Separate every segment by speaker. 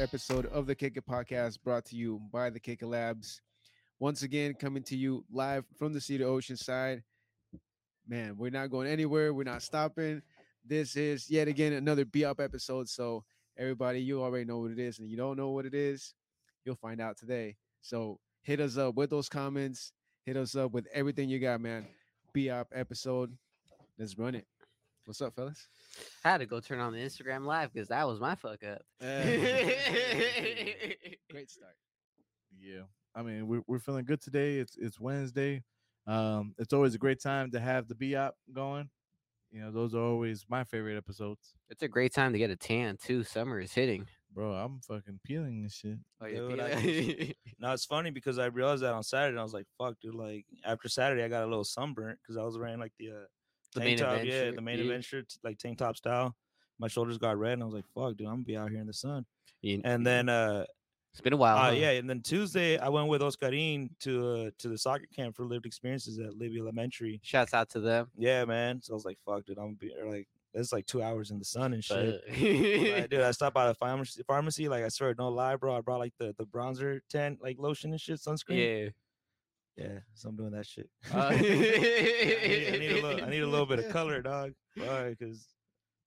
Speaker 1: episode of the Kick It Podcast brought to you by the Kick It Labs. Once again, coming to you live from the Cedar Ocean side. Man, we're not going anywhere. We're not stopping. This is yet again another Be Up episode. So, everybody, you already know what it is. And you don't know what it is, you'll find out today. So, hit us up with those comments. Hit us up with everything you got, man. Be Up episode. Let's run it. What's up, fellas?
Speaker 2: I had to go turn on the Instagram live because that was my fuck up.
Speaker 1: Great start.
Speaker 3: Yeah, I mean we're we're feeling good today. It's it's Wednesday. Um, it's always a great time to have the B op going. You know, those are always my favorite episodes.
Speaker 2: It's a great time to get a tan too. Summer is hitting.
Speaker 3: Bro, I'm fucking peeling this shit.
Speaker 2: Oh,
Speaker 4: Dude,
Speaker 2: yeah,
Speaker 4: I No, it's funny because I realized that on Saturday. And I was like, "Fuck, dude!" Like after Saturday, I got a little sunburnt because I was wearing like the uh,
Speaker 2: The
Speaker 4: tank
Speaker 2: main
Speaker 4: top,
Speaker 2: event
Speaker 4: yeah, the main event shirt, like tank top style. My shoulders got red, and I was like, "Fuck, dude, I'm gonna be out here in the sun."
Speaker 2: You-
Speaker 4: And then, uh,
Speaker 2: it's been a while.
Speaker 4: uh
Speaker 2: huh?
Speaker 4: yeah, and then Tuesday, I went with Oscarin to uh, to the soccer camp for lived experiences at Libby Elementary.
Speaker 2: Shouts out to them.
Speaker 4: Yeah, man. So I was like, "Fuck, dude, I'm gonna be like." It's like two hours in the sun and shit. Like, dude, I stopped by the pharmacy. Pharmacy, like I swear, no lie, bro. I brought like the the bronzer tent, like lotion and shit, sunscreen.
Speaker 2: yeah.
Speaker 4: Yeah, so I'm doing that shit.
Speaker 2: Uh,
Speaker 4: I, need, I need a little, I need a little bit of color, dog. Why? Because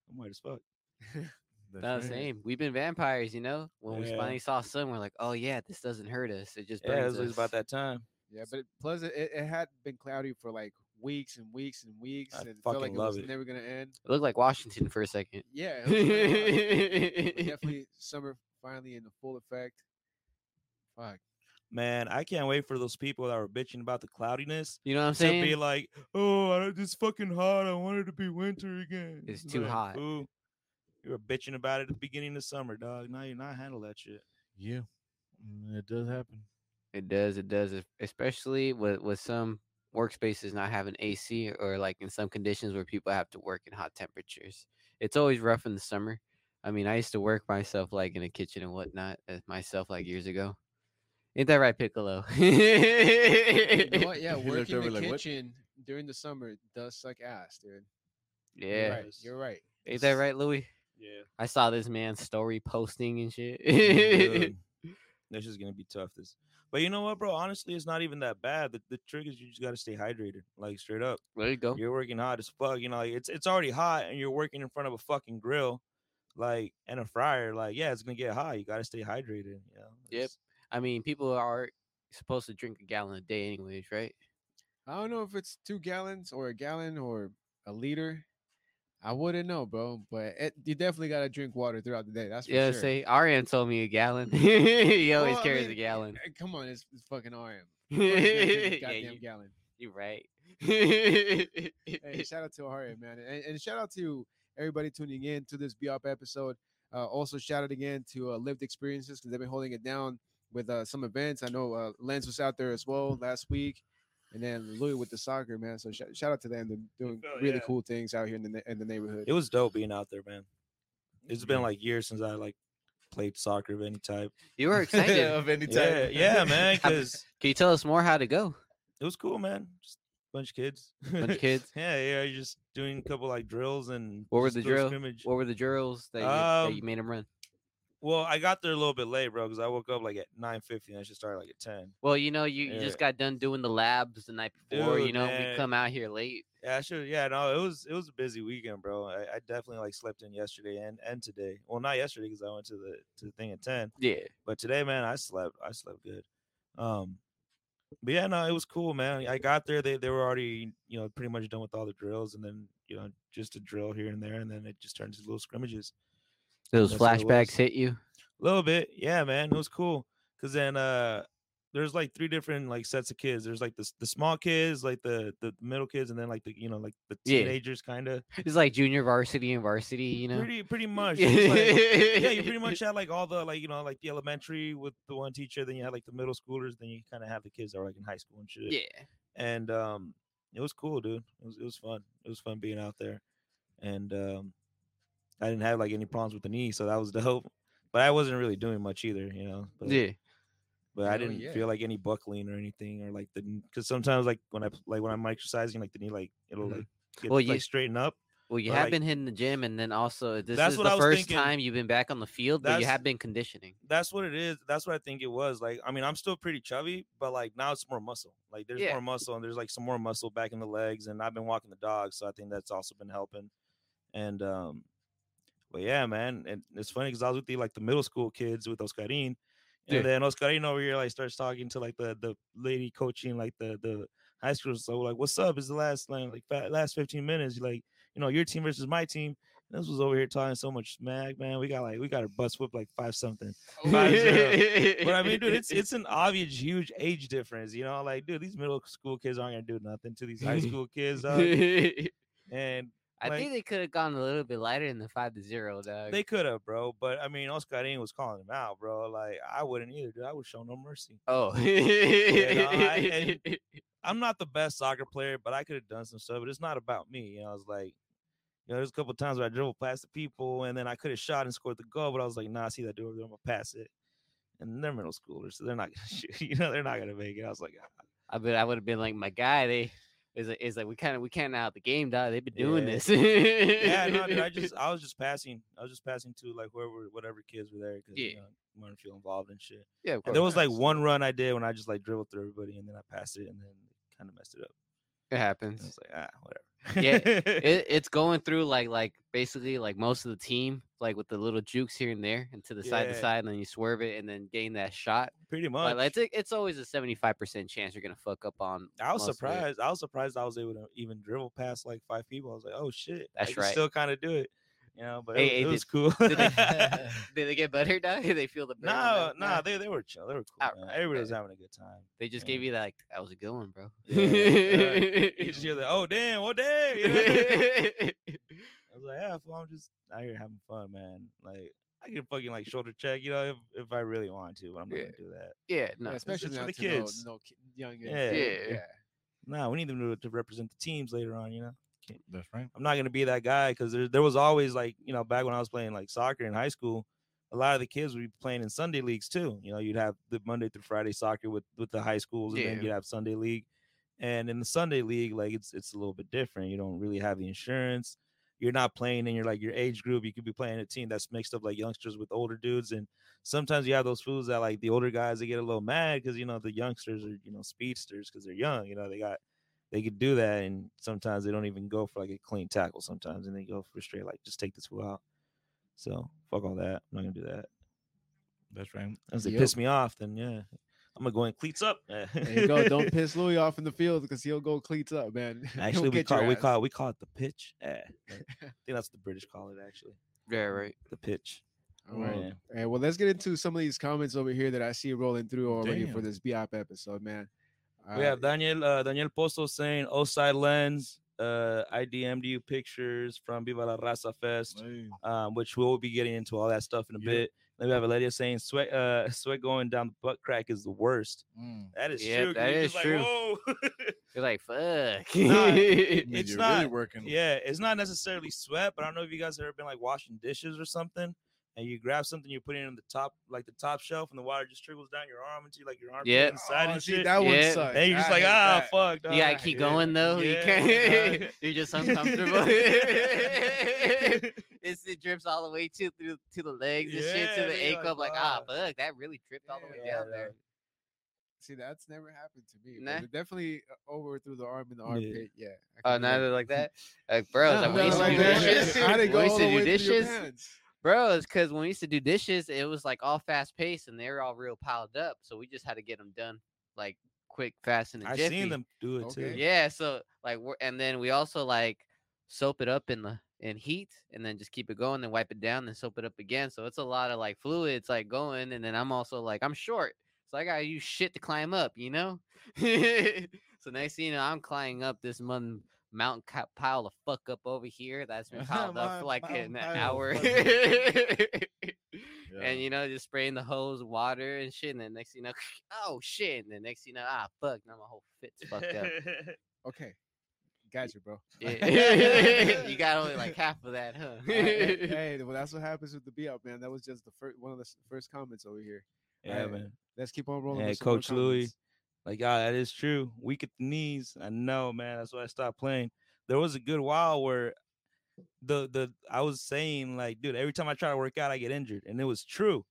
Speaker 4: I'm white as fuck.
Speaker 3: That's
Speaker 2: No,
Speaker 3: right.
Speaker 2: same. We've been vampires, you know. When we finally saw sun, we're like, oh yeah, this doesn't hurt us. It just
Speaker 4: Yeah, it
Speaker 2: burns
Speaker 4: was, it was
Speaker 2: us.
Speaker 4: about that time.
Speaker 1: Yeah, but it, plus it, it it had been cloudy for like weeks and weeks and weeks,
Speaker 4: I
Speaker 1: and it felt like
Speaker 4: fucking
Speaker 1: it was
Speaker 4: it.
Speaker 1: never gonna end.
Speaker 2: It looked like Washington for a second.
Speaker 1: Yeah, it was kinda hot, but definitely summer finally in the full effect. Fuck.
Speaker 4: Man, I can't wait for those people that were bitching about the cloudiness
Speaker 2: You know what I'm
Speaker 4: to
Speaker 2: saying?
Speaker 4: be like, "Oh, I- it's fucking hot. I want it to be winter again."
Speaker 2: It's too
Speaker 4: like,
Speaker 2: hot.
Speaker 4: "Fool, You were bitching about it at the beginning of summer, dog. Now you're not handle that shit.
Speaker 3: Yeah, mm, it does happen.
Speaker 2: It does. It does. Especially with with some workspaces not having AC or like in some conditions where people have to work in hot temperatures. It's always rough in the summer. I mean, I used to work myself like in a kitchen and whatnot uh, myself like years ago. Ain't that right, Piccolo?
Speaker 1: You know what? Yeah,
Speaker 3: He
Speaker 1: working
Speaker 3: looked
Speaker 1: in
Speaker 3: over
Speaker 1: the
Speaker 3: like, "What?"
Speaker 1: kitchen during the summer does suck ass, dude. You're
Speaker 2: yeah.
Speaker 1: right. You're right.
Speaker 2: Ain't that right, Louis?
Speaker 4: Yeah.
Speaker 2: I saw this man's story posting and shit.
Speaker 4: Dude, This is gonna be tough. This, but you know what, bro? Honestly, it's not even that bad. The, the trick is you just gotta stay hydrated, like straight up.
Speaker 2: there you go.
Speaker 4: You're working hot as fuck. You know, like it's it's already hot, and you're working in front of a fucking grill, like and a fryer. Like, yeah, it's gonna get hot. You gotta stay hydrated. You know.
Speaker 2: Yep. I mean, people are supposed to drink a gallon a day, anyways, right?
Speaker 1: I don't know if it's two gallons or a gallon or a liter. I wouldn't know, bro. But it, you definitely gotta drink water throughout the day. That's for
Speaker 2: Yeah,
Speaker 1: sure.
Speaker 2: say RM told me a gallon. he always
Speaker 1: Well, I
Speaker 2: carries a gallon.
Speaker 1: eh, Come on, it's, it's fucking RM. Of course he's gonna drink a
Speaker 2: yeah,
Speaker 1: goddamn
Speaker 2: you,
Speaker 1: gallon.
Speaker 2: you're right.
Speaker 1: hey, shout out to RM, man, and, and shout out to everybody tuning in to this BOP episode. Uh, also, shout out again to uh, Lived Experiences because they've been holding it down with uh, some events. I know uh, Lens was out there as well last week, and then Louis with the soccer, man. So sh- shout out to them. They're doing
Speaker 4: feel,
Speaker 1: really
Speaker 4: yeah.
Speaker 1: cool things out here in the ne- in the neighborhood.
Speaker 4: It was dope being out there, man. It's been like years since I like played soccer of any type.
Speaker 2: You were excited.
Speaker 3: of any type.
Speaker 4: Yeah, yeah, man. Because
Speaker 2: Can you tell us more how to go?
Speaker 4: it was cool, man. Just a bunch of kids.
Speaker 2: Bunch of kids.
Speaker 4: yeah, yeah. you're Just doing a couple like drills and
Speaker 2: What were the
Speaker 4: little
Speaker 2: drill?
Speaker 4: scrimmage.
Speaker 2: What were the drills that you, that you
Speaker 4: Um,
Speaker 2: made them run?
Speaker 4: Well, I got there a little bit late, bro, because I woke up like at nine fifty and I should start like at ten.
Speaker 2: Well, you know, you, you just got done doing the labs the night before. you know,
Speaker 4: man.
Speaker 2: we come out here late.
Speaker 4: Yeah, I should. Yeah, no, it was it was a busy weekend, bro. I, I definitely like slept in yesterday and and today. Well, not yesterday because I went to the to the thing at ten,
Speaker 2: Yeah.
Speaker 4: but today, man, I slept. I slept good. Um, but yeah, no, it was cool, man. I got there, they they were already you know pretty much done with all the drills, and then you know just a drill here and there, and then it just turned into little scrimmages.
Speaker 2: Those
Speaker 4: That's what it
Speaker 2: flashbacks hit you.
Speaker 4: A little bit, yeah, man. It was cool. Cause then uh there's like three different like sets of kids. There's like the the small kids, like the the middle kids, and then like the you know like the
Speaker 2: Yeah.
Speaker 4: teenagers kind of.
Speaker 2: It's like junior varsity and varsity, you know?
Speaker 4: Pretty pretty much. Like- yeah, you pretty much had like all the like you know like the elementary with the one teacher, then you had like the middle schoolers, then you kind of have the kids that are like in high school and shit.
Speaker 2: Yeah.
Speaker 4: And um it was cool, dude. It was it was fun. It was fun being out there. And um I didn't have like any problems with the knee, so that was dope. But I wasn't really doing much either, you know. But,
Speaker 2: Yeah.
Speaker 4: but I
Speaker 1: Oh,
Speaker 4: didn't
Speaker 1: yeah.
Speaker 4: feel like any buckling or anything, or like the because sometimes like when I like when I'm exercising, like the knee like it'll
Speaker 2: Mhm.
Speaker 4: like get
Speaker 2: Well,
Speaker 4: like
Speaker 2: you-
Speaker 4: straighten up.
Speaker 2: Well, you have
Speaker 4: like-
Speaker 2: been hitting the gym, and then also this
Speaker 4: That's
Speaker 2: is
Speaker 4: what
Speaker 2: the
Speaker 4: I was
Speaker 2: first
Speaker 4: thinking.
Speaker 2: time you've been back on the field, but you have been conditioning.
Speaker 4: That's what it is. That's what I think it was. Like, I mean, I'm still pretty chubby, but like now it's more muscle. Like, there's
Speaker 2: Yeah.
Speaker 4: more muscle, and there's like some more muscle back in the legs, and I've been walking the dog, so I think that's also been helping. And um, but yeah, man, and it's funny because I was with the like the middle school kids with Oscarin, and
Speaker 2: Yeah.
Speaker 4: then Oscarin over here like starts talking to like the the lady coaching like the the high school. So like, what's up? Is the last like last 15 minutes? Like, you know, your team versus my team. And this was over here talking so much smack, man. We got like we got a butts whipped like five something. Oh, five zero. But I mean, dude, it's it's an obvious huge age difference. You know, like, dude, these middle school kids aren't gonna do nothing to these high school kids. And
Speaker 2: I
Speaker 4: like,
Speaker 2: think they could have gone a little bit lighter than the five to zero, dog.
Speaker 4: they could have, bro. But I mean, Oscarin was calling him out, bro. Like, I wouldn't either, dude. I would show no mercy.
Speaker 2: oh,
Speaker 4: I- I'm not the best soccer player, but I could have done some stuff. But it's not about me. You know, I was like, you know, there's a couple times where I dribbled past the people, and then I could have shot and scored the goal, but I was like, nah, I see that dude over there, I'm gonna pass it. And they're middle schoolers, so they're not gonna shoot. You know, they're not gonna make it. I was like, ah.
Speaker 2: I bet I would have been like my guy. They is like, is like we kind of we can't out the game, dog. They've been doing
Speaker 4: Yeah.
Speaker 2: this.
Speaker 4: yeah, no, dude, I just I was just passing. I was just passing to like whoever, whatever kids were there, because
Speaker 2: Yeah.
Speaker 4: you know, to feel involved and shit.
Speaker 2: yeah, of
Speaker 4: And there was like one run I did when I just like dribbled through everybody, and then I passed it, and then kind of messed it up.
Speaker 2: it
Speaker 4: And I
Speaker 2: happens.
Speaker 4: was like, ah, whatever.
Speaker 2: Yeah, it, it's going through like like basically like most of the team, like with the little jukes here and there, and to the side to side, and then you swerve it and then gain that shot.
Speaker 4: pretty much.
Speaker 2: Like, it's it's always a seventy five percent chance you're gonna fuck up on.
Speaker 4: I was
Speaker 2: most of it.
Speaker 4: surprised. I was surprised I was able to even dribble past like five people. I was like, oh shit,
Speaker 2: That's
Speaker 4: I
Speaker 2: right.
Speaker 4: still kind of do it, you know. But
Speaker 2: Hey,
Speaker 4: it,
Speaker 2: hey,
Speaker 4: was-
Speaker 2: did-
Speaker 4: cool.
Speaker 2: Did they, did they get better? Dog? Did they feel the better?
Speaker 4: no, no, they they were chill. They were cool.
Speaker 2: Right,
Speaker 4: Everybody was having a good time.
Speaker 2: They just
Speaker 4: Yeah.
Speaker 2: gave you that like that was a good one, bro.
Speaker 4: Yeah, yeah. You just hear the oh damn, oh damn. You know? I was like, yeah, fool, I'm just out here having fun, man. Like I can fucking like shoulder check, you know, if, if I really want to, but I'm not
Speaker 2: Yeah.
Speaker 4: gonna do that.
Speaker 2: yeah, no.
Speaker 1: Yeah, especially
Speaker 4: for the
Speaker 1: to no-
Speaker 4: kids.
Speaker 1: No, ki- young.
Speaker 4: Yeah.
Speaker 2: Yeah.
Speaker 1: yeah.
Speaker 4: Nah, we need them to, to represent the teams later on, you know.
Speaker 3: That's right.
Speaker 4: I'm not gonna be that guy because there there was always like you know back when I was playing like soccer in high school, a lot of the kids would be playing in Sunday leagues too. You know, you'd have the Monday through Friday soccer with with the high schools, and
Speaker 2: Yeah.
Speaker 4: then you'd have Sunday league. And in the Sunday league, like it's it's a little bit different. You don't really have the insurance. You're not playing in your like your age group. You could be playing a team that's mixed up like youngsters with older dudes, and sometimes you have those fools that like the older guys. They get a little mad because you know the youngsters are you know speedsters because they're young. You know they got they could do that, and sometimes they don't even go for like a clean tackle. Sometimes, and they go for straight like just take this fool out. So fuck all that. I'm not gonna do that.
Speaker 3: That's right.
Speaker 4: Unless they
Speaker 1: Yep.
Speaker 4: piss me off, then yeah, I'm gonna go in cleats up.
Speaker 1: There you go. Don't piss Louis off in the field because he'll go cleats up, man.
Speaker 4: Actually, we call we
Speaker 1: ass.
Speaker 4: call we call it the pitch. Yeah, I think that's what the British call it. Actually,
Speaker 2: yeah, right.
Speaker 4: the pitch.
Speaker 1: All right.
Speaker 4: Yeah.
Speaker 1: Hey, well, let's get into some of these comments over here that I see rolling through already for this BOP episode, man.
Speaker 4: We have Daniel uh, Daniel Pozo saying "Oside lens." Uh, I DM'd you pictures from Viva la Raza Fest, um, which we'll be getting into all that stuff in a
Speaker 3: Yep.
Speaker 4: bit. Then we have Valeria saying sweat uh sweat going down the butt crack is the worst.
Speaker 3: mm.
Speaker 4: That is
Speaker 2: Yep,
Speaker 4: true. 'cause
Speaker 2: that
Speaker 4: you're
Speaker 2: is
Speaker 4: just
Speaker 2: true.
Speaker 4: Like, Whoa.
Speaker 2: You're like fuck.
Speaker 4: Nah,
Speaker 3: Means
Speaker 4: It's not-
Speaker 3: really working.
Speaker 4: yeah, it's not necessarily sweat, but I don't know if you guys have ever been like washing dishes or something. And you grab something, you put it in the top, like the top shelf, and the water just trickles down your arm into like your arm
Speaker 2: Yep.
Speaker 4: inside
Speaker 1: oh,
Speaker 4: and
Speaker 1: see,
Speaker 4: shit.
Speaker 1: that one
Speaker 2: Yeah.
Speaker 1: sucks.
Speaker 4: and you're just
Speaker 1: I
Speaker 4: like, ah,
Speaker 1: that.
Speaker 4: fuck.
Speaker 2: you gotta keep going though. You can't. you're just uncomfortable. it's, it drips all the way to through to the legs and shit to the ankle.
Speaker 4: like,
Speaker 2: like, ah,
Speaker 4: "Fuck."
Speaker 2: fuck, that really tripped all the way
Speaker 4: Yeah,
Speaker 2: down there.
Speaker 1: See, that's never happened to me.
Speaker 2: Nah.
Speaker 1: Definitely uh, over through the arm and the armpit. Yeah. I
Speaker 2: Oh,
Speaker 1: can do
Speaker 2: neither like that. Like, bro, it's
Speaker 1: No,
Speaker 2: like when we used do
Speaker 1: like that.
Speaker 2: dishes.
Speaker 1: How did it
Speaker 2: when
Speaker 1: go all the
Speaker 2: to do
Speaker 1: way through your pants?
Speaker 2: Bro. It's because when we used to do dishes, it was like all fast paced and they were all real piled up. So we just had to get them done like quick, fast, and a
Speaker 4: I
Speaker 2: jiffy.
Speaker 4: seen them do it
Speaker 1: Okay.
Speaker 4: too.
Speaker 2: Yeah, so like, we're, and then we also like soap it up in the in heat, and then just keep it going, then wipe it down, then soap it up again. So it's a lot of like fluids like going, and then I'm also like I'm short, so I gotta use shit to climb up, you know. so next thing you know, I'm climbing up this mon- mountain ca- pile of fuck up over here that's been piled up for like an hour.
Speaker 3: Yeah.
Speaker 2: And you know, just spraying the hose, water and shit, and then next thing you know, oh shit, and then next thing you know, ah fuck, now my whole fit's fucked up.
Speaker 1: Okay. Gotcha, bro.
Speaker 2: Yeah. you got only like half of that, huh?
Speaker 1: hey, hey, well, that's what happens with the be up, man. That was just the first one of the first comments over here.
Speaker 4: yeah,
Speaker 1: Alright,
Speaker 4: man.
Speaker 1: Let's keep on rolling.
Speaker 4: Hey,
Speaker 1: with some more
Speaker 4: Coach Louis.
Speaker 1: Comments.
Speaker 4: Like, yeah, that is true. Weak at the knees. I know, man. That's why I stopped playing. There was a good while where the the I was saying like, dude, every time I try to work out, I get injured, and it was true.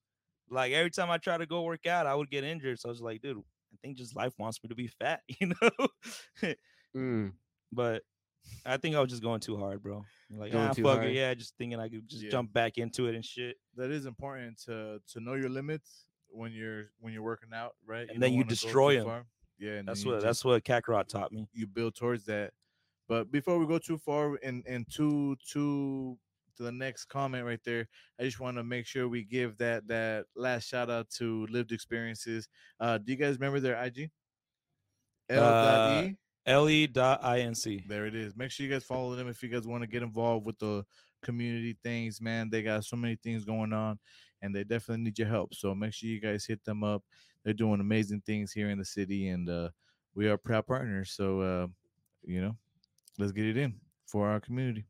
Speaker 4: Like every time I try to go work out, I would get injured. So I was like, dude, I think just life wants me to be fat, you know.
Speaker 2: Mm.
Speaker 4: but I think I was just going too hard, bro. Like,
Speaker 2: Going
Speaker 4: ah,
Speaker 2: too
Speaker 4: fuck
Speaker 2: hard.
Speaker 4: it, yeah, just thinking I could just
Speaker 3: Yeah.
Speaker 4: jump back into it and shit.
Speaker 3: That is important to to know your limits when you're when you're working out, right?
Speaker 4: And then you destroy them.
Speaker 3: far. Yeah, and
Speaker 4: That's what that's what Kakarot taught me.
Speaker 3: you build towards that. But before we go too far and and to to to the next comment right there, I just want to make sure we give that that last shout out to lived experiences. Uh, do you guys remember their IG? L.
Speaker 4: Uh,
Speaker 3: E.
Speaker 4: le.inc.
Speaker 3: There it is. Make sure you guys follow them if you guys want to get involved with the community things, man. They got so many things going on and they definitely need your help. So make sure you guys hit them up. They're doing amazing things here in the city and uh we are proud partners. So uh, you know, let's get it in for our community.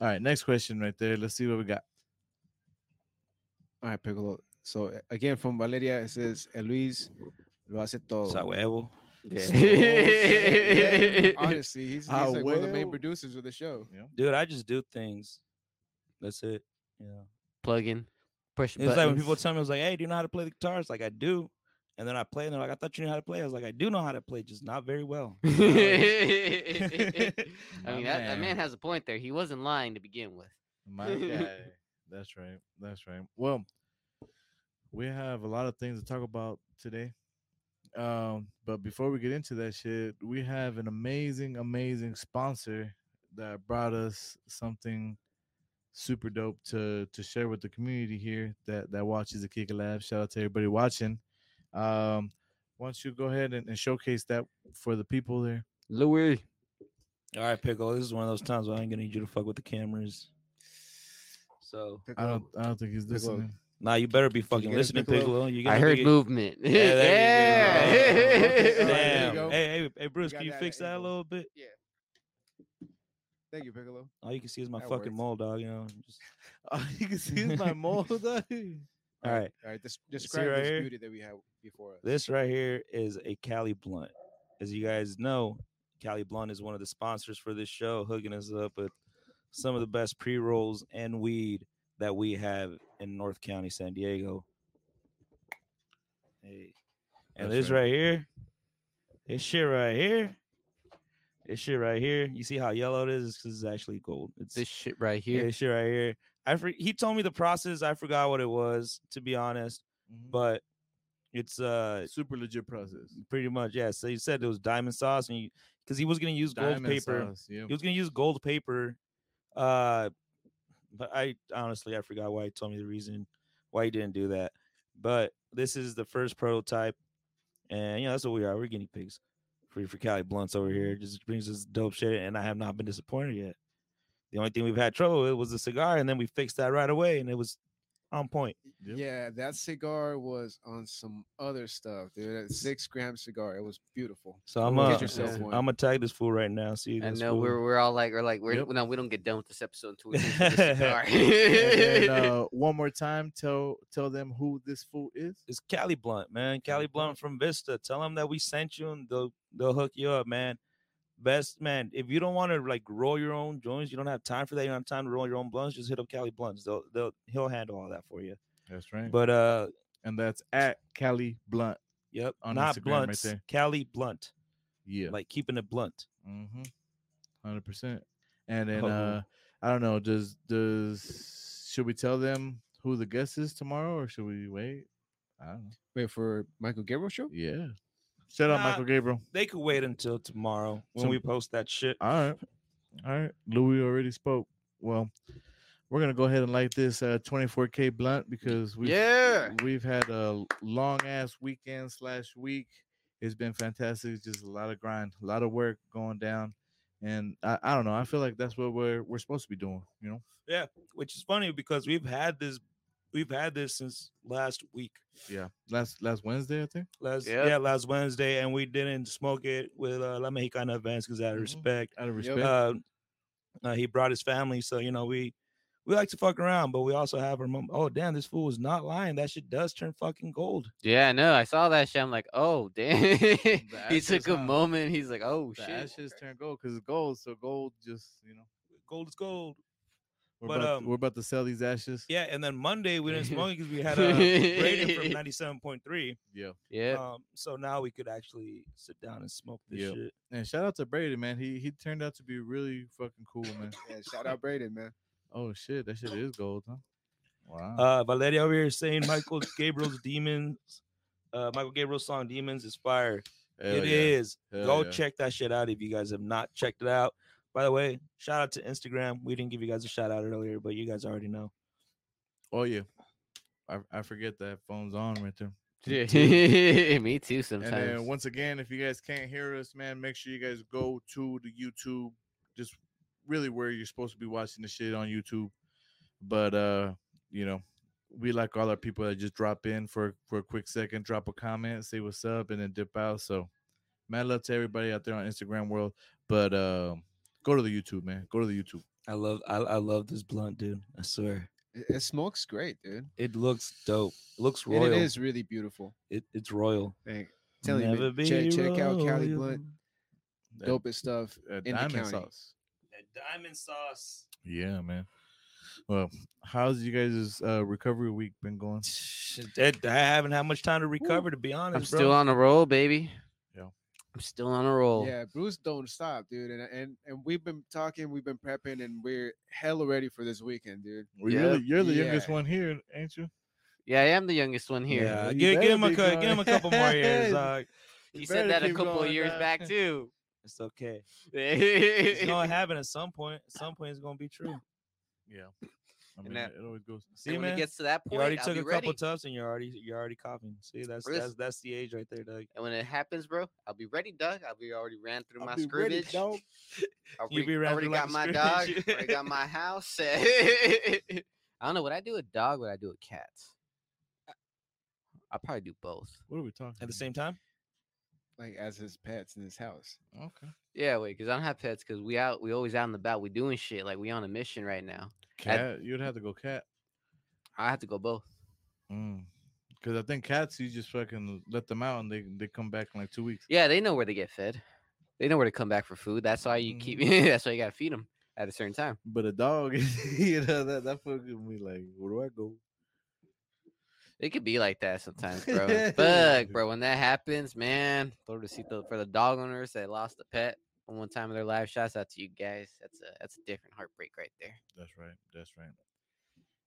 Speaker 3: All right, next question right there. Let's see what we got.
Speaker 1: All right, Piccolo. So uh, again from Valeria, it says El Luis lo hace todo.
Speaker 4: Sa huevo.
Speaker 1: Yeah, honestly, he's, he's like one of the main producers of the show.
Speaker 3: Yeah.
Speaker 4: Dude, I just do things. That's it. Yeah.
Speaker 2: Plug in, push
Speaker 4: It's like when people
Speaker 2: buttons.
Speaker 4: tell me, I was like, hey, do you know how to play the guitar? It's like, I do. And then I play, and they're like, I thought you knew how to play. I was like, I do know how to play, just not very well.
Speaker 2: I mean, that, that
Speaker 3: man.
Speaker 2: man has a point there. He wasn't lying to begin with.
Speaker 3: My guy. That's right. That's right. Well, we have a lot of things to talk about today. Um, but before we get into that shit, we have an amazing, amazing sponsor that brought us something super dope to to share with the community here that that watches the Kick It Lab. Shout out to everybody watching. Um, why don't you go ahead and, and showcase that for the people there?
Speaker 2: Louis.
Speaker 4: All right, Pickle. This is one of those times where I ain't gonna need you to fuck with the cameras. So,
Speaker 3: I don't I don't think he's
Speaker 1: Piccolo.
Speaker 3: listening.
Speaker 4: nah, you better be fucking
Speaker 1: get
Speaker 4: listening,
Speaker 1: Piccolo?
Speaker 4: Piccolo. You're
Speaker 2: I heard
Speaker 4: be-
Speaker 2: movement.
Speaker 4: Yeah, there you go.
Speaker 1: Okay, all right, there
Speaker 4: Damn. Hey, hey, hey, Bruce,
Speaker 1: got
Speaker 4: can you fix that a little bit?
Speaker 1: Thank you, Piccolo.
Speaker 4: All you can see is my
Speaker 1: That
Speaker 4: fucking
Speaker 1: works.
Speaker 4: mole, dog. You know. Just...
Speaker 3: Oh, you can see is my mold. Dog.
Speaker 4: All right.
Speaker 1: All right, des- describe
Speaker 4: right
Speaker 1: this
Speaker 4: here?
Speaker 1: beauty that we have before us.
Speaker 4: This right here is a Cali Blunt. As you guys know, Cali Blunt is one of the sponsors for this show, hooking us up with some of the best pre rolls and weed that we have in North County, San Diego. Hey, and
Speaker 3: That's
Speaker 4: this
Speaker 3: right.
Speaker 4: right here, this shit right here, this shit right here. You see how yellow it is? Because it's actually gold. It's
Speaker 2: This shit right
Speaker 4: yeah,
Speaker 2: here.
Speaker 4: this shit right here. I for, he told me the process. I forgot what it was, to be honest,
Speaker 3: Mhm.
Speaker 4: but it's uh
Speaker 3: super legit process.
Speaker 4: pretty much yeah so he said it was diamond sauce and because he was going to use gold paper
Speaker 3: sauce, yeah.
Speaker 4: he was going to use gold paper uh but i honestly i forgot why he told me the reason why he didn't do that but this is the first prototype and you know that's what we are we're guinea pigs for for cali blunts over here. Mm-hmm. Just brings us dope shit and i have not been disappointed yet. The only thing we've had trouble with was the cigar and then we fixed that right away and it was on point
Speaker 3: Yep.
Speaker 1: Yeah, that cigar was on some other stuff, dude. That six gram cigar. It was beautiful.
Speaker 4: so i'm
Speaker 1: Get
Speaker 4: uh,
Speaker 2: yeah.
Speaker 4: i'm gonna tag this fool right now see
Speaker 2: I know
Speaker 4: fool.
Speaker 2: we're we're all like we're like we're
Speaker 3: Yep.
Speaker 2: no we don't get done with this episode until we finish with this cigar.
Speaker 3: And, uh, one more time, tell tell them who this fool is.
Speaker 4: it's Cali Blunt, man. Cali Blunt from Vista. Tell them that we sent you and they'll they'll hook you up, man. Best man. If you don't want to like roll your own joints, you don't have time for that. You don't have time to roll your own blunts. Just hit up Cali Blunts. They'll they'll he'll handle all that for you.
Speaker 3: That's right.
Speaker 4: But uh,
Speaker 3: and that's at Cali Blunt.
Speaker 4: yep,
Speaker 3: On
Speaker 4: not
Speaker 3: Instagram right
Speaker 4: blunts.
Speaker 3: there.
Speaker 4: Cali Blunt,
Speaker 3: Yeah.
Speaker 4: like keeping it blunt.
Speaker 3: mm-hmm. Hundred percent. And then
Speaker 4: Oh.
Speaker 3: uh I don't know, does does should we tell them who the guest is tomorrow or should we wait? I don't know.
Speaker 1: Wait for Michael Gabriel show.
Speaker 3: Yeah. Shout out
Speaker 4: Nah.
Speaker 3: Michael Gabriel.
Speaker 4: They could wait until tomorrow when
Speaker 3: Some-
Speaker 4: we post that shit.
Speaker 3: All right. All right. Louis already spoke. Well, we're gonna go ahead and light this uh 24k blunt because we
Speaker 2: yeah.
Speaker 3: we've had a long ass weekend slash week. It's been fantastic. It's just a lot of grind, a lot of work going down. And I, I don't know. I feel like that's what we're we're supposed to be doing, you know?
Speaker 4: Yeah, which is funny because we've had this, we've had this since last week.
Speaker 3: Yeah. Last last Wednesday, I think.
Speaker 4: Last
Speaker 2: Yep.
Speaker 4: yeah, last Wednesday, and we didn't smoke it with uh, La Mexicana events because out of
Speaker 3: Mhm.
Speaker 4: respect.
Speaker 3: Out of
Speaker 1: Yep.
Speaker 3: respect.
Speaker 4: uh, uh, he brought his family, so you know we we like to fuck around, but we also have our mom. Oh damn, this fool is not lying. That shit does turn fucking gold.
Speaker 2: Yeah, no, I saw that shit. I'm like, oh damn. he took a
Speaker 3: huh?
Speaker 2: moment. He's like, oh
Speaker 3: the
Speaker 2: shit.
Speaker 3: ashes turn gold because it's gold. So gold just, you know.
Speaker 4: Gold is gold.
Speaker 3: We're,
Speaker 4: But,
Speaker 3: about,
Speaker 4: um,
Speaker 3: we're about to sell these ashes.
Speaker 4: Yeah, and then Monday we didn't smoke because we had a rating from ninety seven point three.
Speaker 3: Yeah.
Speaker 2: yeah.
Speaker 4: Um, so now we could actually sit down and smoke this
Speaker 3: Yep.
Speaker 4: shit.
Speaker 3: And shout out to Brady, man. He he turned out to be really fucking cool, man.
Speaker 1: Yeah, shout out Braden, man.
Speaker 3: Oh shit, that shit is gold, huh? Wow.
Speaker 4: Uh, Valeria over here is saying Michael Gabriel's Demons, uh, Michael Gabriel's song Demons is fire.
Speaker 3: Hell
Speaker 4: It
Speaker 3: yeah.
Speaker 4: is.
Speaker 3: Hell
Speaker 4: Go
Speaker 3: yeah.
Speaker 4: check that shit out if you guys have not checked it out. By the way, shout out to Instagram. We didn't give you guys a shout out earlier, but you guys already know.
Speaker 3: Oh yeah. I, I forget that phone's on right there.
Speaker 2: Me too.
Speaker 3: And
Speaker 2: Sometimes.
Speaker 3: then once again, if you guys can't hear us, man, make sure you guys go to the YouTube. Just really where you're supposed to be watching the shit on YouTube. But uh, you know, we like all our people that just drop in for for a quick second, drop a comment, say what's up, and then dip out. So mad love to everybody out there on Instagram world. But uh, go to the YouTube, man. Go to the YouTube.
Speaker 4: I love I, I love this blunt, dude. I swear.
Speaker 1: It, it smokes great, dude.
Speaker 4: It looks dope. It looks
Speaker 1: And
Speaker 4: royal.
Speaker 1: it is really beautiful.
Speaker 4: It, it's royal.
Speaker 1: Thank telling you, man, check, check out Cali. Blunt,
Speaker 3: That-
Speaker 1: dopest stuff. in the
Speaker 3: diamond
Speaker 1: county.
Speaker 3: sauce.
Speaker 4: That diamond sauce.
Speaker 3: Yeah, man. Well, how's you guys' uh, recovery week been going?
Speaker 4: I haven't had much time to recover, to be honest.
Speaker 2: I'm
Speaker 4: bro.
Speaker 2: still on a roll, baby.
Speaker 3: Yeah.
Speaker 2: I'm still on a roll.
Speaker 1: Yeah, Bruce don't stop, dude. And and and we've been talking, we've been prepping, and we're hella ready for this weekend, dude.
Speaker 3: Well, you're, the, you're the youngest one here, ain't you?
Speaker 2: Yeah, I am the youngest one here.
Speaker 4: Yeah,
Speaker 3: You
Speaker 4: give,
Speaker 3: better
Speaker 4: give him a
Speaker 3: going.
Speaker 4: give him a couple more years. Uh,
Speaker 2: He said that a couple of years
Speaker 3: dog.
Speaker 2: back too.
Speaker 4: it's okay. It's gonna happen at some point. At some point, it's gonna be true.
Speaker 3: Yeah. I
Speaker 2: And
Speaker 3: mean,
Speaker 2: that-
Speaker 3: it always goes.
Speaker 4: See,
Speaker 2: when
Speaker 4: man,
Speaker 2: it gets to that point,
Speaker 4: you already
Speaker 2: I'll
Speaker 4: took
Speaker 2: be
Speaker 4: a
Speaker 2: ready.
Speaker 4: couple tufts and you're already you're already coughing. See, that's
Speaker 2: Chris-
Speaker 4: that's that's the age right there, Doug.
Speaker 2: And when it happens, bro, I'll be ready, Doug. I'll be already ran through
Speaker 3: I'll
Speaker 2: my
Speaker 3: be ready,
Speaker 2: scrimmage.
Speaker 3: dog.
Speaker 2: Already,
Speaker 4: You be ran
Speaker 2: already
Speaker 4: like
Speaker 2: got my dog.
Speaker 4: scrimmage.
Speaker 2: already got my house. I don't know what I do with dog. What I do with cats. I'll probably do both.
Speaker 3: What are we talking?
Speaker 4: At the same time,
Speaker 1: Like as his pets in his house.
Speaker 3: Okay.
Speaker 2: Yeah, wait, because I don't have pets. Because we out, we always out and about. We doing shit. Like we on a mission right now.
Speaker 3: Cat. You'd have to go cat.
Speaker 2: I have to go both. Mm.
Speaker 3: Because I think cats, you just fucking let them out and they they come back in like two weeks.
Speaker 2: Yeah, they know where they get fed. They know where to come back for food. That's why you keep. Mm-hmm. that's why you gotta feed them at a certain time.
Speaker 3: But a dog, you know, that that fucking me like, where do I go?
Speaker 2: It could be like that sometimes, bro. Fuck, bro. When that happens, man, Pobrecito for the dog owners that lost a pet on one time of their life. Shouts out to you guys. That's a that's a different heartbreak right there.
Speaker 3: That's right. That's right.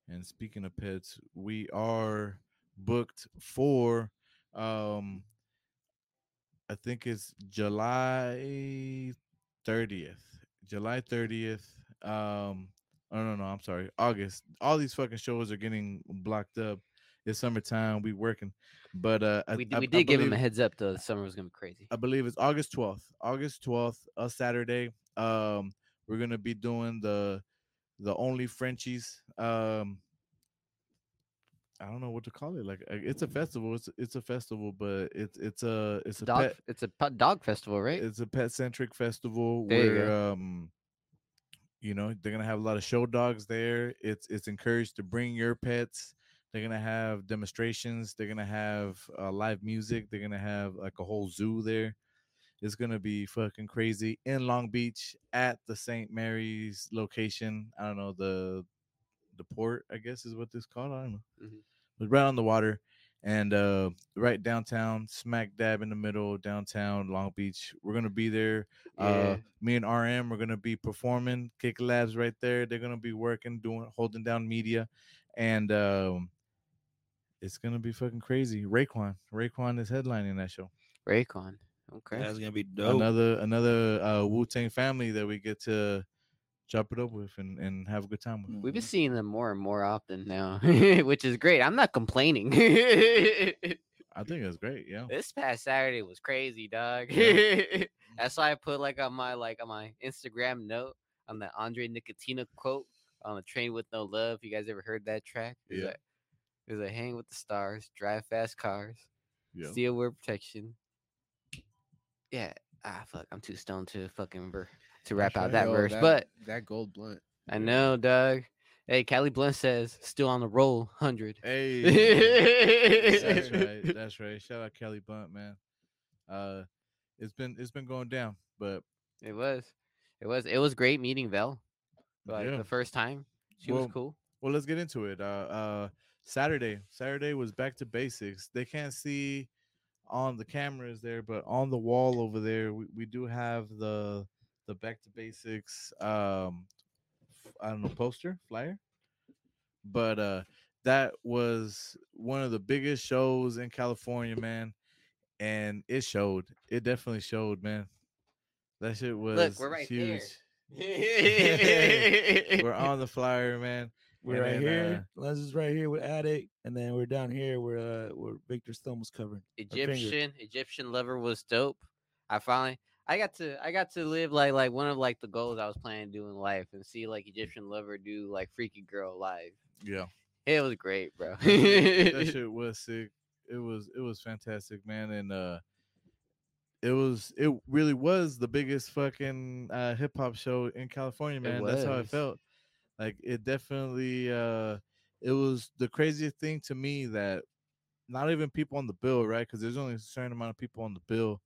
Speaker 3: And speaking of pets, we are booked for um I think it's July 30th. July 30th. Um oh no no, I'm sorry. August. All these fucking shows are getting blocked up. It's summertime, we working. But uh I,
Speaker 2: we
Speaker 3: I-
Speaker 2: we
Speaker 3: I
Speaker 2: did give him a heads up though. The summer was gonna be crazy.
Speaker 3: I believe it's August 12th. August 12th, a Saturday. Um, we're gonna be doing the the only Frenchies. Um, I don't know what to call it. Like uh, it's a festival. It's it's a festival, but it's it's a it's a
Speaker 2: Dog.
Speaker 3: pet
Speaker 2: It's a pu- dog festival, right?
Speaker 3: it's a pet centric festival
Speaker 2: There you
Speaker 3: where um you know they're gonna have a lot of show dogs there. It's it's encouraged to bring your pets. They're gonna have demonstrations. They're gonna have uh, live music. They're gonna have like a whole zoo there. It's gonna be fucking crazy in Long Beach at the St. Mary's location. I don't know the the port. I guess is what this called. I don't know.
Speaker 2: Mhm.
Speaker 3: But right on the water and uh right downtown, smack dab in the middle, downtown Long Beach. We're gonna be there.
Speaker 2: yeah.
Speaker 3: Uh, me and RM are gonna be performing. Kick Labs right there. They're gonna be working, doing, holding down media, and um, it's gonna be fucking crazy. Raekwon, Raekwon is headlining that show.
Speaker 2: Raekwon. Okay.
Speaker 4: that's gonna be dope.
Speaker 3: Another another uh, Wu Tang family that we get to chop it up with and, and have a good time with.
Speaker 2: We've been
Speaker 4: Mhm.
Speaker 2: seeing them more and more often now, which is great. I'm not complaining.
Speaker 3: I think it's great. Yeah.
Speaker 2: This past Saturday was crazy, dog.
Speaker 3: Yeah.
Speaker 2: That's why I put like on my like on my Instagram note on the Andre Nickatina quote on the train with no love. You guys ever heard that track? It's
Speaker 3: Yeah.
Speaker 2: like, it's like hang with the stars, drive fast cars,
Speaker 3: Yeah.
Speaker 2: steal wear protection. Yeah. Ah, fuck. I'm too stoned to fucking ver- to rap
Speaker 3: That's
Speaker 2: out that verse,
Speaker 1: that,
Speaker 2: but
Speaker 1: that gold blunt.
Speaker 2: I know, Doug. Hey, Cali Blunt says still on the roll, hundred.
Speaker 3: Hey. that's
Speaker 2: That's
Speaker 3: right. That's right. Shout out Cali Blunt, man. Uh, it's been it's been going down, but
Speaker 2: It was, it was, it was great meeting Vel. Like
Speaker 3: yeah,
Speaker 2: the first time, She
Speaker 3: Well,
Speaker 2: was cool.
Speaker 3: Well, let's get into it. Uh, uh, Saturday, Saturday was back to basics. They can't see on the cameras there, but on the wall over there, we, we do have the the back to basics. Um, I don't know poster flyer, but uh, that was one of the biggest shows in California, man, and it showed. It definitely showed, man. That shit was
Speaker 2: we're right
Speaker 3: huge.
Speaker 2: there.
Speaker 3: We're on the flyer, man.
Speaker 4: We're
Speaker 3: And
Speaker 4: right
Speaker 3: then,
Speaker 4: here. Les is right here with Attic, and then we're down here where uh where Victor's thumb was covering. finger.
Speaker 2: Egyptian Egyptian lover was dope. I finally I got to I got to live like like one of like the goals I was planning to do in life and see like Egyptian lover do like freaky girl live.
Speaker 3: Yeah.
Speaker 2: It was great, bro.
Speaker 3: that shit was sick. It was it was fantastic, man, and uh it was it really was the biggest fucking uh hip hop show in California, man. That's how I felt. Like it definitely uh it was the craziest thing to me that not even people on the bill, right? Because there's only a certain amount of people on the bill,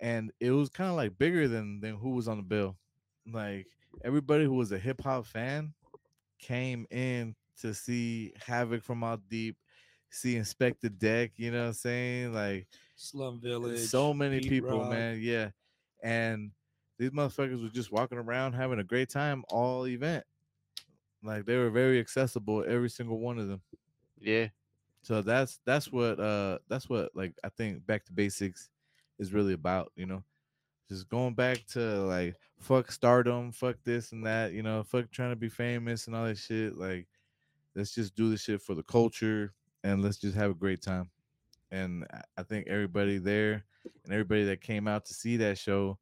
Speaker 3: and it was kind of like bigger than than who was on the bill. Like everybody who was a hip hop fan came in to see Havoc from Mobb Deep, see Inspectah Deck. You know what I'm saying? Like
Speaker 4: Slum Village.
Speaker 3: so many
Speaker 4: Pete
Speaker 3: people,
Speaker 4: Rock.
Speaker 3: man. Yeah, and these motherfuckers were just walking around having a great time all event. Like they were very accessible, every single one of them.
Speaker 2: yeah.
Speaker 3: So that's that's what uh that's what like I think back to basics is really about, you know. Just going back to like fuck stardom, fuck this and that, you know, fuck trying to be famous and all that shit. Like let's just do the shit for the culture and let's just have a great time. And I- I think everybody there and everybody that came out to see that show,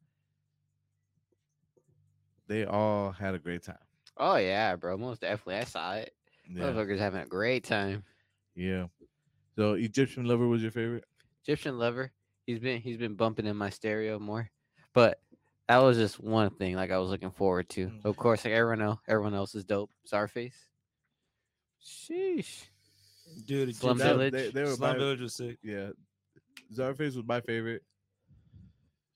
Speaker 3: they all had a great time.
Speaker 2: Oh yeah, bro. Most definitely. I saw it.
Speaker 3: Yeah.
Speaker 2: Motherfuckers having a great time.
Speaker 3: Yeah. So Egyptian lover was your favorite?
Speaker 2: Egyptian lover. He's been he's been bumping in my stereo more. But that was just one thing like I was looking forward to.
Speaker 3: Mm.
Speaker 2: Of course, like everyone else, everyone else is dope. Czarface. Sheesh.
Speaker 4: Dude,
Speaker 2: Slum
Speaker 4: Egyptian-
Speaker 2: Village.
Speaker 3: They, they were
Speaker 4: Slum
Speaker 3: my-
Speaker 4: Village was sick.
Speaker 3: yeah. Czarface was my favorite.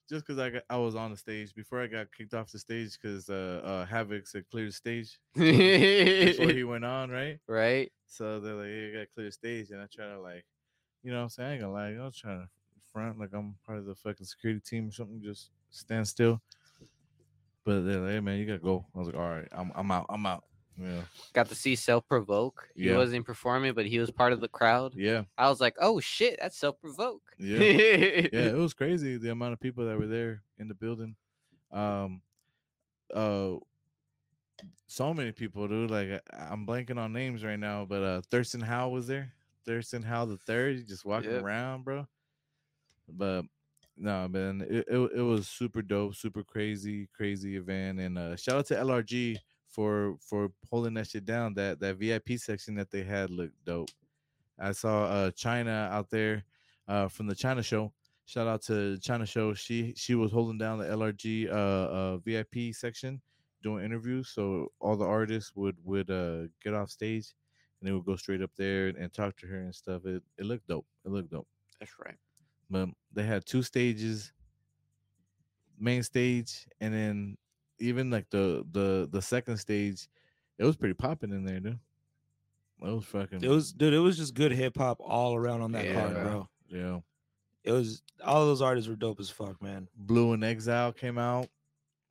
Speaker 3: Just because I got, I was on the stage before I got kicked off the stage because uh, uh Havoc said clear the stage before he went on, right?
Speaker 2: right?
Speaker 3: So they're like, "Hey, you got clear the stage," and I try to like, you know, what I'm saying I ain't gonna lie, I was trying to front like I'm part of the fucking security team or something, just stand still. But they're like, "Hey, man, you gotta go." I was like, "All right, I'm I'm out, I'm out." Yeah,
Speaker 2: Got to see Self Provoke. He
Speaker 3: Yeah.
Speaker 2: wasn't performing, but he was part of the crowd.
Speaker 3: yeah,
Speaker 2: I was like, oh shit, that's Self Provoke.
Speaker 3: Yeah. yeah. It was crazy the amount of people that were there in the building. Um, uh, so many people, dude. Like I- I'm blanking on names right now, but uh, Thirstin Howl was there. Thirstin Howl the third, just walking
Speaker 2: Yep.
Speaker 3: around, bro. But no, man, it, it it was super dope, super crazy, crazy event. And uh, shout out to LRG for for holding that shit down. That that VIP section that they had looked dope. I saw uh China out there uh from the China show. Shout out to China show. She she was holding down the LRG uh, uh VIP section doing interviews. So all the artists would would uh get off stage and they would go straight up there and, and talk to her and stuff. It it looked dope. It looked dope.
Speaker 2: That's right.
Speaker 3: But they had two stages, main stage, and then even like the the the second stage, it was pretty popping in there, dude. It was fucking.
Speaker 4: It was dude, it was just good hip hop all around on that
Speaker 2: Yeah,
Speaker 4: card,
Speaker 2: bro.
Speaker 3: yeah.
Speaker 4: It was all those artists were dope as fuck, man.
Speaker 3: Blu and Exile came out.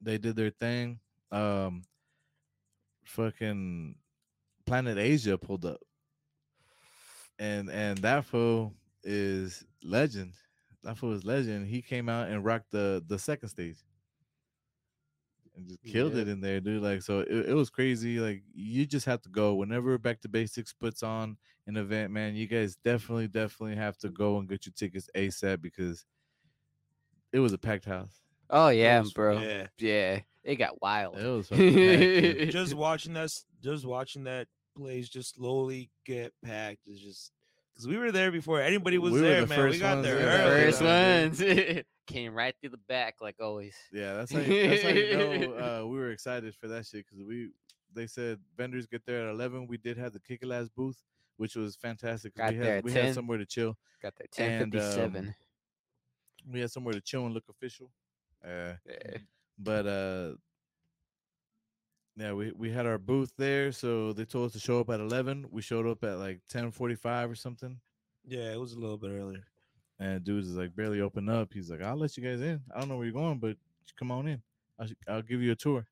Speaker 3: They did their thing. Um fucking Planet Asia pulled up. And and that fool is legend. That fool is legend. He came out and rocked the the second stage. And just killed it in there, dude. Like so it, it was crazy. Like you just have to go whenever Back to Basics puts on an event, man. You guys definitely, definitely have to go and get your tickets ASAP because it was a packed house.
Speaker 2: Oh yeah,
Speaker 4: was-
Speaker 2: bro. Yeah.
Speaker 4: Yeah.
Speaker 2: it got wild.
Speaker 3: It was packed,
Speaker 4: just watching that s- just watching that place just slowly get packed is just because we were there before anybody was
Speaker 3: We
Speaker 4: there,
Speaker 3: the
Speaker 4: man. We got
Speaker 3: ones
Speaker 4: there
Speaker 3: there.
Speaker 4: Early.
Speaker 2: first ones came right through the back, like always.
Speaker 3: Yeah, that's how you, that's how you know uh, we were excited for that shit because we they said vendors get there at eleven. We did have the Kick Ass booth, which was fantastic.
Speaker 2: Got
Speaker 3: we
Speaker 2: there
Speaker 3: had
Speaker 2: at
Speaker 3: we
Speaker 2: 10.
Speaker 3: had somewhere to chill.
Speaker 2: Got there ten
Speaker 3: And, um. We had somewhere to chill and look official. Uh,
Speaker 2: yeah.
Speaker 3: but uh yeah, we, we had our booth there, so they told us to show up at eleven. We showed up at like ten forty five or something.
Speaker 4: Yeah, it was a little bit earlier.
Speaker 3: And dudes is like barely open up. He's like, I'll let you guys in. I don't know where you're going, but come on in. I'll, I'll give you a tour.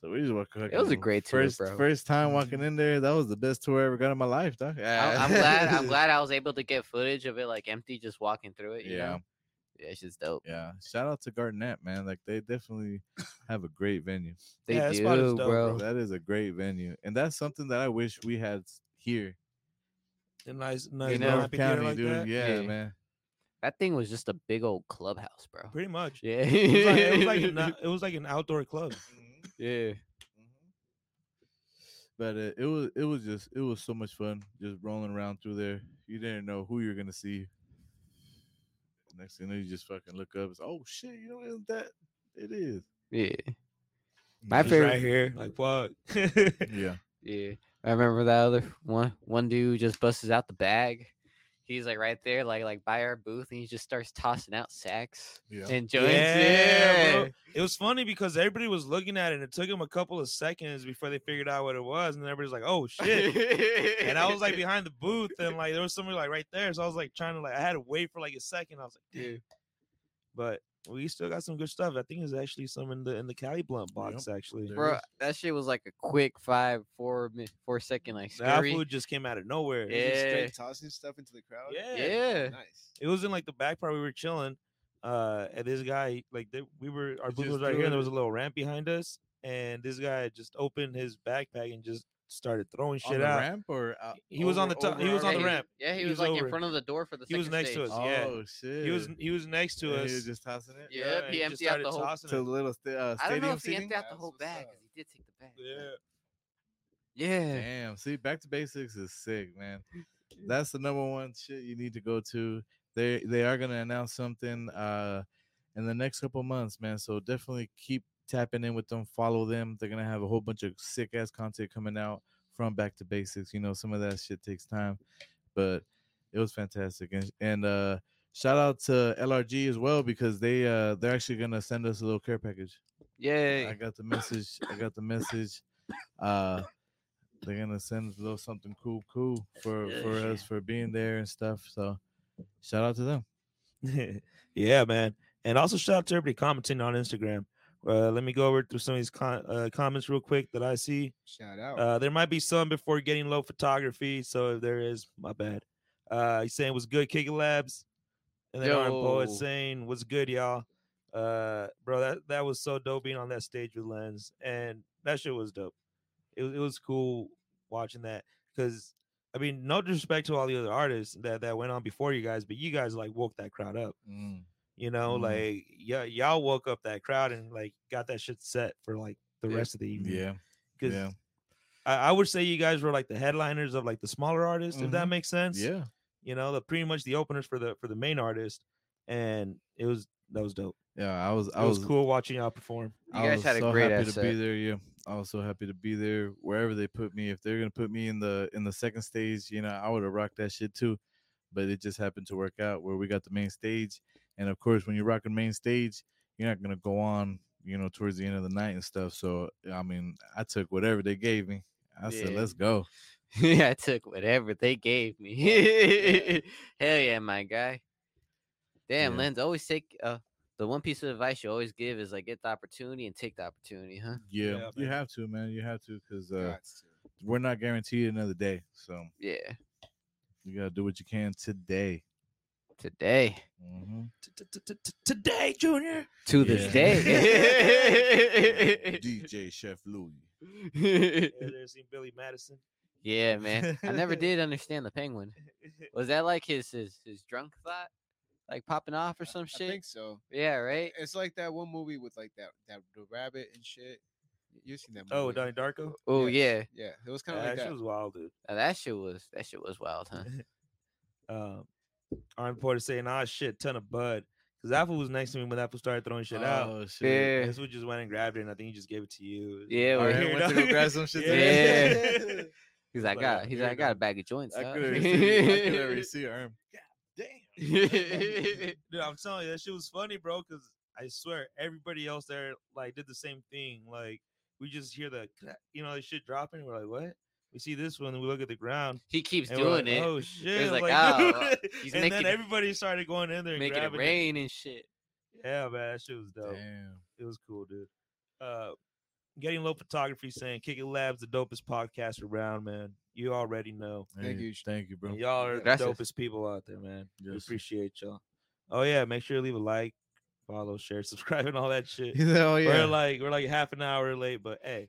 Speaker 3: So we just walk.
Speaker 2: It was a great tour,
Speaker 3: first,
Speaker 2: bro.
Speaker 3: First time walking in there, that was the best tour I ever got in my life, dog.
Speaker 2: I, I'm glad. I'm glad I was able to get footage of it like empty, just walking through it. You
Speaker 3: Yeah.
Speaker 2: know? Yeah, it's just dope.
Speaker 3: Yeah, shout out to Garnett, man. Like they definitely have a great venue.
Speaker 2: They
Speaker 4: Yeah, that
Speaker 2: do,
Speaker 4: spot is dope,
Speaker 2: bro.
Speaker 4: bro.
Speaker 3: That is a great venue, and that's something that I wish we had here
Speaker 4: A nice, nice
Speaker 3: in
Speaker 2: know,
Speaker 3: County,
Speaker 4: like
Speaker 3: dude.
Speaker 4: that.
Speaker 3: Yeah,
Speaker 2: Yeah.
Speaker 3: man.
Speaker 2: That thing was just a big old clubhouse, bro.
Speaker 4: Pretty much.
Speaker 2: Yeah,
Speaker 4: It was like, it was like an, it was like an outdoor club.
Speaker 2: yeah.
Speaker 3: But uh, it was it was just it was so much fun just rolling around through there. You didn't know who you're gonna see. Next thing you know, you just fucking look up. It's oh shit, you know isn't that it is.
Speaker 2: Yeah, My
Speaker 4: Just
Speaker 2: favorite-
Speaker 4: right here, like fuck.
Speaker 3: Yeah,
Speaker 2: yeah. I remember that other one. One dude just busts out the bag. He's like right there, like like by our booth, and he just starts tossing out sacks
Speaker 3: yeah.
Speaker 2: and joints.
Speaker 4: Yeah,
Speaker 2: Yeah,
Speaker 4: bro. It was funny because everybody was looking at it. and It took them a couple of seconds before they figured out what it was, and then everybody's like, "Oh shit!" and I was like behind the booth, and like there was somebody like right there, so I was like trying to like I had to wait for like a second. I was like, dude, But we still got some good stuff. I think there's actually some in the in the Cali Blunt box actually.
Speaker 3: There
Speaker 2: bro,
Speaker 3: is.
Speaker 2: that shit was like a quick five, four, four second four, mi- like
Speaker 4: That
Speaker 2: scurry.
Speaker 4: food just came out of nowhere.
Speaker 2: Yeah.
Speaker 1: Just straight tossing stuff into the crowd.
Speaker 4: Yeah.
Speaker 2: Yeah.
Speaker 1: Nice.
Speaker 4: It was in like the back part we were chilling. Uh, and this guy like they, we were our
Speaker 3: He
Speaker 4: booth was right here. And there was a little ramp behind us, and this guy just opened his backpack and just started throwing
Speaker 3: on
Speaker 4: shit
Speaker 3: the
Speaker 4: out.
Speaker 3: ramp or out,
Speaker 4: He was on the top- he was
Speaker 3: our
Speaker 4: on the
Speaker 2: yeah,
Speaker 3: way?
Speaker 4: ramp.
Speaker 2: Yeah, he,
Speaker 4: He
Speaker 2: was,
Speaker 4: was
Speaker 2: like
Speaker 4: over.
Speaker 2: in front of the door for the
Speaker 4: He was
Speaker 2: second
Speaker 4: next to us. yeah.
Speaker 3: Oh shit!
Speaker 4: He was he was next to
Speaker 3: And
Speaker 4: us.
Speaker 3: He was just tossing it
Speaker 2: Yeah,
Speaker 4: and
Speaker 2: he
Speaker 4: just
Speaker 2: emptied out the whole-
Speaker 3: to the little sta- uh,
Speaker 2: I don't know if he
Speaker 3: seating.
Speaker 2: emptied out the whole bag because he did take the bag.
Speaker 4: Yeah.
Speaker 2: Yeah.
Speaker 3: Damn, see, back to basics is sick, man. That's the number one shit you need to go to. They they are gonna announce something uh in the next couple months, man. So definitely keep tapping in with them, follow them. They're gonna have a whole bunch of sick ass content coming out from back to basics. You know, some of that shit takes time, but it was fantastic. And and uh shout out to LRG as well because they uh they're actually gonna send us a little care package.
Speaker 2: Yay.
Speaker 3: I got the message. I got the message. Uh they're gonna send us a little something cool, cool for
Speaker 2: Yeah,
Speaker 3: for
Speaker 2: yeah.
Speaker 3: us for being there and stuff. So shout out to them.
Speaker 4: yeah, man. And also shout out to everybody commenting on Instagram. Uh, let me go over through some of these con- uh, comments real quick that I see.
Speaker 1: Shout out.
Speaker 4: Uh, there might be some before getting low photography, so if there is, my bad. Uh, he's saying was good, Kick It Labs, and then Arn Poet saying was good, y'all. Uh, bro, that that was so dope being on that stage with Lens, and that shit was dope. It was it was cool watching that because I mean, no disrespect to all the other artists that that went on before you guys, but you guys like woke that crowd up.
Speaker 3: Mm,
Speaker 4: You know,
Speaker 3: Mhm.
Speaker 4: like yeah, y'all woke up that crowd and like got that shit set for like the
Speaker 2: Yeah.
Speaker 4: rest of the evening.
Speaker 3: yeah,
Speaker 4: because
Speaker 3: yeah,
Speaker 4: I, I would say you guys were like the headliners of like the smaller artists, if that
Speaker 3: Mhm.
Speaker 4: makes sense.
Speaker 3: yeah.
Speaker 4: You know, the pretty much the openers for the for the main artist, and it was that was dope.
Speaker 3: Yeah, I was
Speaker 4: It
Speaker 3: I
Speaker 4: was,
Speaker 3: was
Speaker 4: cool watching y'all perform.
Speaker 2: You
Speaker 3: I
Speaker 2: guys
Speaker 3: was
Speaker 2: had a
Speaker 3: so
Speaker 2: great
Speaker 3: happy
Speaker 2: ass
Speaker 3: to be there. Yeah, I was so happy to be there wherever they put me. If they're gonna put me in the in the second stage, you know, I would have rocked that shit too. But it just happened to work out where we got the main stage, and of course, when you're rocking main stage, you're not gonna go on, you know, towards the end of the night and stuff. So I mean, I took whatever they gave me. I said, let's go.
Speaker 2: yeah, I took whatever they gave me. Hell yeah, my guy. Damn,
Speaker 3: Yeah.
Speaker 2: Lens, always take uh the one piece of advice you always give is like get the opportunity and take the opportunity, huh?
Speaker 3: Yeah,
Speaker 4: Yeah,
Speaker 3: you have to, man. You have to, because uh,
Speaker 1: to.
Speaker 3: we're not guaranteed another day. So
Speaker 2: Yeah.
Speaker 3: you gotta do what you can today.
Speaker 2: Today.
Speaker 3: hmm
Speaker 4: Today, Junior.
Speaker 2: To this day.
Speaker 3: DJ Chef Louis.
Speaker 4: Yeah, there's seen Billy Madison.
Speaker 2: yeah, man. I never did understand the penguin. Was that like his his, his drunk thought? Like popping off or some
Speaker 1: I
Speaker 2: shit?
Speaker 1: think so.
Speaker 2: Yeah, right?
Speaker 1: It's like that one movie with like that that the rabbit and shit. You've seen that movie?
Speaker 4: Oh, Donnie Darko.
Speaker 2: Oh
Speaker 1: Yes.
Speaker 2: yeah.
Speaker 1: Yeah, it was kind
Speaker 4: Yeah,
Speaker 1: of like
Speaker 4: that
Speaker 1: that.
Speaker 4: shit was wild, dude.
Speaker 2: Now, that shit was that shit was wild, huh?
Speaker 4: Um, Arn Porter saying, "Ah, shit, ton of bud." Because Apple was next to me when Apple started throwing shit out.
Speaker 3: Oh shit.
Speaker 2: Yeah.
Speaker 4: This one just went and grabbed it, and I think he just gave it to you.
Speaker 2: Yeah, we're here
Speaker 3: went to grab some shit.
Speaker 2: Yeah.
Speaker 3: today?
Speaker 2: He's like, I got he's like, I got a bag of joints.
Speaker 3: I
Speaker 2: huh?"
Speaker 3: could already see. I could already see her arm.
Speaker 4: Dude, I'm telling you, that shit was funny, bro. Because I swear, everybody else there like did the same thing. Like we just hear the you know the shit dropping. We're like, what? We see this one, and we look at the ground.
Speaker 2: he keeps doing
Speaker 4: like,
Speaker 2: it,
Speaker 4: Oh shit!
Speaker 2: It's
Speaker 4: I'm
Speaker 2: like, oh, he's
Speaker 4: and
Speaker 2: making
Speaker 4: then
Speaker 2: it-
Speaker 4: everybody started going in there, and
Speaker 2: making it
Speaker 4: grabbing
Speaker 2: rain and shit.
Speaker 4: Yeah, man, that shit was dope.
Speaker 3: Damn.
Speaker 4: It was cool, dude. Uh, getting low photography saying Kick It Labs the dopest podcast around, man. You already know.
Speaker 1: Thank you.
Speaker 3: Thank you, bro.
Speaker 4: And y'all are
Speaker 2: Gracias.
Speaker 4: the dopest people out there, man. We
Speaker 3: Yes, sir.
Speaker 4: appreciate y'all. Oh yeah, make sure to leave a like, follow, share, subscribe, and all that shit.
Speaker 3: oh yeah.
Speaker 4: We're like we're like half an hour late, but hey,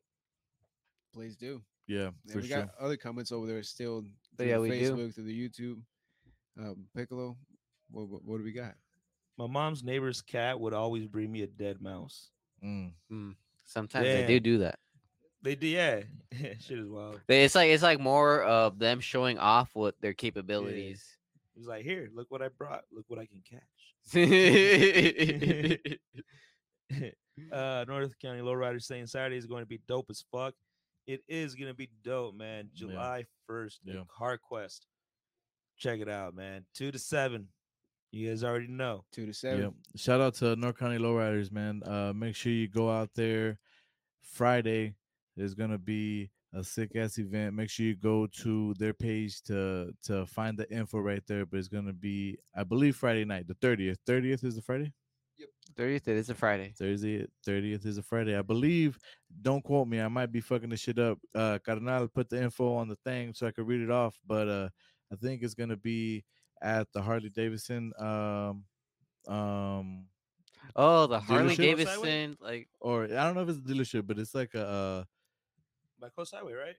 Speaker 1: Please do.
Speaker 3: Yeah,
Speaker 1: And
Speaker 3: for
Speaker 1: we
Speaker 3: sure.
Speaker 1: got other comments over there still. Through
Speaker 2: yeah,
Speaker 1: the
Speaker 2: we do.
Speaker 1: Facebook, through the YouTube. Um, Piccolo, what, what, what do we got?
Speaker 4: my mom's neighbor's cat would always bring me a dead mouse.
Speaker 3: Mm.
Speaker 2: Sometimes they do do that.
Speaker 4: They do, yeah. shit is wild.
Speaker 2: It's like it's like more of them showing off what their capabilities.
Speaker 4: He's like, here, look what I brought. Look what I can catch. uh North County Lowrider saying Saturday is going to be dope as fuck. It is gonna be dope, man. July first,
Speaker 3: Yeah.
Speaker 4: Car Quest. Check it out, man. Two to seven. You guys already know.
Speaker 1: Two to seven.
Speaker 3: Yep. Shout out to North County Lowriders, man. Uh, make sure you go out there. Friday, there's gonna be a sick ass event. Make sure you go to their page to to find the info right there. But it's gonna be, I believe, Friday night, the thirtieth. Thirtieth is the Friday.
Speaker 2: Thirtieth, it is a Friday.
Speaker 3: Thursday, thirtieth is a Friday. I believe. Don't quote me. I might be fucking this shit up. Uh, Carnal put the info on the thing so I could read it off. But uh, I think it's gonna be at the Harley Davidson. Um, um,
Speaker 2: Oh, the Harley Davidson, like
Speaker 3: or I don't know if it's a dealership, but it's like a. Uh,
Speaker 4: By Coast Highway, right?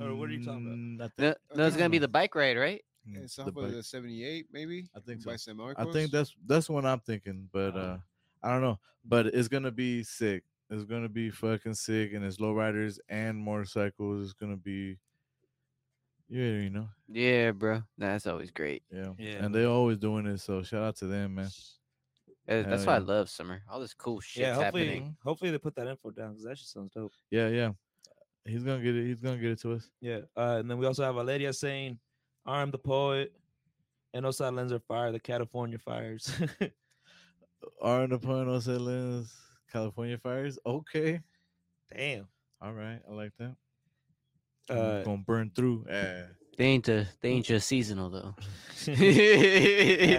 Speaker 4: Or what are you talking about?
Speaker 3: mm,
Speaker 2: no, no, it's gonna be the bike ride, right?
Speaker 3: Mm,
Speaker 1: It's
Speaker 3: the
Speaker 1: off of the 78, maybe?
Speaker 3: I think
Speaker 1: by
Speaker 3: so.
Speaker 1: San
Speaker 3: I think that's that's what I'm thinking, but
Speaker 4: Oh.
Speaker 3: uh, I don't know. But it's gonna be sick. It's gonna be fucking sick, and it's lowriders and motorcycles. It's gonna be. Yeah, you know,
Speaker 2: Yeah, bro. That's always great.
Speaker 3: yeah,
Speaker 4: Yeah,
Speaker 3: and they're always doing it. So shout out to them, man.
Speaker 2: Uh, That's
Speaker 3: Hell
Speaker 2: why I love summer. All this cool shit
Speaker 4: yeah, hopefully
Speaker 2: happening.
Speaker 4: hopefully they put that info down because that just sounds dope.
Speaker 3: Yeah, yeah. He's gonna get it. He's gonna get it to us.
Speaker 4: Yeah. Uh, and then we also have Valeria saying, I'm the poet. And Osai are Fire, the California fires.
Speaker 3: Are the Poet, Pueblo Lens California fires? Okay,
Speaker 4: Damn.
Speaker 3: all right. I like that.
Speaker 4: Uh,
Speaker 3: gonna burn through. Eh.
Speaker 2: They ain't the, they ain't just seasonal though.
Speaker 4: that's,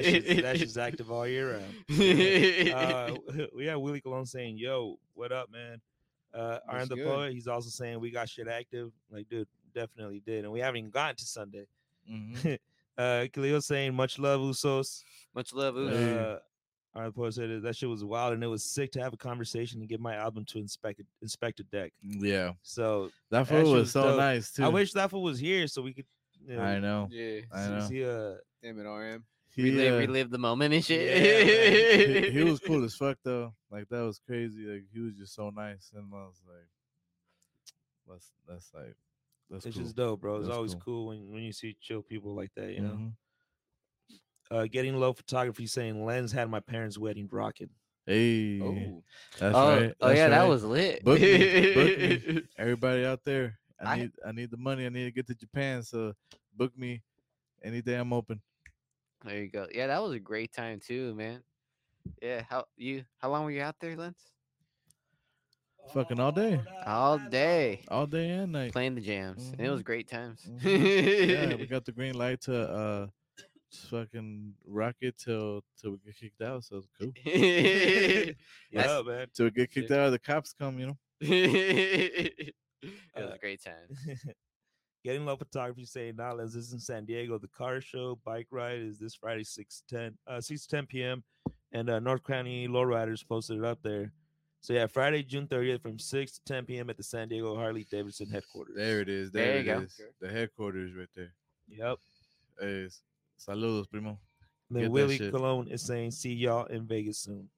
Speaker 4: just, that's just active all year round. uh, we have Willie Colon saying, "Yo, what up, man?" Uh, Iron the
Speaker 1: good?
Speaker 4: poet. He's also saying we got shit active. Like, dude, definitely did, and we haven't even gotten to Sunday.
Speaker 3: Mhm.
Speaker 4: uh, Khalil saying, "Much love, Usos."
Speaker 2: Much love, Uzi.
Speaker 3: Hey.
Speaker 4: Uh, Iron the poet said that- that shit was wild, and it was sick to have a conversation and get my album to inspect Inspectah Deck.
Speaker 3: Yeah,
Speaker 4: So
Speaker 3: that
Speaker 4: That
Speaker 3: fool was
Speaker 4: was
Speaker 3: so
Speaker 4: dope.
Speaker 3: nice too.
Speaker 4: I wish that fool was here so we could. You know,
Speaker 3: I know.
Speaker 2: Yeah.
Speaker 3: I
Speaker 4: see-
Speaker 3: know.
Speaker 4: See, uh,
Speaker 1: Damn it, RM.
Speaker 3: He,
Speaker 2: Relive,
Speaker 3: uh,
Speaker 2: relive the moment and shit.
Speaker 3: he, he was cool as fuck though. Like that was crazy. Like he was just so nice, and I was like, that's that's like that's
Speaker 4: it's
Speaker 3: cool.
Speaker 4: just dope, bro. It's
Speaker 3: That's
Speaker 4: always
Speaker 3: cool.
Speaker 4: cool when when you see chill people like that. You know.
Speaker 3: Mhm.
Speaker 4: uh, getting low photography saying Lens had my parents' wedding rocking.
Speaker 3: Hey,
Speaker 1: Oh,
Speaker 3: that's
Speaker 2: oh,
Speaker 3: right.
Speaker 2: oh
Speaker 3: that's
Speaker 2: yeah, that was lit.
Speaker 3: Book me, book me. everybody out there. I
Speaker 2: I-
Speaker 3: need I need the money. I need to get to Japan. So book me any day I'm open.
Speaker 2: There you go. Yeah, that was a great time too, man. Yeah, how you? How long were you out there, Lens?
Speaker 3: Fucking all day.
Speaker 2: All day
Speaker 3: All day and night.
Speaker 2: playing the jams, and it was
Speaker 3: Mhm.
Speaker 2: great times.
Speaker 3: yeah, we got the green light to uh just fucking rock it till till we get kicked out. So it's cool.
Speaker 2: it
Speaker 4: Yeah, man.
Speaker 3: Till we get kicked
Speaker 2: Shit.
Speaker 3: out, the cops come. You know.
Speaker 2: It was
Speaker 4: Uh,
Speaker 2: a great time.
Speaker 4: Getting low photography saying now Lens is in San Diego. The car show bike ride is this Friday, 6 10 uh 6 10 p.m. And uh North County Lowriders posted it up there. So yeah, Friday, June 30th from 6 to 10 p.m. at the San Diego Harley Davidson headquarters.
Speaker 3: There it is.
Speaker 2: There
Speaker 3: There,
Speaker 2: you
Speaker 3: it
Speaker 2: go.
Speaker 3: is. The headquarters right there.
Speaker 4: Yep.
Speaker 3: Hey, saludos, primo.
Speaker 4: Then
Speaker 3: Get
Speaker 4: Willie
Speaker 3: shit.
Speaker 4: Cologne is saying, see y'all in Vegas soon.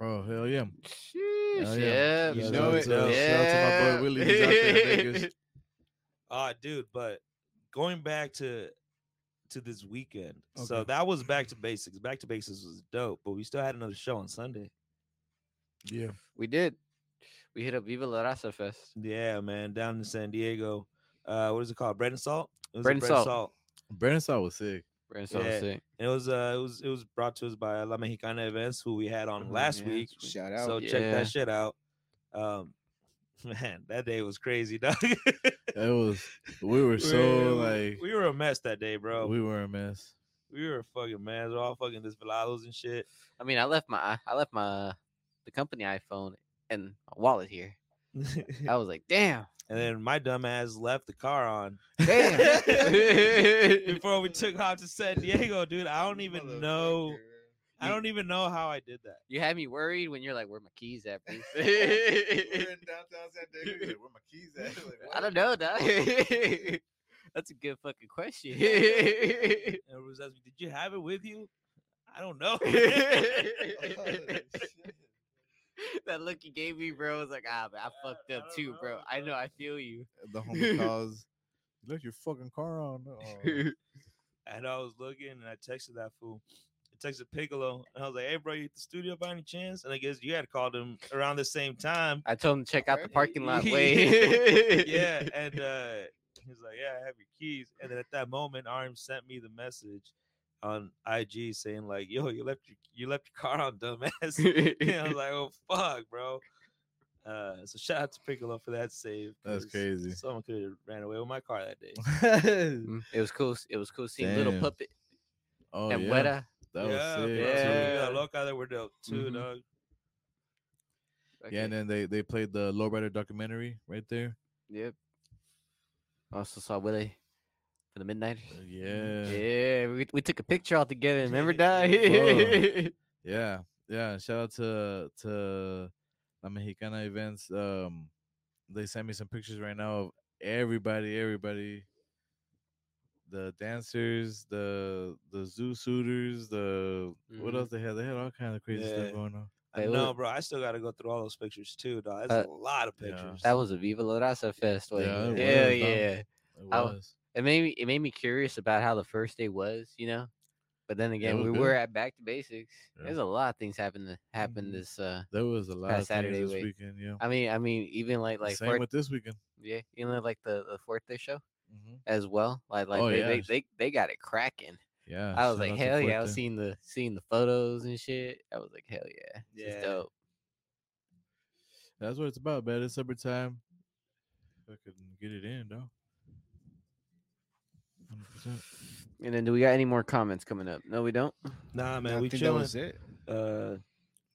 Speaker 3: Oh hell yeah!
Speaker 2: Sheesh,
Speaker 3: Hell
Speaker 2: yeah,
Speaker 3: yeah.
Speaker 4: You
Speaker 3: Shout
Speaker 4: know
Speaker 3: out
Speaker 4: it.
Speaker 3: to- Shout out to my boy Willie. He's out there in Vegas.
Speaker 4: Ah, dude, but going back to to this weekend. So that was back to basics. Back to basics was dope, but we still had another show on Sunday.
Speaker 3: Yeah.
Speaker 2: We did. We hit up Viva La Raza Fest.
Speaker 4: Yeah, man, down in San Diego. Uh, what is it called? Bread and salt. It was
Speaker 2: Bread
Speaker 4: at
Speaker 2: and Salt.
Speaker 3: Bread and Salt was sick.
Speaker 2: Brand so
Speaker 4: Yeah.
Speaker 2: sick.
Speaker 4: And it was uh, it was it was brought to us by La Mexicana Events, who we had on
Speaker 2: Mhm,
Speaker 4: last
Speaker 2: yeah.
Speaker 4: week.
Speaker 1: shout out.
Speaker 4: So check that shit out. Um, Man, that day was crazy, dog.
Speaker 3: It was. We were so
Speaker 4: we,
Speaker 3: like.
Speaker 4: we were a mess that day, bro.
Speaker 3: We were a mess.
Speaker 4: We were a fucking mess. We're all fucking desvelados and shit.
Speaker 2: I mean, I left my I left my the company iPhone and my wallet here. I was like, damn,
Speaker 4: and then my dumb ass left the car on
Speaker 2: damn.
Speaker 4: before we took off to San Diego, dude. I don't even know. I don't even know how I did that.
Speaker 2: you had me worried when you're like, where my keys at, please?
Speaker 3: in downtown San Diego. Where my keys at?
Speaker 2: I don't know, dog. That's a good fucking question.
Speaker 4: And it was asking, did you have it with you? I don't know.
Speaker 2: Oh, that look you gave me, bro, was like, ah, man, I
Speaker 4: Yeah,
Speaker 2: fucked up
Speaker 4: don't
Speaker 2: too, bro.
Speaker 4: know,
Speaker 2: I know. I feel you.
Speaker 3: The homie calls. "You Left your fucking car on. Oh.
Speaker 4: and I was looking and I texted that fool. I texted Piccolo and I was like, hey, bro, you at the studio by any chance? And I guess you had called him around the same time.
Speaker 2: I told him to check out the parking lot
Speaker 4: Yeah.
Speaker 2: way.
Speaker 4: yeah. And uh, he's like, yeah, I have your keys. And then at that moment, Arm sent me the message on IG saying like, yo, you left your you left your car on, dumbass. and I was like, oh fuck, bro. Uh, so shout out to Piccolo for that save.
Speaker 3: That's crazy.
Speaker 4: Someone could have ran away with my car that day.
Speaker 2: Mm, it was cool. It was cool seeing little puppet
Speaker 3: oh
Speaker 2: and
Speaker 3: yeah.
Speaker 2: Weta.
Speaker 3: That was
Speaker 4: yeah,
Speaker 3: sick.
Speaker 4: bro.
Speaker 2: Yeah.
Speaker 4: Yeah, loca that were dope too,
Speaker 2: Mhm.
Speaker 4: dog.
Speaker 3: Yeah, and then they they played the Lowrider documentary right there.
Speaker 2: Yep. I Also saw Willie for the midnight.
Speaker 3: Uh, Yeah.
Speaker 2: Yeah, we, we took a picture all together. Remember
Speaker 3: Fuck.
Speaker 2: that?
Speaker 3: Yeah, yeah. Shout out to to La Mexicana events. Um, they sent me some pictures right now of everybody, everybody. The dancers, the the zoo suitors, the what
Speaker 2: Mhm.
Speaker 3: else they had? They had all kinds of crazy
Speaker 4: Yeah.
Speaker 3: stuff going on.
Speaker 4: I know, bro. I still got to go through all those pictures too, dog. That's
Speaker 2: Uh,
Speaker 4: a lot of
Speaker 3: yeah.
Speaker 4: pictures.
Speaker 2: that was a Viva La Raza fest. Like,
Speaker 3: Yeah, it
Speaker 2: hell
Speaker 3: was, dog.
Speaker 2: yeah.
Speaker 3: It
Speaker 2: I-
Speaker 3: was.
Speaker 2: It made me it made me curious about how the first day was, you know. But then again, we
Speaker 3: good.
Speaker 2: were at back to basics.
Speaker 3: Yeah.
Speaker 2: There's a lot of things happen to happen
Speaker 3: Mhm.
Speaker 2: this uh
Speaker 3: There was a lot of
Speaker 2: Saturday
Speaker 3: this
Speaker 2: week.
Speaker 3: weekend. Yeah.
Speaker 2: I mean I mean even like like
Speaker 3: Same
Speaker 2: Fuerte-
Speaker 3: with this weekend.
Speaker 2: yeah, you know like the the fourth day show
Speaker 3: hmm
Speaker 2: as well. Like like
Speaker 3: Oh,
Speaker 2: they,
Speaker 3: yeah.
Speaker 2: they, they they got it cracking.
Speaker 3: Yeah.
Speaker 2: I was like, hell yeah! I was seeing the seeing the photos and shit. I was like, hell yeah,
Speaker 4: Yeah.
Speaker 2: dope.
Speaker 3: That's what it's about, man. It's summertime. Fucking get it in, though. 100%.
Speaker 2: And then do we got any more comments coming up? No, we don't.
Speaker 4: nah, man.
Speaker 1: I
Speaker 4: we
Speaker 1: think that
Speaker 4: chilling.
Speaker 1: was it.
Speaker 4: Uh,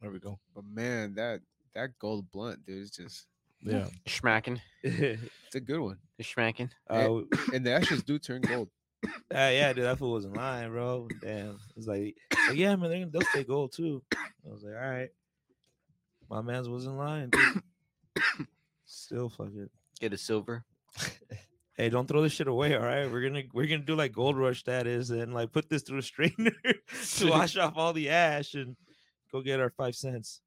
Speaker 3: There we go.
Speaker 1: But man, that that gold blunt, dude, is just
Speaker 3: Yeah.
Speaker 2: Schmacking,
Speaker 1: it's a good one.
Speaker 2: It's schmacking.
Speaker 4: uh,
Speaker 1: And the ashes do turn gold.
Speaker 4: uh, yeah, dude, that fool wasn't lying, bro. Damn, it's like, like, yeah, man, they're gonna they'll stay gold too. I was like, all right, my man's wasn't lying. dude. Still fucking.
Speaker 2: Get a silver.
Speaker 4: Hey, don't throw this shit away, all right? We're gonna we're gonna do like gold rush that is, and like put this through a strainer to wash off all the ash and go get our five cents.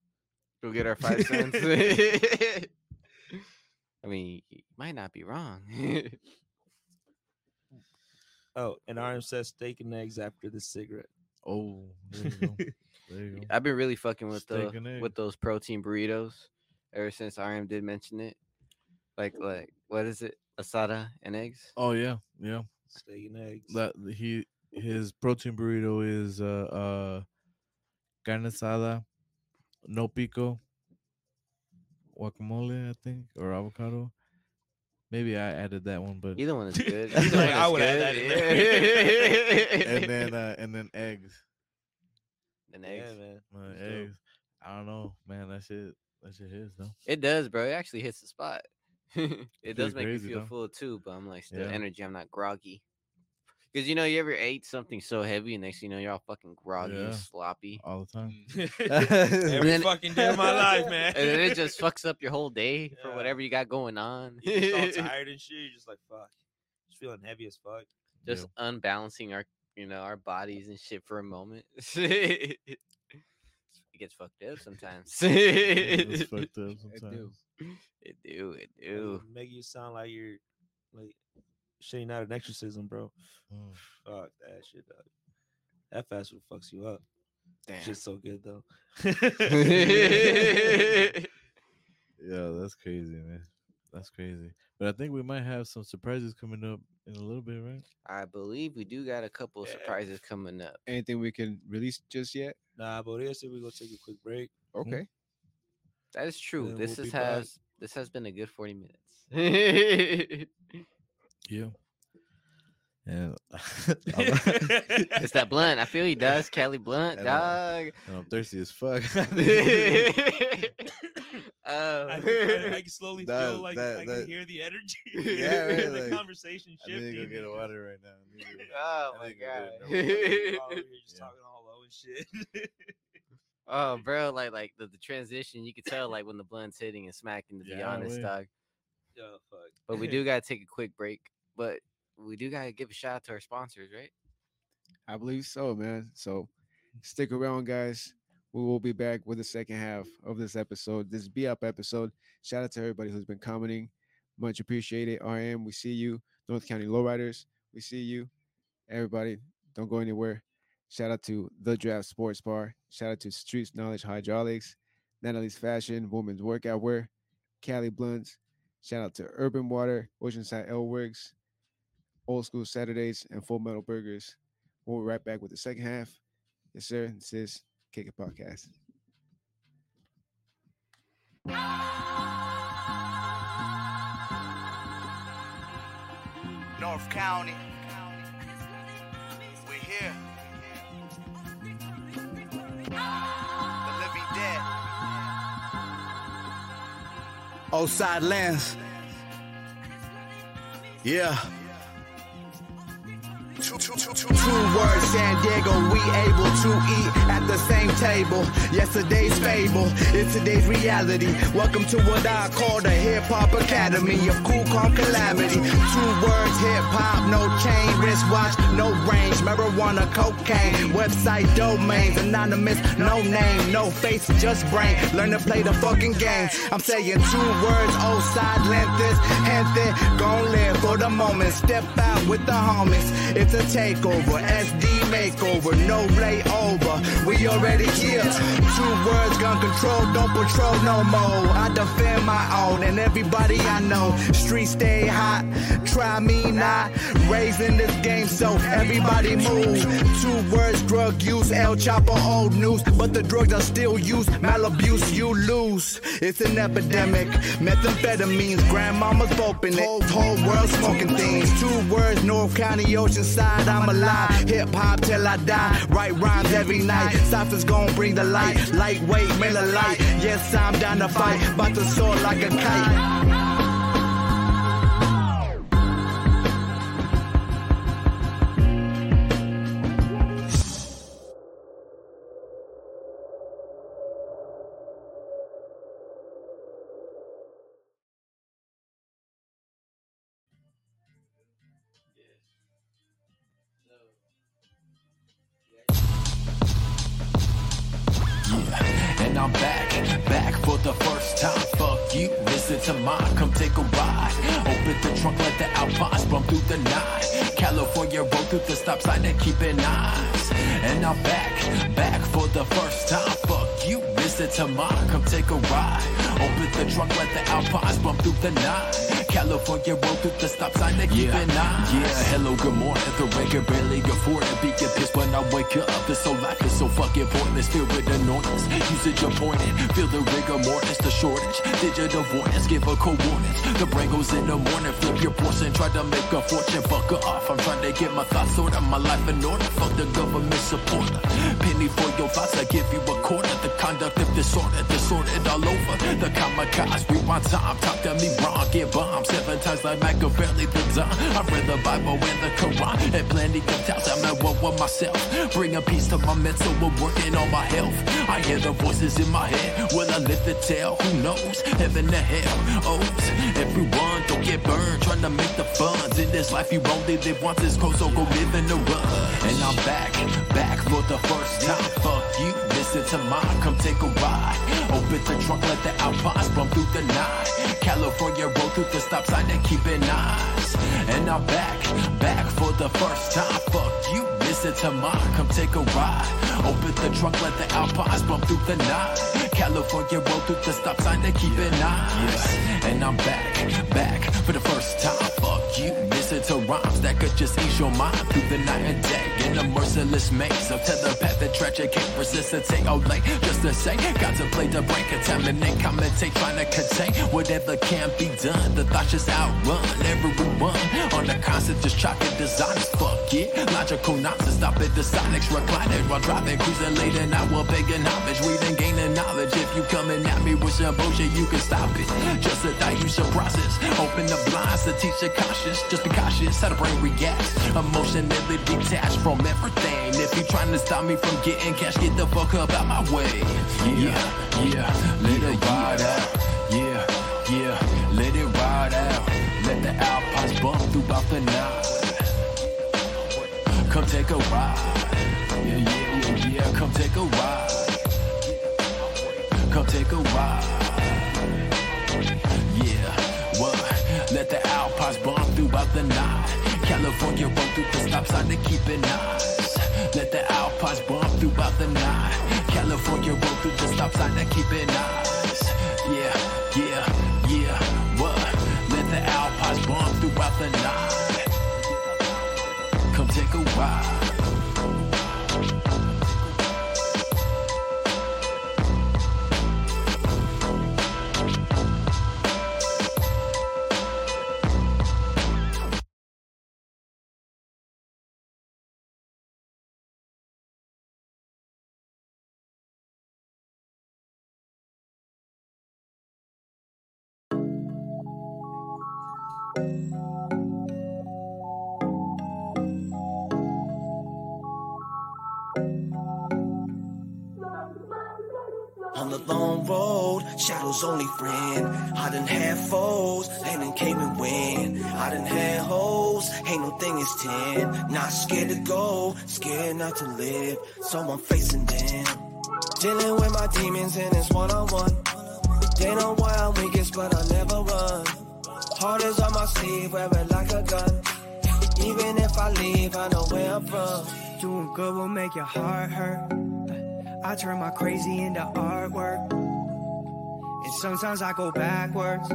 Speaker 2: Go get our five cents. I mean, you might not be wrong.
Speaker 4: Oh, and RM says steak and eggs after the cigarette.
Speaker 3: Oh, there you go. there you go.
Speaker 2: I've been really fucking with
Speaker 3: Steak
Speaker 2: the with those protein burritos ever since RM did mention it. Like like what is it? Asada and eggs.
Speaker 3: Oh yeah, yeah.
Speaker 4: Steak and eggs.
Speaker 3: That he his protein burrito is uh uh carne asada, no pico, guacamole, I think, or avocado. Maybe I added that one, but
Speaker 2: Either one is good.
Speaker 4: He's like,
Speaker 2: one
Speaker 4: I
Speaker 2: is
Speaker 4: would add that
Speaker 2: good.
Speaker 3: and then uh and then eggs.
Speaker 2: and
Speaker 4: yeah,
Speaker 2: eggs.
Speaker 4: man.
Speaker 3: Uh,
Speaker 4: It's dope.
Speaker 3: eggs. I don't know, man. That shit that shit is though.
Speaker 2: It does, bro. It actually hits the spot. it does make
Speaker 3: crazy,
Speaker 2: me feel
Speaker 3: though.
Speaker 2: full too, but I'm like still
Speaker 3: Yeah.
Speaker 2: energy. I'm not groggy. Because you know, you ever ate something so heavy, and next thing you know, you're all fucking groggy and sloppy,
Speaker 3: All the time. Mm.
Speaker 4: Every
Speaker 2: then-
Speaker 4: fucking day of my life, man.
Speaker 2: and then it just fucks up your whole day for whatever you got going on.
Speaker 4: You just all tired and shit. You're just like, fuck. Just feeling heavy as fuck.
Speaker 2: just
Speaker 3: Yeah.
Speaker 2: unbalancing our, you know, our bodies and shit for a moment. it gets fucked up sometimes.
Speaker 3: It's
Speaker 2: it
Speaker 3: fucked up sometimes.
Speaker 1: Do.
Speaker 2: do, it
Speaker 4: It'll
Speaker 2: do.
Speaker 4: Make you sound like you're like shitting out an exorcism, bro.
Speaker 3: Mm.
Speaker 4: Fuck that shit, dog. That fast food fucks you up.
Speaker 2: Damn.
Speaker 4: Shit's so good though.
Speaker 3: Yeah, that's crazy, man. That's crazy. But I think we might have some surprises coming up in a little bit, right?
Speaker 2: I believe we do got a couple of
Speaker 4: Yeah.
Speaker 2: surprises coming up.
Speaker 1: Anything we can release just yet?
Speaker 4: nah, but I said we gonna take a quick break.
Speaker 1: Okay.
Speaker 2: That is true. this
Speaker 4: we'll
Speaker 2: is
Speaker 4: be back.
Speaker 2: has this has been a good 40 minutes.
Speaker 3: Yeah. And
Speaker 2: it's that blunt. I feel he does. Cali Blunt,
Speaker 3: I know.
Speaker 2: dog.
Speaker 3: I'm thirsty as fuck.
Speaker 2: Oh.
Speaker 4: I, can- I can slowly
Speaker 3: That-
Speaker 4: feel like
Speaker 3: that-
Speaker 4: I
Speaker 3: that-
Speaker 4: can hear the energy.
Speaker 3: Yeah, right,
Speaker 4: the
Speaker 3: like,
Speaker 4: conversation
Speaker 3: I
Speaker 4: shifting.
Speaker 3: Oh need to go get a water right now. To-
Speaker 2: oh my
Speaker 3: we're
Speaker 2: god.
Speaker 4: Oh, you're just
Speaker 3: Yeah.
Speaker 4: talking all low and shit.
Speaker 2: Oh, bro, like like the, the transition, you could tell like when the blunt's hitting and smacking. To be
Speaker 3: Yeah,
Speaker 2: honest,
Speaker 3: we-
Speaker 2: dog.
Speaker 4: Yo, fuck.
Speaker 2: But we do gotta take a quick break. But we do gotta give a shout out to our sponsors, right?
Speaker 1: I believe so, man. So stick around, guys. We will be back with the second half of this episode, this BIAP episode. Shout out to everybody who's been commenting. Much appreciated. RM, we see you. North County Lowriders, we see you. Everybody, don't go anywhere. Shout out to The Draft Sports Bar. Shout out to Streets Knowledge Hydraulics, Natalie's Fashion, Women's Workout Wear, Cali Blunts. Shout out to Urban Water, Oceanside Ale Works, Old School Saturdays, and Full Metal Burgers. We'll be right back with the second half. Yes, sir. This is Kick It Podcast.
Speaker 5: North County. The living dead. Outside lands. Yeah. Two, words, San Diego, we able to eat at the same table. Yesterday's fable is today's reality. Welcome to what I call the Hip Hop Academy of Cool Calm Calamity. Two words, hip hop, no chain, wristwatch, no range, marijuana, cocaine, website domains, anonymous, no name, no face, just brain. Learn to play the fucking game. I'm saying two words, old side length this is gente, gon' live for the moment. Step out with the homies. It's a takeover, SD makeover, no layover. We already here. Two words, gun control, don't patrol no more. I defend my own and everybody I know. Streets stay hot, try me not. Raising this game, so everybody move. Two words, drug use, El Chapo, old news. But the drugs are still used, malabuse, you lose. It's an epidemic. Methamphetamines, grandmamas open it. Whole, whole world smoking things. Two words, North County, Oceanside, I'm alive. Hip hop till I die. Write rhymes every night. Cypher's gon' bring the light. Lightweight, Miller Light. Yes, I'm down to fight. About to soar like a kite.
Speaker 6: Warnings, a coordinates. The brain goes in the morning. Flip your portion. Try to make a fortune. Fuck off. I'm trying to get my thoughts sorted. My life in order. Fuck the government supporter. Penny for your thoughts. I give you a quarter. The conduct of disorder. Disordered all over. The kamikaze. Rewind time. Talk to me wrong. Get bombed. Seven times like Machiavelli. The dawn. I read the Bible and the Quran. And plenty of times I'm at war with myself. Bring a piece to my mental. We're working on my health. I hear the voices in my head. Will I live to tell? Who knows? Heaven to hell. O's. Everyone don't get burned. Trying to make the funds. In this life you only live once. It's cold, so go live in the run. And I'm back. Back for the first time. Fuck you. Listen to mine. Come take a ride. Open the trunk. Let the Alpines bump through the night. California roll through the stop sign and keeping eyes. And I'm back. Back for the first time. Fuck you. Listen to mine, come take a ride. Open the trunk, let the Alpines bump through the night. California roll through the stop sign and keep an eye. And I'm back, back for the first time. Fuck you, listen versatile rhymes that could just ease your mind through the night and day. In a merciless maze of telepath that tragic can't resist resuscitate all late. Just to say, got to play the brain, contaminate, commentate, trying to contain whatever can't be done. The thoughts just outrun everyone on the constant, just traffic designers. Fuck it, logical nonsense, stop it. The sonics reclining while driving, cruising late and I will beg begging homage, reading, gaining knowledge. If you coming at me with some bullshit, you can stop it. Just a diffusion process, open the blinds to teach the cautious. Just be cautious how the brain reacts. Emotionally detached from everything. If you trying to stop me from getting cash, get the fuck up out my way. Yeah, yeah, let it ride out. Yeah, yeah, let it ride out. Let the alpines bump throughout the night. Come take a ride. Yeah, yeah, yeah, yeah. Come take a ride. Come take a ride. Yeah, what? Let the alpines bump throughout the night. California run through the stop sign to keep it nice. Let the alpines bump throughout the night. California run through the stop sign to keep it nice. Yeah, yeah, yeah. What? Let the alpines bump throughout the night. Come take a ride.
Speaker 7: Shadows only friend. I done had foes, they done came and win. I done had hoes, ain't no thing is ten. Not scared to go, scared not to live, so I'm facing them. Dealing with my demons and it's one on one. They know why I'm weakest, but I never run. Heart is on my sleeve, wear it like a gun. Even if I leave, I know where I'm from.
Speaker 8: Doing good will make your heart hurt. I turn my crazy into artwork. Sometimes I go backwards,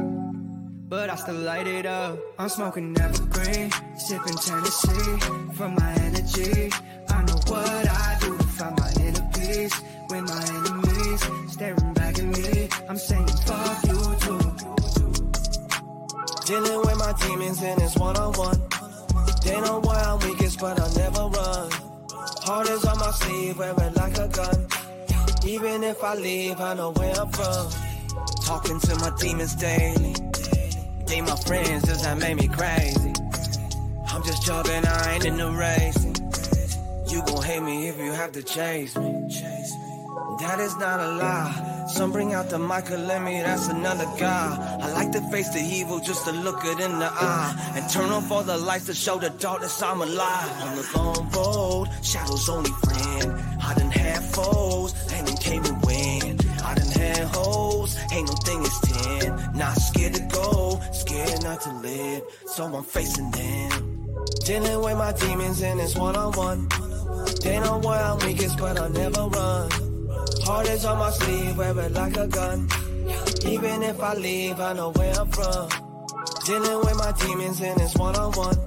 Speaker 8: but I still light it up. I'm smoking evergreen, sipping Tennessee for my energy. I know what I do to find my inner peace. When my enemies staring back at me, I'm saying fuck you too.
Speaker 7: Dealing with my demons and it's one on one. They know why I'm weakest, but I never run. Heart is on my sleeve, wear it like a gun. Even if I leave, I know where I'm from. Talking to my demons daily. They my friends, does that make me crazy? I'm just jogging, I ain't in the race. You gon' hate me if you have to chase me. That is not a lie. Some bring out the Michael Lemmy, that's another guy. I like to face the evil just to look it in the eye. And turn off all the lights to show the darkness I'm alive. On the long road, shadows only friend. I done had foes, and then came and win. I done had hoes, ain't no thing is ten. Not scared to go, scared not to live. So I'm facing them. Dealing with my demons and it's one on one. They know why I'm weakest, but I never run. Heart is on my sleeve, wear it like a gun. Even if I leave, I know where I'm from. Dealing with my demons and it's one on one.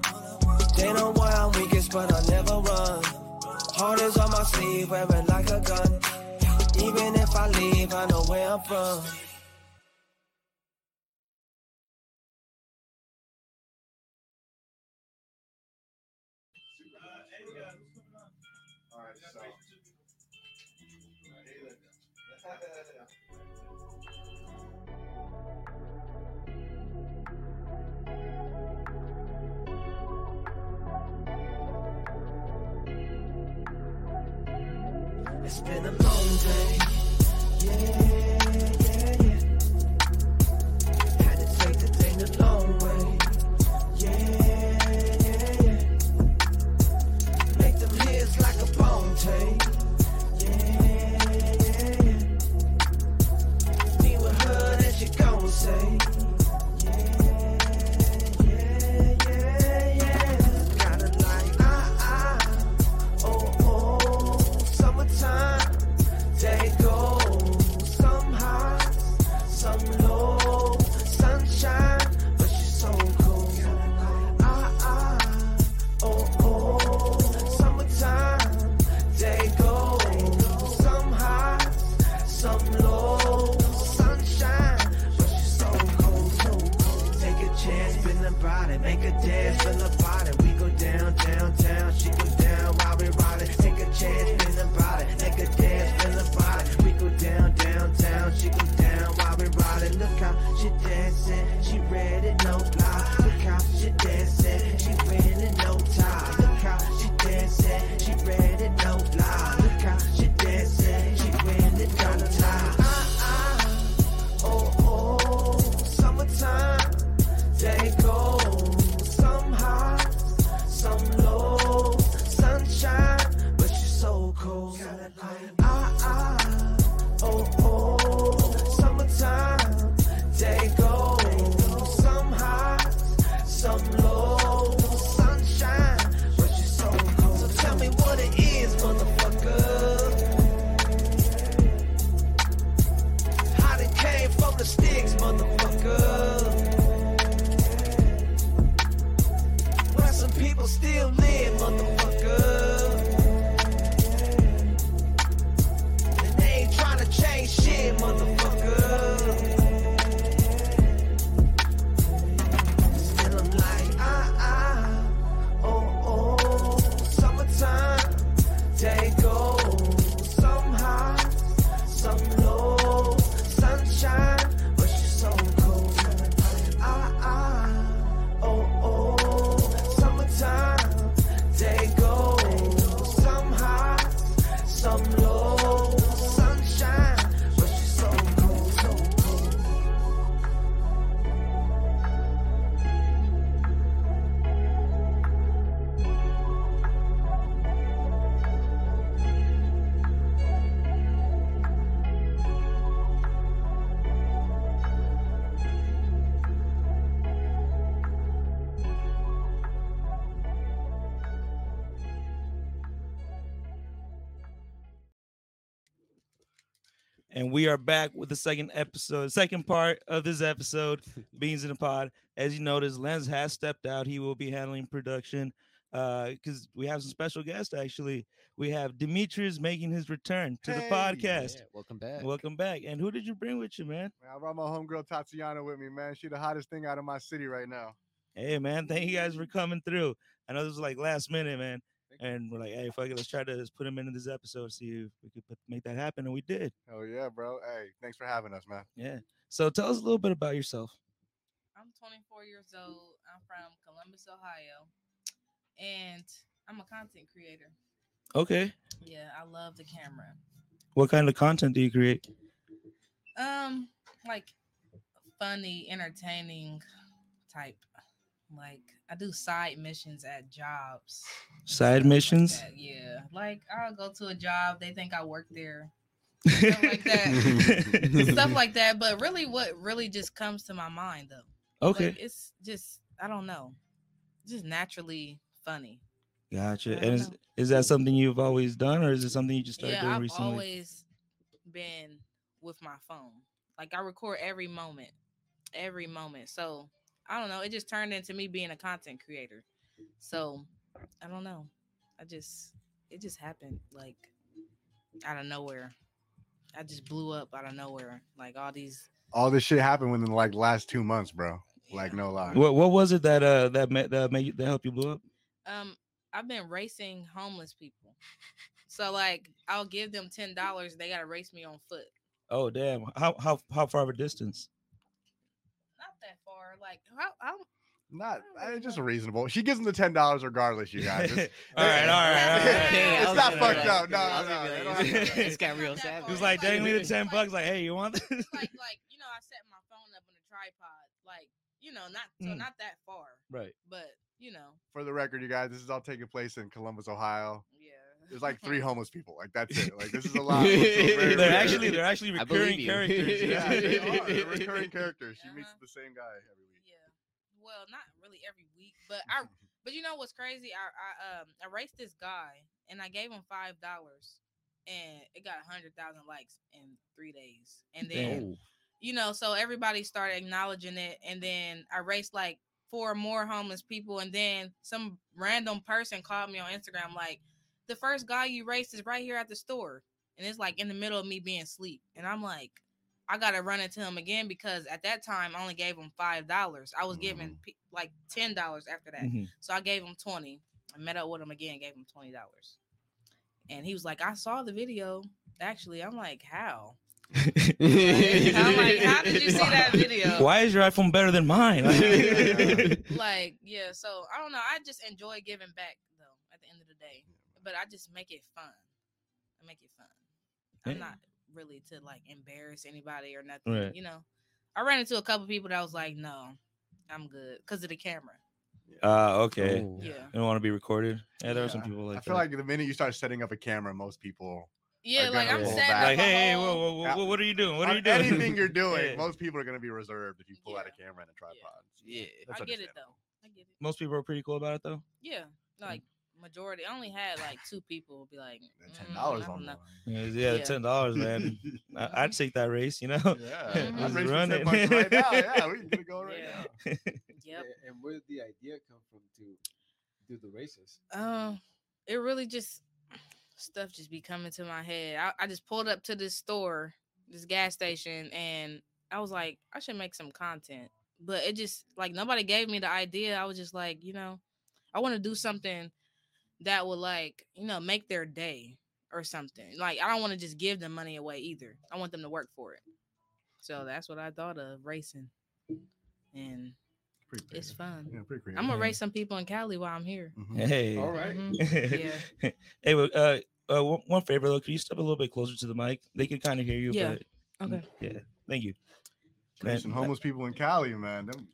Speaker 7: They know why I'm weakest, but I never run. Heart is on my sleeve, wear it like a gun. Even if I leave, I know where I'm from. And
Speaker 4: we are back with the second episode, second part of this episode, Beans in the Pod. As you notice, Lens has stepped out. He will be handling production uh, because we have some special guests. Actually, we have Demetrius making his return to the podcast.
Speaker 2: Yeah, welcome back.
Speaker 4: Welcome back. And who did you bring with you, man?
Speaker 9: Man, I brought my homegirl Totsionna with me, man. She the hottest thing out of my city right now.
Speaker 4: Hey, man, thank you guys for coming through. I know this was like last minute, man.
Speaker 9: Thank you.
Speaker 4: And we're like, hey, fuck it, let's try to just put him into this episode, see if we could put, make that happen. And we did.
Speaker 9: Oh yeah, bro. Hey, thanks for having us, man.
Speaker 4: Yeah. So tell us a little bit about yourself.
Speaker 10: I'm 24 years old. I'm from Columbus, Ohio, and I'm a content creator.
Speaker 4: Okay.
Speaker 10: Yeah, I love the camera.
Speaker 4: What kind of content do you create?
Speaker 10: Um, like funny, entertaining type. Like I do side missions at jobs.
Speaker 4: Side
Speaker 10: stuff like
Speaker 4: missions?
Speaker 10: Yeah, like I'll go to a job. They think I work there. Stuff like that. Stuff like that. But really, what really just comes to my mind though.
Speaker 4: Okay.
Speaker 10: Like, it's just I don't know, just naturally funny.
Speaker 4: Gotcha. And is, is that something you've always done, or is it something you just started
Speaker 10: yeah,
Speaker 4: doing
Speaker 10: I've
Speaker 4: recently?
Speaker 10: always been with my phone. Like I record every moment, every moment. So I don't know. It just turned into me being a content creator. So I don't know. I just it just happened like out of nowhere. I just blew up out of nowhere. Like all these.
Speaker 9: All this shit happened within like last two months, bro. Like no lie.
Speaker 4: What What was it that uh that made that made you- that helped you blow up?
Speaker 10: Um, I've been racing homeless people. So like I'll give them ten dollars. They gotta race me on foot.
Speaker 4: Oh damn! How how how far of a distance?
Speaker 10: Not. Like how how
Speaker 9: Not
Speaker 10: I
Speaker 9: just reasonable. She gives them the ten dollars regardless, you guys. It's,
Speaker 4: all right, all right, all right.
Speaker 10: Okay,
Speaker 9: it's not fucked up. No, no, no. it
Speaker 2: like,
Speaker 9: don't have to be
Speaker 2: it's-
Speaker 9: that.
Speaker 2: it's got real
Speaker 10: Not that
Speaker 2: savage.
Speaker 4: It's like dang me the ten
Speaker 10: like-
Speaker 4: bucks. Like, hey, you want?
Speaker 10: it's like like you know I set my phone up on a tripod. Like you know not so
Speaker 4: Mm.
Speaker 10: not that far,
Speaker 4: right.
Speaker 10: but you know
Speaker 9: For the record, you guys, this is all taking place in Columbus, Ohio.
Speaker 10: Yeah.
Speaker 9: There's like three homeless people. Like that's it. Like this is a lot. Very
Speaker 4: They're
Speaker 9: rare.
Speaker 4: actually they're actually
Speaker 2: I
Speaker 4: recurring characters.
Speaker 9: yeah, they are. They're recurring characters. She meets the same guy every week.
Speaker 10: Yeah. Well, not really every week, but I but you know what's crazy? I I um I raced this guy and I gave him five dollars and it got a hundred thousand likes in three days. And then
Speaker 4: Damn.
Speaker 10: you know, so everybody started acknowledging it, and then I raced like four more homeless people, and then some random person called me on Instagram like, "The first guy you raced is right here at the store," and it's like in the middle of me being asleep, and I'm like, I gotta run into him again because at that time I only gave him five dollars. I was giving pe- like ten dollars after that,
Speaker 4: Mhm.
Speaker 10: so I gave him twenty. I met up with him again, gave him twenty dollars, and he was like, "I saw the video." Actually, I'm like, "How?" I'm like, how did you see that video?
Speaker 4: Why is your iPhone better than mine?
Speaker 10: Like, yeah. So I don't know. I just enjoy giving back though. At the end of the day, but I just make it fun. I make it fun. I'm
Speaker 4: Yeah.
Speaker 10: not really to like embarrass anybody or nothing.
Speaker 4: Right.
Speaker 10: You know, I ran into a couple people that was like, "No, I'm good," because of the camera.
Speaker 4: uh, okay.
Speaker 2: Oh.
Speaker 10: Yeah.
Speaker 4: You don't want to be recorded. Yeah, there are some people like
Speaker 9: I feel
Speaker 4: that.
Speaker 9: like the minute you start setting up a camera, most people
Speaker 10: Yeah, like I'm
Speaker 9: pull
Speaker 10: sad.
Speaker 4: Like, hey, hey,
Speaker 10: hey,
Speaker 4: whoa, whoa, whoa,
Speaker 9: Yeah.
Speaker 4: what are you doing? What are you doing?
Speaker 9: Anything you're doing,
Speaker 4: Yeah.
Speaker 9: most people are gonna be reserved if you pull out a camera and a tripod.
Speaker 2: Yeah.
Speaker 9: That's
Speaker 10: I get it though. I get it.
Speaker 4: Most people are pretty cool about it though.
Speaker 10: Yeah, like majority. I only had like two people be like
Speaker 9: Then
Speaker 10: "Mm,
Speaker 9: ten dollars
Speaker 10: I
Speaker 9: on
Speaker 10: don't
Speaker 9: the
Speaker 10: know."
Speaker 9: line.
Speaker 4: Yeah,
Speaker 10: Yeah.
Speaker 4: ten dollars, man. I, I'd take that race, you know.
Speaker 9: Yeah,
Speaker 10: Mhm.
Speaker 9: I'd race
Speaker 4: Run it.
Speaker 9: right now. Yeah, we can get it going right
Speaker 10: Yeah.
Speaker 9: now.
Speaker 10: Yep.
Speaker 1: And where did the idea come from to do the races?
Speaker 10: Um, it really just stuff just be coming to my head. I, I just pulled up to this store, this gas station, and I was like, I should make some content. But it just like nobody gave me the idea. I was just like, you know, I want to do something that will like, you know, make their day or something. Like I don't want to just give them money away either. I want them to work for it. So that's what I thought of racing. And it's fun.
Speaker 9: Yeah, pretty creative.
Speaker 10: I'm gonna
Speaker 4: Yeah.
Speaker 10: race some people in Cali while I'm here.
Speaker 9: Mhm.
Speaker 4: Hey.
Speaker 1: All right.
Speaker 10: Mhm. Yeah.
Speaker 4: hey, well, uh, uh, one, one favor though, can you step a little bit closer to the mic? They can kind of hear you.
Speaker 10: Yeah.
Speaker 4: But,
Speaker 10: Okay.
Speaker 4: yeah. Thank you.
Speaker 9: Racing
Speaker 4: some
Speaker 9: homeless people in Cali, man. Them,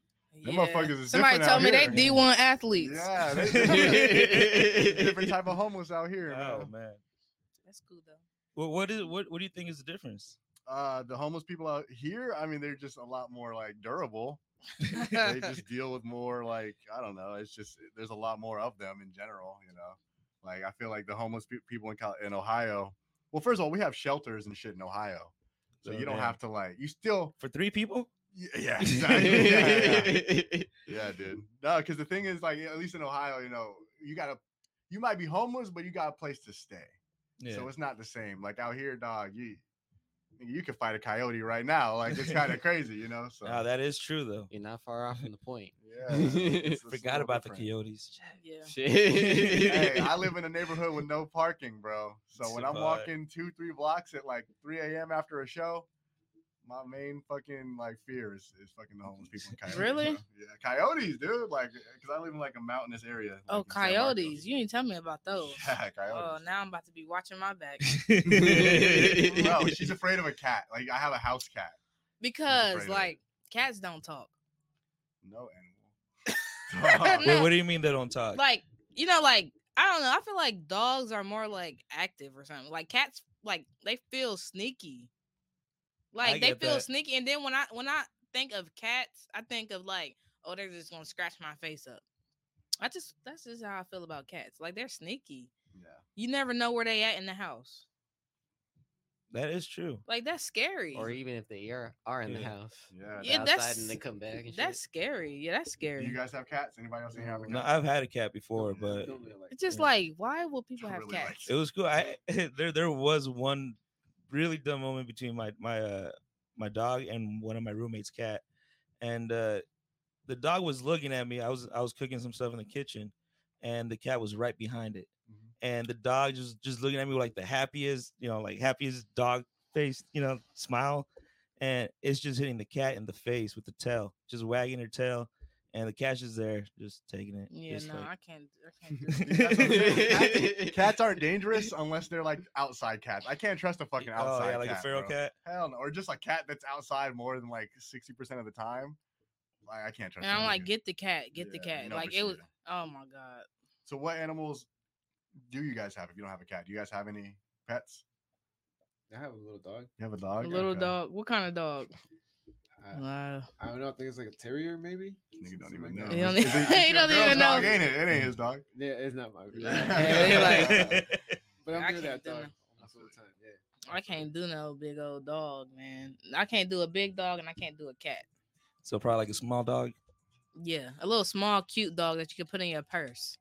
Speaker 9: them
Speaker 10: Yeah.
Speaker 9: motherfuckers is
Speaker 10: Somebody told me
Speaker 9: out
Speaker 10: they
Speaker 9: here.
Speaker 10: D1 athletes.
Speaker 9: Yeah, they, they- different type of homeless out here,
Speaker 4: Oh
Speaker 9: man.
Speaker 4: man.
Speaker 10: That's cool though.
Speaker 4: Well, what is what? What do you think is the difference?
Speaker 9: Uh, the homeless people out here, I mean, they're just a lot more like durable. they just deal with more like I don't know. It's just there's a lot more of them in general. You know, like I feel like the homeless pe- people in Cal- in Ohio. Well, first of all, we have shelters and shit in Ohio, so
Speaker 4: So,
Speaker 9: you don't
Speaker 4: yeah.
Speaker 9: have to like you still.
Speaker 4: For three people?
Speaker 9: Yeah, yeah, exactly. yeah, yeah. Yeah, dude. No, because the thing is, like, at least in Ohio, you know, you gotta, you might be homeless, but you got a place to stay.
Speaker 4: Yeah.
Speaker 9: So it's not the same. Like out here, dog, you, you could fight a coyote right now. Like it's kind of crazy, you know. So
Speaker 4: Ah, that is true though.
Speaker 2: You're not far off from the point.
Speaker 9: yeah, it's- it's
Speaker 4: Forgot
Speaker 9: little
Speaker 4: about the coyotes.
Speaker 10: Yeah.
Speaker 9: hey, I live in a neighborhood with no parking, bro. So when I'm walking two, three blocks at like 3 a.m. after a show, my main fucking like fear is, is fucking the homeless people and coyotes.
Speaker 10: Really?
Speaker 9: bro. Yeah, coyotes, dude. Like, cause I live in like a mountainous area.
Speaker 10: Oh,
Speaker 9: like, in San Marcos.
Speaker 10: coyotes. You didn't tell me about those.
Speaker 9: Yeah,
Speaker 10: Oh, now I'm about to be watching my back.
Speaker 9: Bro, she's afraid of a cat. Like I have a house cat.
Speaker 10: Because
Speaker 9: afraid of it.
Speaker 10: like cats don't talk.
Speaker 9: No
Speaker 10: No.
Speaker 9: animal.
Speaker 4: Wait, what do you mean they don't talk?
Speaker 10: Like, you know, like I don't know. I feel like dogs are more like active or something. Like cats, like they feel sneaky. Like they feel
Speaker 4: that.
Speaker 10: sneaky. And then when I when I think of cats, I think of like, oh, they're just gonna scratch my face up. I just that's just how I feel about cats. Like they're sneaky.
Speaker 9: yeah.
Speaker 10: You never know where they at in the house.
Speaker 4: that is true.
Speaker 10: Like that's scary.
Speaker 2: or even if they are are in the house.
Speaker 9: Yeah.
Speaker 10: Yeah,
Speaker 2: outside
Speaker 10: that's-
Speaker 2: and they come back. And
Speaker 10: that's
Speaker 2: shit.
Speaker 10: scary. Yeah, that's
Speaker 9: Do
Speaker 10: scary.
Speaker 9: you guys have cats? Anybody else here have a cat?
Speaker 4: No, I've had a cat before, but
Speaker 1: Don't really like
Speaker 10: It's just
Speaker 4: Yeah.
Speaker 10: like, why will people
Speaker 9: Don't
Speaker 10: have
Speaker 9: really like
Speaker 10: cats?
Speaker 4: it was cool. I there there was one really dumb moment between my my uh my dog and one of my roommates' cat, and uh the dog was looking at me. I was I was cooking some stuff in the kitchen, and the cat was right behind it,
Speaker 9: Mhm.
Speaker 4: and the dog just just looking at me with like the happiest you know like happiest dog face you know smile, and it's just hitting the cat in the face with the tail, just wagging her tail. And the cat's is there, just taking it.
Speaker 10: Yeah,
Speaker 4: just
Speaker 10: no,
Speaker 4: like-
Speaker 10: I can't. I can't do
Speaker 9: Dude,
Speaker 10: that.
Speaker 9: that's what I'm saying. Cats- Cats aren't dangerous unless they're like outside cats. I can't trust a fucking
Speaker 4: oh,
Speaker 9: outside.
Speaker 4: oh outside yeah, like
Speaker 9: cat,
Speaker 4: a feral
Speaker 9: bro.
Speaker 4: cat.
Speaker 9: Hell no. Or just a cat that's outside more than like 60% of the time. Like I can't trust
Speaker 10: And I'm like, get the cat, get the cat.
Speaker 9: you know
Speaker 10: like
Speaker 9: for
Speaker 10: it was. Oh my god.
Speaker 9: So what animals do you guys have if you don't have a cat? Do you guys have any pets?
Speaker 1: I have a little dog.
Speaker 9: You have a dog.
Speaker 10: A little
Speaker 9: Okay.
Speaker 10: dog. What kind of dog?
Speaker 1: I,
Speaker 10: Wow.
Speaker 1: I don't know. I think it's like a terrier, maybe.
Speaker 9: Nigga don't even know.
Speaker 10: He don't even-
Speaker 9: it's- it's
Speaker 10: he don't
Speaker 9: girl's
Speaker 10: even
Speaker 9: dog,
Speaker 10: know.
Speaker 9: Ain't it? It ain't his dog.
Speaker 1: Yeah, it's not my.
Speaker 10: Yeah,
Speaker 1: but I'm
Speaker 10: I
Speaker 1: doing
Speaker 10: can't
Speaker 1: that
Speaker 10: do
Speaker 1: dog
Speaker 10: no-
Speaker 1: most of the time. Yeah.
Speaker 10: I can't do no big old dog, man. I can't do a big dog, and I can't do a cat.
Speaker 4: So probably like a small dog.
Speaker 10: Yeah, a little small, cute dog that you can put in your purse.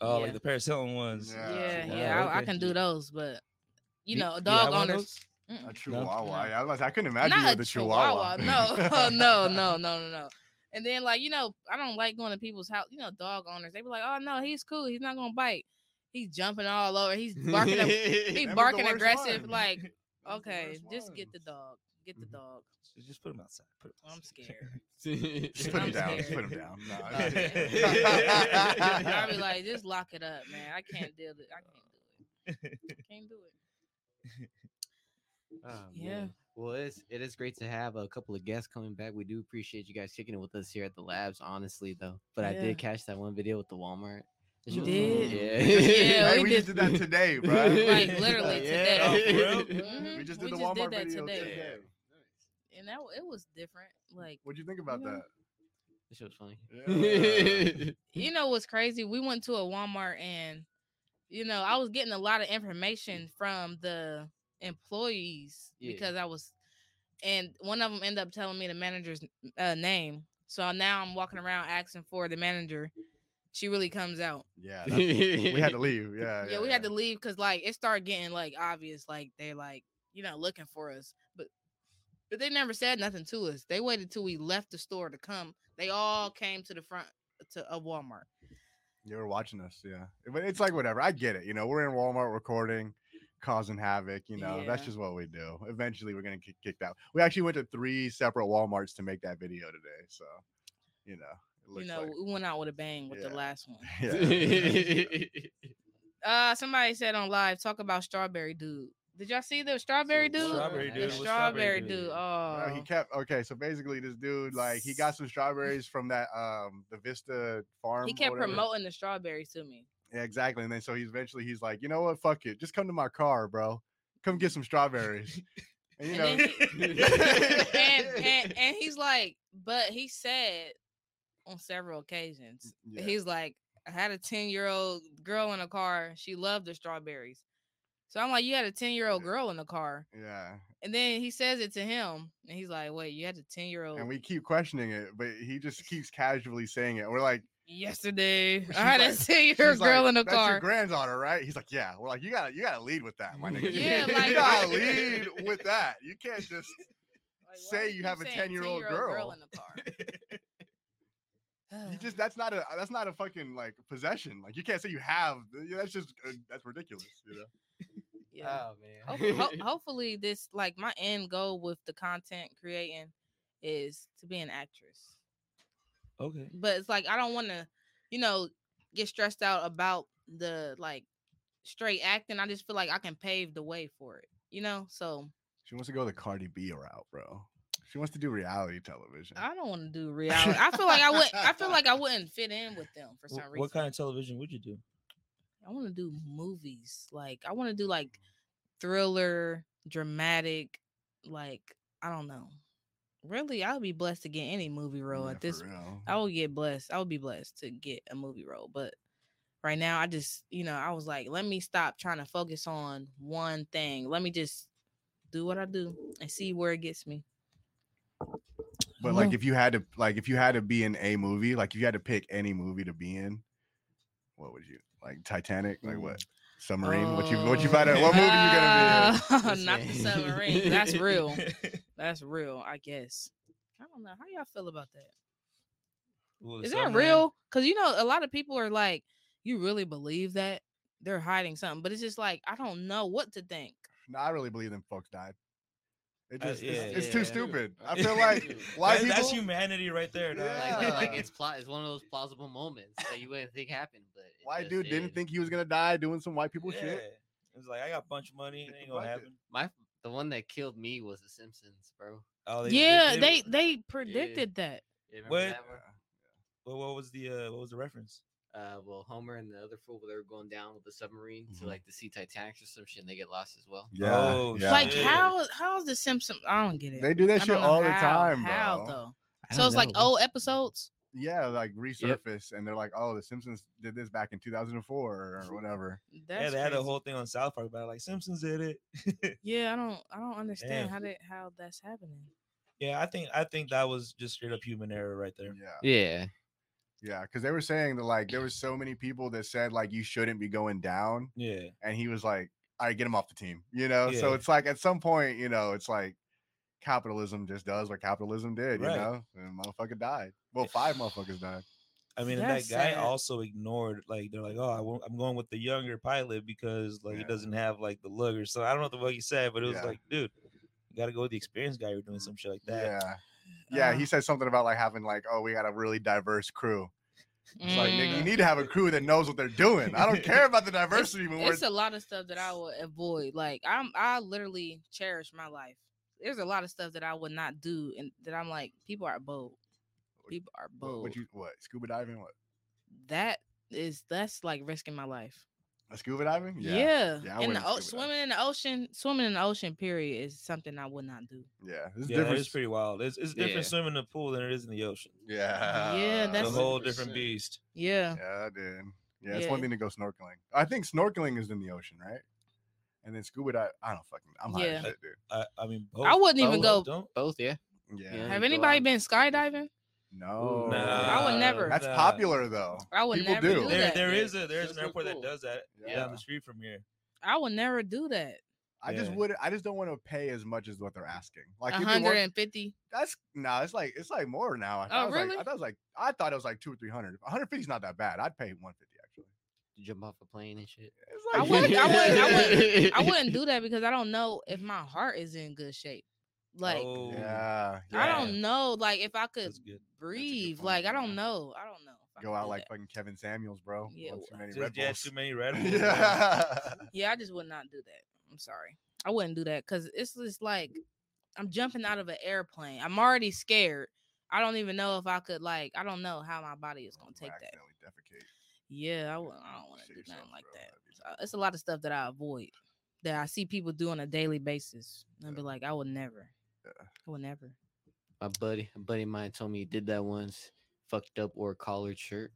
Speaker 4: Oh,
Speaker 10: Yeah.
Speaker 4: like the Paris Hilton ones.
Speaker 9: Yeah.
Speaker 10: Yeah,
Speaker 4: Wow,
Speaker 10: yeah, I, I
Speaker 4: okay.
Speaker 10: can do those, but you know,
Speaker 4: do
Speaker 10: dog
Speaker 4: have one
Speaker 10: owners. Mm-mm.
Speaker 9: A chihuahua.
Speaker 10: No.
Speaker 9: I, was, I couldn't imagine you
Speaker 10: Not a
Speaker 9: with a
Speaker 10: chihuahua.
Speaker 9: chihuahua.
Speaker 10: No, no, no, no, no, no. And then like you know, I don't like going to people's house. You know, dog owners. They be like, "Oh no, he's cool. He's not gonna bite. He's jumping all over. He's barking. ag-
Speaker 9: Them
Speaker 10: he barking aggressive.
Speaker 9: ones.
Speaker 10: Like,
Speaker 9: Them is the
Speaker 10: okay,
Speaker 9: worst
Speaker 10: just get the dog. Get the
Speaker 4: Mhm.
Speaker 10: dog.
Speaker 4: Just put him outside. Put him
Speaker 10: I'm scared.
Speaker 9: Just put him
Speaker 10: I'm
Speaker 9: down. Just
Speaker 10: scared.
Speaker 9: put him down. No,
Speaker 10: I be like, just lock it up, man. I can't deal with it. I can't do it. I can't do it.
Speaker 2: Oh,
Speaker 10: Yeah.
Speaker 2: man. Well, it's it is great to have a couple of guests coming back. We do appreciate you guys kicking it with us here at the labs, honestly though. But I did catch that one video with the Walmart. That
Speaker 10: You
Speaker 2: shit was funny.
Speaker 10: did?
Speaker 2: Yeah.
Speaker 10: Yeah,
Speaker 9: Hey,
Speaker 10: we
Speaker 9: we, just
Speaker 10: did-
Speaker 9: did that today, bro.
Speaker 10: Like, literally
Speaker 2: Yeah.
Speaker 4: Oh,
Speaker 10: today.
Speaker 4: for real?
Speaker 10: Mhm,
Speaker 9: We just did
Speaker 10: we
Speaker 9: the
Speaker 10: just
Speaker 9: Walmart
Speaker 10: did that
Speaker 9: video
Speaker 10: today.
Speaker 9: today.
Speaker 10: and that it was different. Like
Speaker 9: What'd you think about
Speaker 10: You know?
Speaker 9: that?
Speaker 2: That shit was funny.
Speaker 9: Yeah.
Speaker 10: you know what's crazy? We went to a Walmart and you know I was getting a lot of information from the employees
Speaker 2: Yeah.
Speaker 10: because I was, and one of them ended up telling me the manager's uh, name. So now I'm walking around asking for the manager. She really comes out.
Speaker 9: Yeah, we had to leave. Yeah,
Speaker 10: Yeah, we had to leave because like it started getting like obvious, like they're like you know looking for us, but but they never said nothing to us. They waited till we left the store to come. They all came to the front to a Walmart.
Speaker 9: You were watching us, yeah. But it's like whatever. I get it. You know, we're in Walmart recording, causing havoc. You know, that's just what we do. Eventually, we're gonna get kicked out. We actually went to three separate WalMarts to make that video today. So, you know, it
Speaker 10: You know,
Speaker 9: like
Speaker 10: we went out with a bang with
Speaker 9: Yeah.
Speaker 10: the last one.
Speaker 9: yeah.
Speaker 10: Uh, somebody said on live, talk about strawberry dude. Did y'all see the strawberry dude?
Speaker 4: Strawberry dude. What's
Speaker 10: strawberry,
Speaker 4: strawberry
Speaker 10: dude.
Speaker 4: dude?
Speaker 10: Oh,
Speaker 9: Uh, he kept okay. So basically, this dude like he got some strawberries from that um the Vista farm.
Speaker 10: he kept promoting the strawberries to me.
Speaker 9: Yeah, exactly. And then so he's eventually he's like, you know what? Fuck it. Just come to my car, bro. Come get some strawberries. And you know,
Speaker 10: And then and, and and he's like, but he said on several occasions, mm,
Speaker 9: Yeah.
Speaker 10: he's like, I had a 10 year old girl in a car. She loved the strawberries. So I'm like, you had a 10 year old girl in the car.
Speaker 9: yeah.
Speaker 10: And then he says it to him. And he's like, wait, you had a 10 year old
Speaker 9: And we keep questioning it, but he just keeps casually saying it. We're like,
Speaker 10: yesterday.
Speaker 9: She's
Speaker 10: I had a
Speaker 9: like-
Speaker 10: 10 year
Speaker 9: she's
Speaker 10: girl
Speaker 9: like,
Speaker 10: in the
Speaker 9: That's your granddaughter, right? He's like, yeah. We're like, you gotta, you gotta lead with that, my nigga.
Speaker 10: Yeah,
Speaker 9: you gotta lead with that. You can't just
Speaker 10: Like,
Speaker 9: say
Speaker 10: do
Speaker 9: you have a 10-year-old
Speaker 10: 10-year-old
Speaker 9: girl.
Speaker 10: in the car.
Speaker 9: you just that's not a that's not a fucking like possession. Like you can't say you have. That's just uh, that's ridiculous. You know.
Speaker 10: yeah.
Speaker 2: Oh
Speaker 10: Ho-
Speaker 2: man.
Speaker 10: ho- hopefully this like my end goal with the content creating is to be an actress
Speaker 4: Okay.
Speaker 10: but it's like i don't want to you know get stressed out about the like straight acting i just feel like i can pave the way for it you know so
Speaker 9: She wants to go the Cardi B route, bro. She wants to do reality television.
Speaker 10: i don't want to do reality i feel like i would i feel like i wouldn't fit in with them for some reason
Speaker 4: What kind of television would you do?
Speaker 10: i want to do movies like i want to do like thriller dramatic like i don't know really I'll be blessed to get any movie role
Speaker 9: Yeah,
Speaker 10: at this
Speaker 9: real.
Speaker 10: I will get blessed. I would be blessed to get a movie role. But right now, I just, you know, I was like, let me stop trying to focus on one thing. Let me just do what I do and see where it gets me.
Speaker 9: But like, if you had to, like, if you had to be in a movie, like, if you had to pick any movie to be in, what would you like? Titanic, like what? Submarine? what you what you find out? What movie you gonna
Speaker 10: Uh,
Speaker 2: This
Speaker 10: Not the submarine. That's real. That's real. I guess. I don't know. How y'all feel about that?
Speaker 4: Ooh,
Speaker 10: Is that
Speaker 4: submarine?
Speaker 10: real? Because you know, a lot of people are like, "You really believe that they're hiding something?" But it's just like I don't know what to think.
Speaker 9: No, I really believe them folks died. It
Speaker 4: Uh,
Speaker 9: just it's,
Speaker 4: yeah,
Speaker 9: it's
Speaker 2: yeah.
Speaker 9: too stupid. I feel like why
Speaker 4: That-
Speaker 9: people
Speaker 4: That's humanity right there.
Speaker 9: Yeah.
Speaker 2: Like, like it's plot. It's one of those plausible moments that you wouldn't think happened, but it
Speaker 9: white dude didn't think he was gonna die doing some white people
Speaker 4: yeah.
Speaker 9: shit.
Speaker 4: It's like I got a bunch of money. It ain't gonna
Speaker 9: Fuck it.
Speaker 4: happen.
Speaker 2: My the one that killed me was The Simpsons, bro.
Speaker 4: Oh,
Speaker 10: yeah, they they predicted that.
Speaker 2: You remember
Speaker 4: What?
Speaker 2: that one?
Speaker 4: What, what was the uh, what was the reference?
Speaker 2: Uh, well, Homer and the other fool, they were going down with the submarine
Speaker 9: Mhm.
Speaker 2: to like to see Titanic or some shit, and they get lost as well.
Speaker 9: Yeah,
Speaker 4: Oh,
Speaker 9: yeah.
Speaker 10: Like
Speaker 4: shit.
Speaker 10: how how's the Simpsons? I don't get it.
Speaker 9: they do that
Speaker 10: I
Speaker 9: shit
Speaker 10: don't know
Speaker 9: all the time,
Speaker 10: How
Speaker 9: bro.
Speaker 10: though? So
Speaker 2: don't
Speaker 10: it's like old episodes.
Speaker 9: Yeah, like resurface, and they're like, "Oh, The Simpsons did this back in 2004 or whatever."
Speaker 10: That's
Speaker 4: yeah, they had a whole thing on South Park about it, like Simpsons did it.
Speaker 10: Yeah, I don't I don't understand
Speaker 4: Damn.
Speaker 10: how that how that's happening.
Speaker 4: yeah, I think I think that was just straight up human error right there.
Speaker 9: Yeah,
Speaker 2: Yeah,
Speaker 9: yeah, because they were saying that like there was so many people that said like you shouldn't be going down,
Speaker 4: Yeah,
Speaker 9: and he was like, "All right, get him off the team," you know. So it's like at some point, you know, it's like capitalism just does what capitalism did,
Speaker 4: Right.
Speaker 9: you know. And motherfucker died. Well, five motherfuckers died.
Speaker 4: I mean, and that guy
Speaker 10: sad.
Speaker 4: also ignored like they're like, oh, I won't, I'm going with the younger pilot because like he
Speaker 9: Yeah.
Speaker 4: doesn't have like the lug or so. I don't know what the fuck he said, but it was
Speaker 9: Yeah.
Speaker 4: like, dude, you got to go with the experienced guy. You're doing some shit like that.
Speaker 9: Yeah. Yeah,
Speaker 10: Uh,
Speaker 9: he said something about like having like, oh, we got a really diverse crew. It's like, nigga, you
Speaker 10: Mm.
Speaker 9: need to have a crew that knows what they're doing. I don't care about the diversity when we're
Speaker 10: It's a lot of stuff that I will avoid. Like I'm I literally cherish my life. There's a lot of stuff that I would not do and that I'm like, people are bold. People are bold.
Speaker 9: what you what scuba diving what
Speaker 10: that is that's like risking my life.
Speaker 9: Uh, Scuba diving?
Speaker 10: Yeah,
Speaker 9: Yeah, I
Speaker 10: in the o-
Speaker 9: scuba dive.
Speaker 10: swimming in the ocean, swimming in the ocean. Period is something I would not do.
Speaker 9: Yeah. It's
Speaker 4: Yeah,
Speaker 9: different.
Speaker 4: it's pretty wild. It's, it's different
Speaker 2: Yeah.
Speaker 4: swimming in the pool than it is in the ocean.
Speaker 9: Yeah.
Speaker 10: Yeah,
Speaker 4: It's
Speaker 10: that's-
Speaker 4: a whole different beast.
Speaker 10: Yeah,
Speaker 9: Yeah, dude. Yeah, it's one thing to go snorkeling. I think snorkeling is in the ocean, right? And then scuba dive. I don't fucking. I'm high
Speaker 10: Yeah.
Speaker 9: as shit, dude.
Speaker 4: I, I mean,
Speaker 10: I wouldn't even
Speaker 4: both
Speaker 10: go-
Speaker 4: Don't.
Speaker 2: Both, yeah.
Speaker 9: Yeah.
Speaker 2: Yeah.
Speaker 10: have anybody been skydiving?
Speaker 9: No.
Speaker 10: I would never.
Speaker 9: That's
Speaker 4: Nah.
Speaker 9: popular though.
Speaker 10: I would
Speaker 9: People
Speaker 10: never
Speaker 9: do.
Speaker 10: do
Speaker 4: There,
Speaker 10: that.
Speaker 4: there
Speaker 2: Yeah,
Speaker 4: is a there's an
Speaker 2: so
Speaker 4: airport
Speaker 2: cool.
Speaker 4: that does that
Speaker 9: Yeah.
Speaker 4: down the street from here.
Speaker 10: I would never do that.
Speaker 9: I just
Speaker 4: Yeah.
Speaker 9: would. I just don't want to pay as much as what they're asking. Like if you
Speaker 10: hundred
Speaker 9: work-
Speaker 10: fifty.
Speaker 9: That's no. it's like it's like more now. I
Speaker 10: Oh,
Speaker 9: thought it was
Speaker 10: really?
Speaker 9: Like, I thought it was like I thought it was like two or three hundred. One hundred fifty is not that bad. I'd pay one fifty actually.
Speaker 2: To jump off a plane and shit.
Speaker 9: It's
Speaker 10: I wouldn't. I wouldn't. I wouldn't. I
Speaker 2: I
Speaker 10: wouldn't do that because I don't know if my heart is in good shape. Like
Speaker 4: oh,
Speaker 9: Yeah.
Speaker 10: I don't know. Like if I could breathe. Like I don't know. I don't know.
Speaker 9: Go out like
Speaker 10: that.
Speaker 9: fucking Kevin Samuels, bro.
Speaker 10: Yeah,
Speaker 9: One too many
Speaker 4: Just
Speaker 9: Red
Speaker 4: yeah,
Speaker 9: Bulls.
Speaker 4: too many Red Bulls.
Speaker 9: yeah.
Speaker 10: Yeah, I just would not do that. I'm sorry. I wouldn't do that because it's just like I'm jumping out of an airplane. I'm already scared. I don't even know if I could like. I don't know how my body is oh, gonna take that.
Speaker 9: Defecate.
Speaker 10: Yeah, I, wou- I don't want to do nothing like that.
Speaker 9: That'd be
Speaker 10: So, it's a lot of stuff that I avoid that I see people do on a daily basis. And I'd be like, I would never.
Speaker 9: Yeah.
Speaker 10: I would never.
Speaker 2: My buddy, a buddy of mine told me he did that once. Fucked up or collared shirt.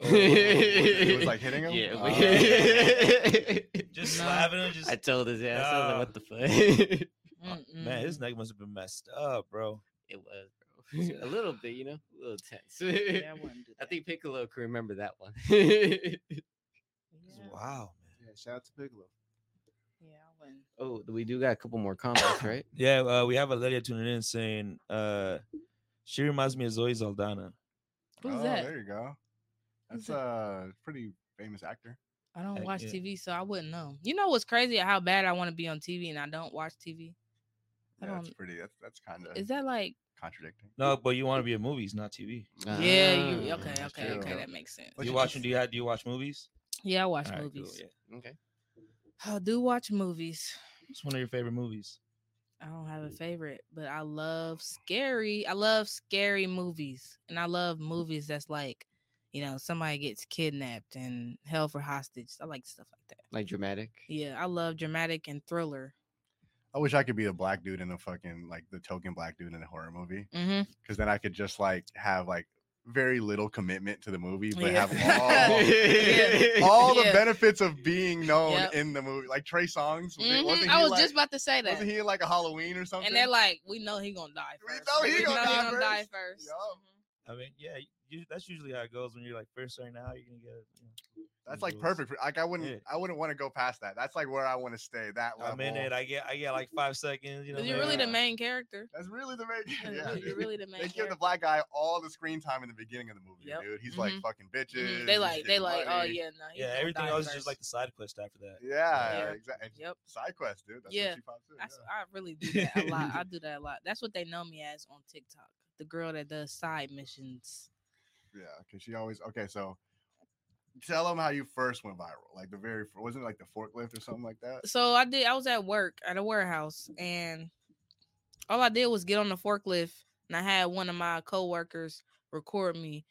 Speaker 4: Oh,
Speaker 9: it was like hitting him?
Speaker 2: Yeah.
Speaker 9: Oh,
Speaker 2: we-
Speaker 4: Just
Speaker 10: No.
Speaker 4: slapping him. Just
Speaker 2: I told his ass, I was like, what the fuck?
Speaker 10: Mm-mm.
Speaker 4: man, his mm. neck must have been messed up, bro.
Speaker 2: it was, bro. a little bit, you know, a little tense.
Speaker 10: Yeah, I wouldn't do
Speaker 2: I think Piccolo can remember that one.
Speaker 10: Yeah,
Speaker 4: Wow, man.
Speaker 1: Yeah, shout out to Piccolo.
Speaker 10: yeah, I wouldn't.
Speaker 2: oh, we do got a couple more comments, right?
Speaker 4: Yeah, uh, we have a lady tuning in saying uh, she reminds me of Zoe Saldana.
Speaker 10: Who's
Speaker 9: oh,
Speaker 10: that?
Speaker 9: There you go. That's a pretty famous actor.
Speaker 10: I don't watch
Speaker 4: yeah.
Speaker 10: TV, so I wouldn't know. You know what's crazy? How bad I want to be on TV and I don't watch TV. I
Speaker 9: Yeah, that's
Speaker 10: don't.
Speaker 9: pretty. That's that's kind of
Speaker 10: Is that like?
Speaker 9: Contradicting.
Speaker 4: No, but you want to be in movies, not TV.
Speaker 10: yeah, you
Speaker 2: Ah,
Speaker 10: okay?
Speaker 9: that's
Speaker 10: Okay, okay, that makes sense.
Speaker 4: Do you watching? Do you have, do you watch movies?
Speaker 10: Yeah, I watch
Speaker 4: All right, cool,
Speaker 10: movies.
Speaker 4: yeah.
Speaker 2: Okay.
Speaker 10: I do watch movies.
Speaker 4: What's one of your favorite movies?
Speaker 10: I don't have a favorite, but I love scary. I love scary movies, and I love movies that's like, you know, somebody gets kidnapped and held for hostage. I like stuff like that.
Speaker 2: Like dramatic.
Speaker 10: Yeah, I love dramatic and thriller.
Speaker 9: I wish I could be a black dude in a fucking like the token black dude in a horror movie,
Speaker 10: Mm-hmm.
Speaker 9: because then I could just like have like very little commitment to the movie, but
Speaker 10: Yeah.
Speaker 9: have all, all the
Speaker 10: Yeah.
Speaker 9: benefits of being known
Speaker 10: Yep.
Speaker 9: in the movie. Like Trey Songz,
Speaker 10: Mhm. I was
Speaker 9: like,
Speaker 10: just about to say that.
Speaker 9: wasn't he in like a Halloween or something?
Speaker 10: And they're like, we know he gonna die
Speaker 9: We
Speaker 10: first.
Speaker 9: know he
Speaker 10: We
Speaker 9: gonna
Speaker 10: know
Speaker 9: die
Speaker 10: gonna die
Speaker 9: first.
Speaker 10: first.
Speaker 9: Yup.
Speaker 10: Mhm.
Speaker 4: I mean, yeah, you, that's usually how it goes when you're like first starting out. You're gonna get. You know,
Speaker 9: That's like
Speaker 4: rules.
Speaker 9: perfect. For, like I wouldn't,
Speaker 4: Yeah.
Speaker 9: I wouldn't want to go past that. That's like where I want to stay. That level.
Speaker 4: I'm in it. I get. I get like five seconds. You know.
Speaker 10: 'Cause you're really the main character.
Speaker 9: That's really the main.
Speaker 10: You're
Speaker 9: Yeah,
Speaker 10: really-
Speaker 9: dude.
Speaker 10: you're really the main
Speaker 9: They give the black guy all the screen time in the beginning of the movie,
Speaker 10: Yep.
Speaker 9: dude. He's like
Speaker 10: Mhm.
Speaker 9: fucking bitches.
Speaker 10: Mhm. They like, they
Speaker 9: getting
Speaker 10: like, oh yeah, no.
Speaker 4: yeah, everything
Speaker 10: die
Speaker 4: else is just like the side quest after that.
Speaker 9: Yeah,
Speaker 10: Yeah.
Speaker 9: exactly.
Speaker 10: Yep.
Speaker 9: Side quest, dude. That's
Speaker 10: Yeah.
Speaker 9: what she pops in. Yeah.
Speaker 10: I really do that a lot. I do that a lot. That's what they know me as on TikTok. The girl that does side missions.
Speaker 9: Yeah, because she always okay. So tell them how you first went viral. Like the very wasn't it like the forklift or something like that.
Speaker 10: So I did. I was at work at a warehouse, and all I did was get on the forklift, and I had one of my coworkers record me,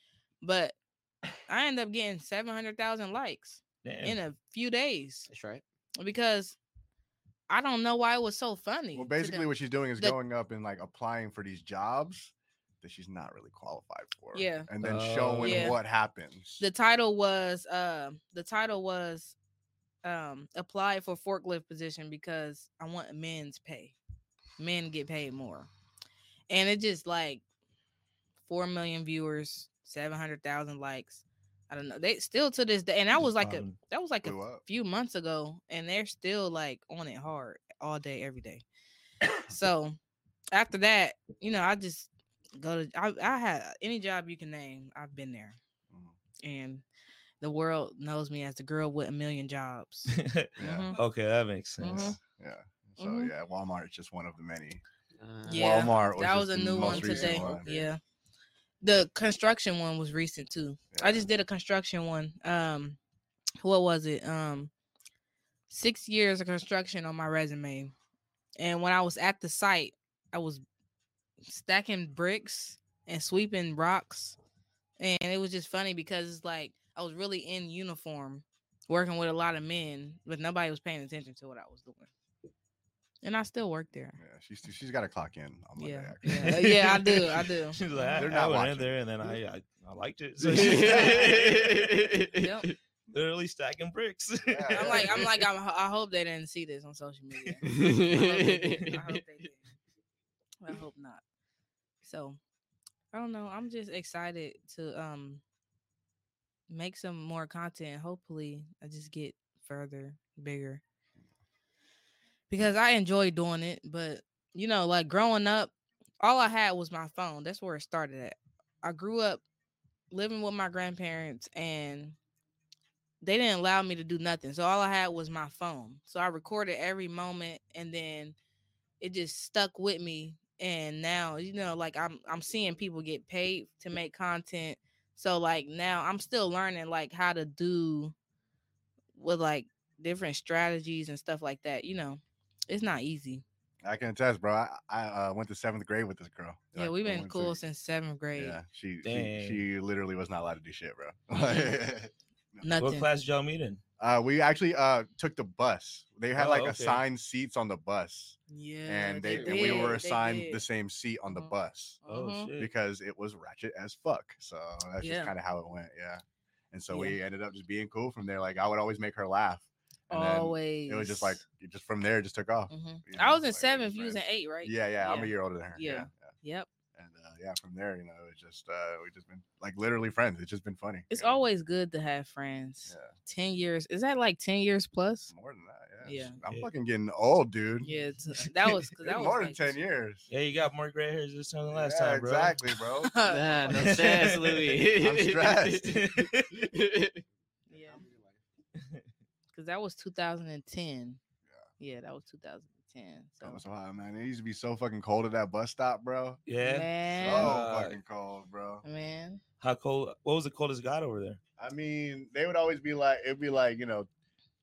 Speaker 10: but I ended up getting seven hundred thousand likes
Speaker 4: Damn.
Speaker 10: in a few days
Speaker 2: That's right.
Speaker 10: because I don't know why it was so funny.
Speaker 9: Well, basically, what she's doing is
Speaker 10: The-
Speaker 9: going up and like applying for these jobs that she's not really qualified for.
Speaker 10: Yeah.
Speaker 9: and then
Speaker 4: Oh.
Speaker 9: showing
Speaker 10: Yeah.
Speaker 9: what happens.
Speaker 10: the title was uh, the title was um apply for forklift position because I want men's pay. Men get paid more. And it just like four million viewers, seven hundred thousand likes. I don't know. They still to this day, and that was like a that was like a few months ago, and they're still like on it hard all day, every day. so after that, you know, I just go to I, I had any job you can name, I've been there
Speaker 9: Mhm.
Speaker 10: and the world knows me as the girl with a million jobs.
Speaker 9: Yeah,
Speaker 10: Mhm.
Speaker 4: okay, that makes sense.
Speaker 10: Mhm.
Speaker 9: yeah. So
Speaker 10: Mhm.
Speaker 9: yeah, Walmart is just one of the many.
Speaker 2: Uh,
Speaker 10: Yeah,
Speaker 9: Walmart was
Speaker 10: that was a
Speaker 9: the
Speaker 10: new one today.
Speaker 9: one.
Speaker 10: Yeah. The construction one was recent too. I just did a construction one. Um what was it? Um 6 years of construction on my resume. And when I was at the site, I was stacking bricks and sweeping rocks. And it was just funny because it's like I was really in uniform, working with a lot of men, but nobody was paying attention to what I was doing. And I still work there.
Speaker 9: Yeah, she's she's got to clock in on Monday.
Speaker 10: Yeah, yeah, yeah, I do, I do.
Speaker 4: She's like, I,
Speaker 9: They're
Speaker 4: I
Speaker 9: not
Speaker 4: went in there and then I I, I liked it.
Speaker 10: Yep.
Speaker 4: Literally stacking bricks.
Speaker 10: I'm like, I'm like, I'm, I hope they didn't see this on social media. I hope they didn't. I hope they did. I hope not. So, I don't know. I'm just excited to um make some more content. Hopefully, I just get further, bigger. Because I enjoy doing it, but you know, like growing up, all I had was my phone. That's where it started at. I grew up living with my grandparents and they didn't allow me to do nothing. So all I had was my phone. So I recorded every moment and then it just stuck with me. And now, you know, like I'm I'm seeing people get paid to make content. So like now I'm still learning like how to do with like different strategies and stuff like that. You know, it's not easy.
Speaker 9: I can attest, bro. I, I uh, went to seventh grade with this girl.
Speaker 10: Yeah,
Speaker 9: Like,
Speaker 10: we've been
Speaker 9: went to-
Speaker 10: cool since seventh grade.
Speaker 9: Yeah, she, she she literally was not allowed to do shit, bro.
Speaker 10: Nothing.
Speaker 4: what class did y'all meet in?
Speaker 9: Uh, we actually uh took the bus. They had
Speaker 4: Oh,
Speaker 9: like
Speaker 4: okay.
Speaker 9: assigned seats on the bus,
Speaker 10: Yeah.
Speaker 9: and they,
Speaker 10: did,
Speaker 9: and we were assigned the same seat on the
Speaker 10: Mhm.
Speaker 9: bus
Speaker 4: Oh
Speaker 10: Mhm.
Speaker 4: shit.
Speaker 9: because it was ratchet as fuck. So that's
Speaker 10: Yeah.
Speaker 9: just kind of how it went. Yeah. And so
Speaker 10: Yeah.
Speaker 9: we ended up just being cool from there. Like I would always make her laugh. And
Speaker 10: Always.
Speaker 9: It was just like just from there it just took off.
Speaker 10: Mhm.
Speaker 9: you
Speaker 10: I was in
Speaker 9: like,
Speaker 10: seventh, you was in eight, right?
Speaker 9: Yeah, yeah, I'm a year older than her.
Speaker 10: Yeah.
Speaker 9: Yeah. yeah.
Speaker 10: Yep.
Speaker 9: And uh, yeah, from there, you know, it's just uh we just been like literally friends. It's just been funny.
Speaker 10: It's
Speaker 9: you know?
Speaker 10: always good to have friends.
Speaker 9: yeah,
Speaker 10: Ten years. Is that like ten years plus?
Speaker 9: more than that. Yeah.
Speaker 10: Yeah.
Speaker 9: I'm
Speaker 4: Yeah.
Speaker 9: fucking getting old, dude.
Speaker 10: Yeah, it's, uh, that was 'cause
Speaker 9: It's
Speaker 10: that was
Speaker 9: more
Speaker 10: like,
Speaker 9: than ten years.
Speaker 4: Yeah, you got more gray hairs this time than last
Speaker 9: Yeah,
Speaker 4: time, bro.
Speaker 9: Exactly, bro.
Speaker 2: Nah, no stress, Louis.
Speaker 9: I'm stressed.
Speaker 10: Yeah, because that was 2010. Yeah, that was 2010. So
Speaker 9: Oh, so hot, man. It used to be so fucking cold at that bus stop, bro.
Speaker 4: yeah.
Speaker 10: man,
Speaker 9: So
Speaker 4: Uh,
Speaker 9: fucking cold, bro.
Speaker 10: man,
Speaker 4: How cold? What was the coldest it got over there?
Speaker 9: I mean, they would always be like, it'd be like, you know,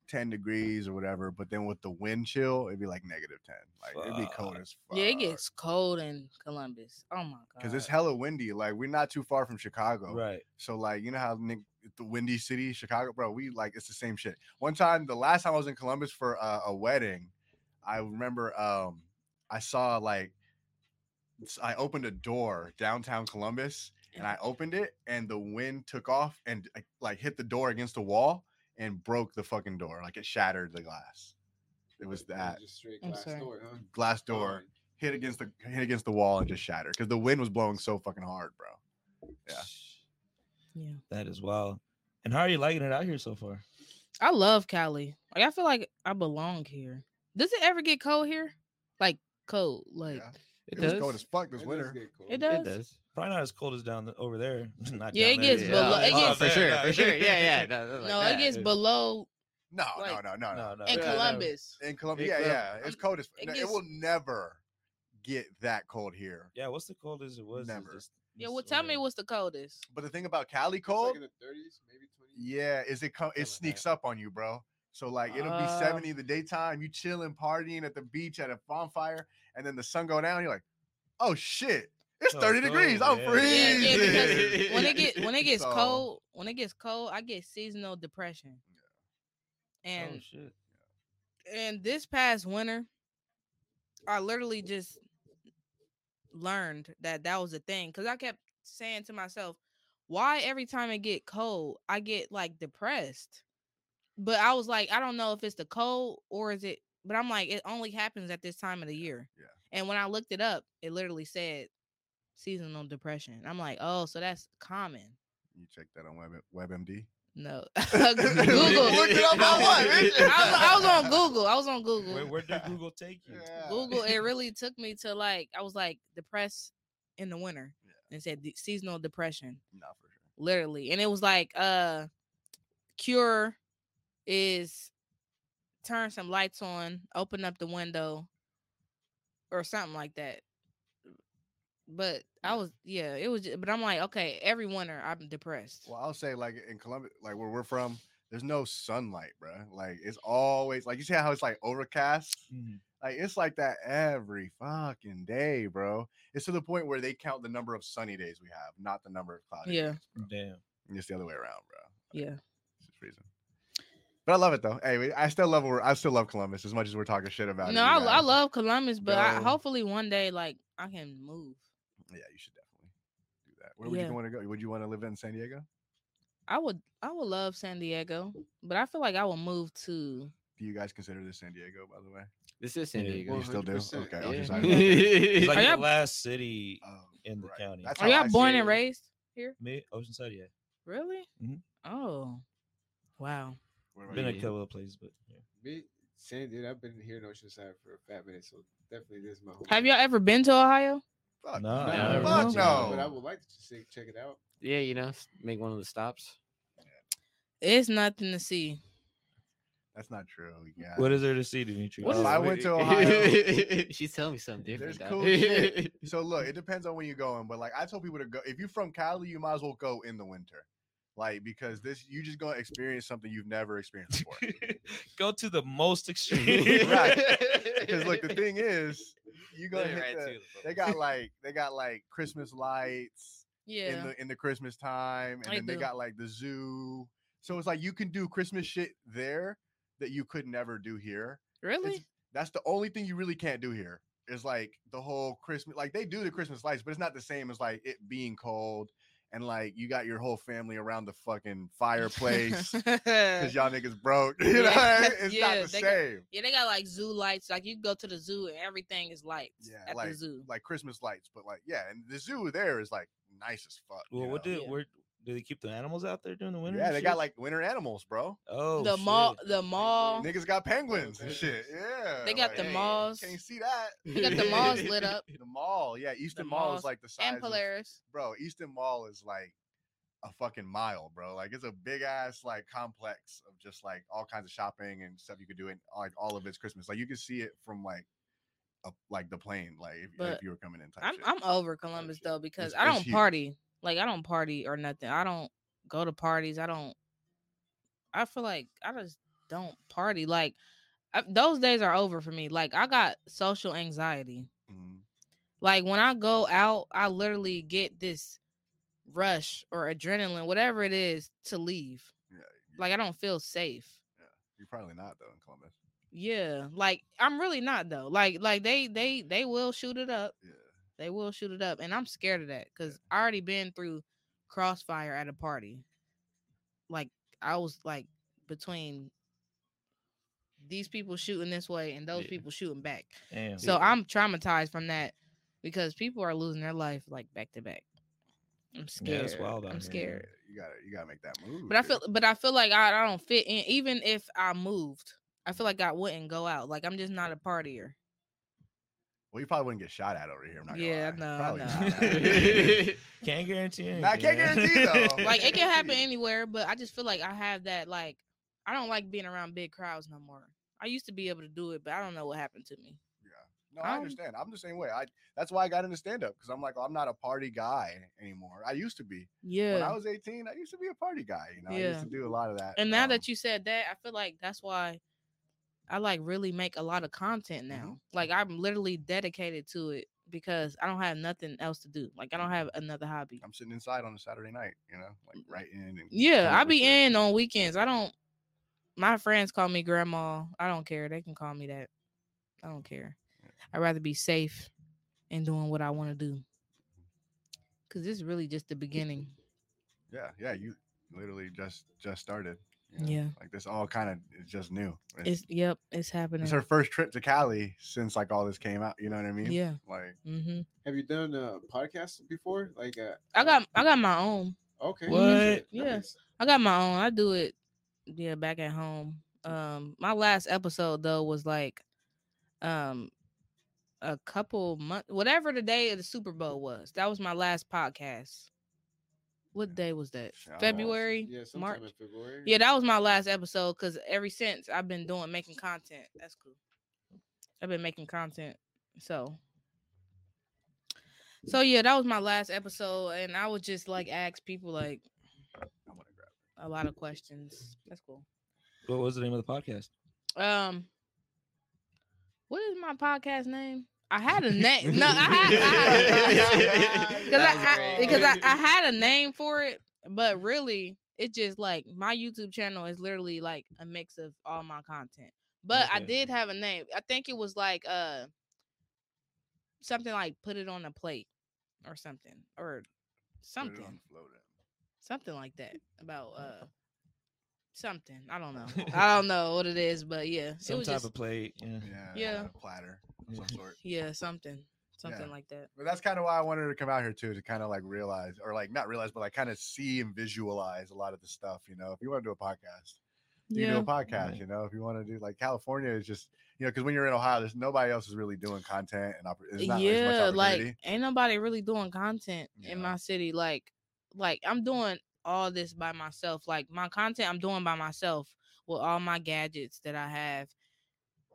Speaker 9: 10 degrees or whatever. But then with the wind chill, it'd be like negative 10. Like, it'd be cold as fuck.
Speaker 10: yeah, it gets cold in Columbus. Oh my god,
Speaker 9: Because it's hella windy. Like, we're not too far from Chicago.
Speaker 4: Right.
Speaker 9: So, like, you know how Nick, the windy city, Chicago, bro, we like, it's the same shit. One time, the last time I was in Columbus for uh, a wedding, I remember um I saw like, I opened a door downtown Columbus and I opened it and the wind took off and like, like hit the door against the wall and broke the fucking door. Like it shattered the glass. It was that
Speaker 1: Just straight glass door, huh?
Speaker 9: glass door hit against the hit against the wall and just shattered because the wind was blowing so fucking hard, bro. Yeah.
Speaker 10: yeah.
Speaker 4: That is wild. And how are you liking it out here so far?
Speaker 10: I love Cali. Like I feel like I belong here. Does it ever get cold here? Like cold, like
Speaker 9: yeah.
Speaker 2: It
Speaker 9: It, was
Speaker 2: does.
Speaker 9: cold as fuck this
Speaker 1: It
Speaker 9: winter.
Speaker 1: get cold.
Speaker 10: it does.
Speaker 2: It does.
Speaker 4: Probably not as cold as down the, over there. not
Speaker 10: Yeah,
Speaker 4: down
Speaker 10: it
Speaker 4: there.
Speaker 10: gets below- it
Speaker 4: Oh,
Speaker 10: gets-
Speaker 2: for sure, for sure. Yeah, yeah. No, no, like
Speaker 10: no, it gets below
Speaker 9: No,
Speaker 10: Like-
Speaker 9: no, no, no, no.
Speaker 4: No, no.
Speaker 10: in
Speaker 2: Yeah, no.
Speaker 10: Columbus.
Speaker 9: In
Speaker 2: Columbus.
Speaker 9: Yeah, yeah. It's cold as
Speaker 10: it
Speaker 9: no, it, will never get that cold here.
Speaker 4: Yeah, what's the coldest it was?
Speaker 9: Never.
Speaker 4: just-
Speaker 10: Yeah, well, tell me what's the coldest?
Speaker 9: But the thing about Cali
Speaker 1: It's like
Speaker 9: cold,
Speaker 1: in the 30s, maybe 20.
Speaker 9: yeah, is it co- it sneaks up on you, bro. So like it'll be
Speaker 10: Uh,
Speaker 9: 70 in the daytime, you chilling, partying at the beach at a bonfire, and then the sun go down, you're like, oh shit, it's
Speaker 4: Oh,
Speaker 9: 30 degrees.
Speaker 4: cold,
Speaker 9: I'm
Speaker 4: yeah.
Speaker 9: freezing.
Speaker 10: Yeah, yeah, because when it get when it gets
Speaker 9: So,
Speaker 10: cold, when it gets cold, I get seasonal depression.
Speaker 4: there.
Speaker 10: And
Speaker 4: oh shit.
Speaker 10: and this past winter, I literally just learned that that was a thing because I kept saying to myself, "Why every time it get cold, I get like depressed?" But I was like, I don't know if it's the cold or is it. But I'm like, it only happens at this time of the year.
Speaker 9: Yeah.
Speaker 10: And when I looked it up, it literally said seasonal depression. I'm like, oh, so that's common.
Speaker 9: You check that on Web WebMD.
Speaker 10: No,
Speaker 9: Look
Speaker 10: Google.
Speaker 9: it up on what.
Speaker 10: I was, on Google. I was on Google.
Speaker 4: Where, where did Google take you?
Speaker 9: Yeah.
Speaker 10: Google, it really took me to like I was like depressed in the winter.
Speaker 9: Yeah.
Speaker 10: And said seasonal depression,
Speaker 9: Nah, for sure.
Speaker 10: literally. And it was like uh cure is turn some lights on, open up the window, or something like that. But I was yeah, it was just, but I'm like, okay, every winter I'm depressed.
Speaker 9: Well, I'll say like in Columbia, like where we're from, there's no sunlight, bro. Like it's always like you see how it's like overcast.
Speaker 4: Mhm.
Speaker 9: Like it's like that every fucking day, bro. It's to the point where they count the number of sunny days we have, not the number of cloudy
Speaker 10: Yeah.
Speaker 9: days.
Speaker 4: Damn.
Speaker 9: And It's the other way around, bro.
Speaker 10: Yeah.
Speaker 9: It's just freezing. But I love it though. Hey, we- I still love I still love Columbus as much as we're talking shit about it.
Speaker 10: No, I, I love Columbus, but I, hopefully one day like I can move.
Speaker 9: Yeah, you should definitely do that. Where would
Speaker 10: Yeah.
Speaker 9: you want to go? Would you want to live in San Diego?
Speaker 10: I would I would love San Diego, but I feel like I will move to
Speaker 9: Do you guys consider this San Diego, by the way?
Speaker 2: This is San
Speaker 4: Yeah.
Speaker 2: Diego.
Speaker 9: You still do? Okay, I was
Speaker 2: yeah.
Speaker 9: just
Speaker 4: It's
Speaker 9: like-
Speaker 4: like
Speaker 10: Are
Speaker 4: the
Speaker 10: y'all-
Speaker 4: last city
Speaker 9: Oh,
Speaker 4: in the
Speaker 9: right.
Speaker 4: county.
Speaker 9: That's
Speaker 10: Are
Speaker 9: how
Speaker 10: y'all
Speaker 9: I
Speaker 10: born and raised here?
Speaker 4: Me, Oceanside, yeah.
Speaker 10: Really?
Speaker 4: Mhm.
Speaker 10: Oh. Wow.
Speaker 9: What about
Speaker 4: Been a
Speaker 9: you?
Speaker 4: couple of places, but yeah.
Speaker 1: Me, same dude. I've been here in Oceanside for a fat minute, so definitely this is my home.
Speaker 10: Have y'all ever been to Ohio?
Speaker 9: Fuck
Speaker 4: No,
Speaker 9: no. Fuck
Speaker 10: No.
Speaker 1: But I would like to see, check it out.
Speaker 2: Yeah, you know, make one of the stops.
Speaker 10: It's nothing to see.
Speaker 9: That's not true. Yeah.
Speaker 4: What is there to see, Dimitri?
Speaker 10: What
Speaker 9: Well, I went to Ohio.
Speaker 2: She's telling me something different.
Speaker 9: There's
Speaker 2: cool
Speaker 9: shit. So look, it depends on when you're going, but like I told people to go. If you're from Cali, you might as well go in the winter, like because this you just gonna experience something you've never experienced before.
Speaker 4: Go to the most extreme.
Speaker 9: Right. Because look, the thing is, you gonna hit
Speaker 2: right
Speaker 9: the,
Speaker 2: to the
Speaker 9: they got like they got like Christmas lights
Speaker 10: Yeah.
Speaker 9: in the in the Christmas time, and
Speaker 10: They
Speaker 9: then they got like the zoo. So it's like you can do Christmas shit there that you could never do here.
Speaker 10: really?
Speaker 9: That's the only thing you really can't do here. Is like the whole Christmas, like they do the Christmas lights, but it's not the same as like it being cold and like you got your whole family around the fucking fireplace because y'all niggas broke. You know,
Speaker 10: Yeah,
Speaker 9: it's
Speaker 10: yeah,
Speaker 9: not the
Speaker 10: they got-
Speaker 9: same.
Speaker 10: yeah, they got like zoo lights. Like you go to the zoo and everything is lights
Speaker 9: Yeah,
Speaker 10: at
Speaker 9: like
Speaker 10: the zoo.
Speaker 9: like Christmas lights, but like yeah, and the zoo there is like nice as fuck.
Speaker 4: Well,
Speaker 9: you
Speaker 4: what
Speaker 9: know?
Speaker 4: do
Speaker 10: Yeah.
Speaker 4: where do they keep the animals out there during the winter?
Speaker 9: Yeah,
Speaker 4: and
Speaker 9: they got like winter animals, bro.
Speaker 4: oh
Speaker 10: the mall, the mall.
Speaker 9: Niggas got penguins and shit. Yeah,
Speaker 10: They got the
Speaker 9: hey,
Speaker 10: malls.
Speaker 9: Can't see that.
Speaker 10: They got the malls lit up
Speaker 9: The mall, yeah, Easton Mall
Speaker 10: malls
Speaker 9: is like the size
Speaker 10: and
Speaker 9: of
Speaker 10: Polaris.
Speaker 9: bro, Easton Mall is like a fucking mile, bro. Like it's a big ass like complex of just like all kinds of shopping and stuff you could do, and like all of it's Christmas. Like you can see it from like up like the plane, like if, if you were coming in. Type
Speaker 10: I'm
Speaker 9: shit.
Speaker 10: I'm over Columbus though because
Speaker 9: It's-
Speaker 10: I don't party. Like I don't party or nothing. I don't go to parties. I don't. I feel like I just don't party. Like I, those days are over for me. Like I got social anxiety.
Speaker 9: Mhm.
Speaker 10: Like when I go out, I literally get this rush or adrenaline, whatever it is, to leave.
Speaker 9: Yeah,
Speaker 10: Like I don't feel safe.
Speaker 9: Yeah, you're probably not though in Columbus.
Speaker 10: Yeah, like I'm really not though. Like like they they they will shoot it up.
Speaker 9: Yeah,
Speaker 10: They will shoot it up, and I'm scared of that because I already been through crossfire at a party. Like I was like between these people shooting this way and those
Speaker 2: Yeah.
Speaker 10: people shooting back.
Speaker 4: Damn.
Speaker 10: So I'm traumatized from that because people are losing their life like back to back. I'm scared.
Speaker 4: Yeah, it's wild
Speaker 10: I'm
Speaker 4: here.
Speaker 10: scared.
Speaker 9: you gotta you gotta make that move.
Speaker 10: But I feel but I feel like I, I don't fit in even if I moved. I feel like I wouldn't go out. Like I'm just not a partier.
Speaker 9: Well, you probably wouldn't get shot at over here. I'm not
Speaker 10: Yeah,
Speaker 9: lie.
Speaker 10: no,
Speaker 9: Probably
Speaker 10: no,
Speaker 4: Can't guarantee anything.
Speaker 9: Nah, I can't guarantee though.
Speaker 10: like it can happen anywhere, but I just feel like I have that like I don't like being around big crowds no more. I used to be able to do it, but I don't know what happened to me. Yeah.
Speaker 9: No, I
Speaker 10: Um,
Speaker 9: understand. I'm the same way. I that's why I got into stand up because I'm like I'm not a party guy anymore. I used to be.
Speaker 10: Yeah.
Speaker 9: When I was 18, I used to be a party guy. You know, I used to do a lot of that.
Speaker 10: and now
Speaker 9: um,
Speaker 10: that you said that, I feel like that's why I like really make a lot of content
Speaker 9: Mm-hmm.
Speaker 10: now. Like I'm literally dedicated to it because I don't have nothing else to do. Like I don't have another hobby.
Speaker 9: I'm sitting inside on a Saturday night, you know, like writing and
Speaker 10: Yeah, I be in on weekends. I don't. My friends call me grandma. I don't care. They can call me that. I don't care. I'd rather be safe and doing what I want to do. Cause this is really just the beginning.
Speaker 9: Yeah, yeah. You literally just just started. You know,
Speaker 10: Yeah.
Speaker 9: Like this all kind of is just new.
Speaker 10: It's yep, it's happening.
Speaker 9: It's her first trip to Cali since like all this came out. You know what I mean?
Speaker 10: Yeah.
Speaker 9: Like
Speaker 10: mm-hmm.
Speaker 1: Have you done a podcast before? Like, uh,
Speaker 10: I got I got my own.
Speaker 1: okay.
Speaker 4: What?
Speaker 1: shit,
Speaker 10: Yeah.
Speaker 1: nice.
Speaker 10: I got my own. I do it. Yeah, back at home. Um, my last episode though was like, um, a couple months, whatever the day of the Super Bowl was. That was my last podcast. What day was that?
Speaker 9: Shit, I don't.
Speaker 10: February,
Speaker 1: Yeah,
Speaker 10: March.
Speaker 1: in February.
Speaker 10: Yeah, that was my last episode because ever since I've been doing making content. That's cool. I've been making content. So so yeah, that was my last episode. And I would just like ask people like
Speaker 9: I want to grab.
Speaker 10: a lot of questions. That's cool.
Speaker 4: What was the name of the podcast?
Speaker 10: Um what is my podcast name? I had a name. No, I had, I had because
Speaker 2: That
Speaker 10: I, I because I, I had a name for it, but really it's just like my YouTube channel is literally like a mix of all my content. But I did have a name. I think it was like uh something like put it on a plate or something or something
Speaker 9: on the float end.
Speaker 10: something like that about uh something. I don't know. I don't know what it is, but yeah, it
Speaker 4: Some
Speaker 10: was
Speaker 4: type
Speaker 10: just
Speaker 4: of plate. Yeah.
Speaker 9: Yeah.
Speaker 10: Yeah.
Speaker 9: a platter of some sort.
Speaker 10: yeah something something
Speaker 9: Yeah.
Speaker 10: like that.
Speaker 9: But that's kind of why I wanted to come out here too, to kind of like realize, or like not realize, but like kind of see and visualize a lot of the stuff. You know, if you want to do a podcast, you do a podcast.
Speaker 4: Right.
Speaker 9: You know, if you want to do like California is just, you know, because when you're in Ohio, there's nobody else is really doing content and oppor- there's as
Speaker 10: yeah, like ain't nobody really doing content
Speaker 9: Yeah.
Speaker 10: in my city. Like, like I'm doing all this by myself. Like my content, I'm doing by myself with all my gadgets that I have.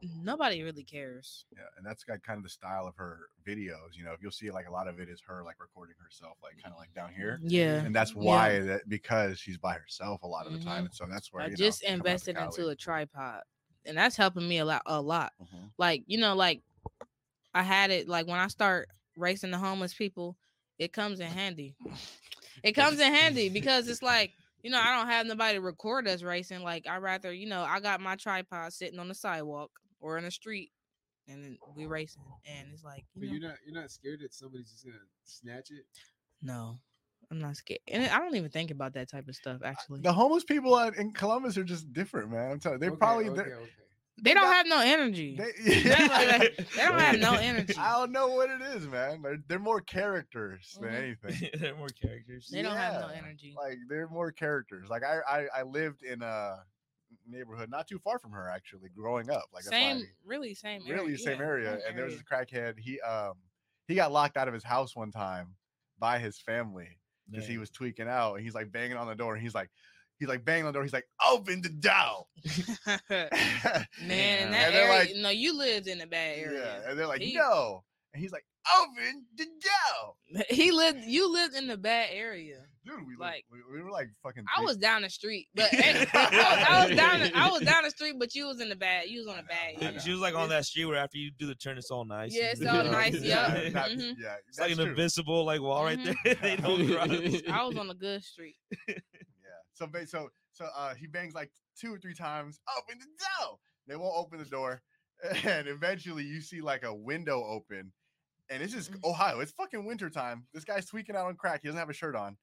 Speaker 10: Nobody really cares.
Speaker 9: Yeah, and that's got kind of the style of her videos. You know, if you'll see like a lot of it is her like recording herself, like kind of like down here.
Speaker 10: Yeah,
Speaker 9: And that's
Speaker 10: Yeah.
Speaker 9: why that because she's by herself a lot of the
Speaker 10: Mhm.
Speaker 9: time, and so that's where
Speaker 10: I
Speaker 9: know,
Speaker 10: just
Speaker 9: coming
Speaker 10: invested into a tripod, and that's helping me a lot. A lot.
Speaker 9: Mhm.
Speaker 10: Like you know, like I had it. Like when I start racing the homeless people, it comes in handy. It comes in handy because it's like you know I don't have nobody to record us racing. Like I rather you know I got my tripod sitting on the sidewalk or in the street, and then we racing, and it's like you
Speaker 1: But
Speaker 10: know,
Speaker 1: you're not you're not scared that somebody's just gonna snatch it.
Speaker 10: no, I'm not scared, and I don't even think about that type of stuff actually.
Speaker 9: The homeless people in Columbus are just different, man. I'm telling you, they're
Speaker 1: Okay,
Speaker 9: probably
Speaker 1: okay,
Speaker 9: they're-
Speaker 1: okay.
Speaker 10: They don't have no energy.
Speaker 9: they,
Speaker 10: They they don't have no energy.
Speaker 9: I don't know what it is, man. They're, they're more characters than
Speaker 10: Mhm.
Speaker 9: anything.
Speaker 4: they're more characters.
Speaker 10: They don't have no energy.
Speaker 9: Like they're more characters. Like I, I, I lived in a neighborhood not too far from her actually, growing up. Like that's
Speaker 10: same,
Speaker 9: I-
Speaker 10: really same,
Speaker 9: really
Speaker 10: area.
Speaker 9: same
Speaker 10: yeah,
Speaker 9: area.
Speaker 10: same
Speaker 9: And there was
Speaker 10: area.
Speaker 9: this crackhead. He um he got locked out of his house one time by his family because he was tweaking out and he's like banging on the door and he's like he's like banging on the door. He's like, open the door.
Speaker 10: Man,
Speaker 9: And
Speaker 10: that
Speaker 9: they're
Speaker 10: area,
Speaker 9: like-
Speaker 10: no, you lived in a bad area.
Speaker 9: yeah.
Speaker 10: area.
Speaker 9: And they're like,
Speaker 10: He-
Speaker 9: no. And he's like, open the door.
Speaker 10: He lived, you lived in the bad area.
Speaker 9: Dude, we
Speaker 10: Like-
Speaker 9: like we, we were like fucking
Speaker 10: I
Speaker 9: three-
Speaker 10: was down the street, but eh, I, was, I was down, the- I was down the street, but you was in the bag. you was on
Speaker 9: I
Speaker 10: a
Speaker 9: bag.
Speaker 10: bad.
Speaker 9: I
Speaker 4: She was like on that street where after you do the turn, it's all nice.
Speaker 10: Yeah, it's all nice,
Speaker 9: yeah,
Speaker 10: yup.
Speaker 9: that-
Speaker 10: Mhm.
Speaker 9: yeah,
Speaker 4: It's like an
Speaker 9: true.
Speaker 4: invisible like wall right
Speaker 10: Mhm.
Speaker 4: there. they don't cross.
Speaker 10: I was on a good street.
Speaker 9: Yeah. So ba- so so uh he bangs like two or three times. Open the door. They won't open the door, and eventually you see like a window open, and it's just
Speaker 10: Mhm.
Speaker 9: Ohio. It's fucking winter time. This guy's tweaking out on crack. He doesn't have a shirt on.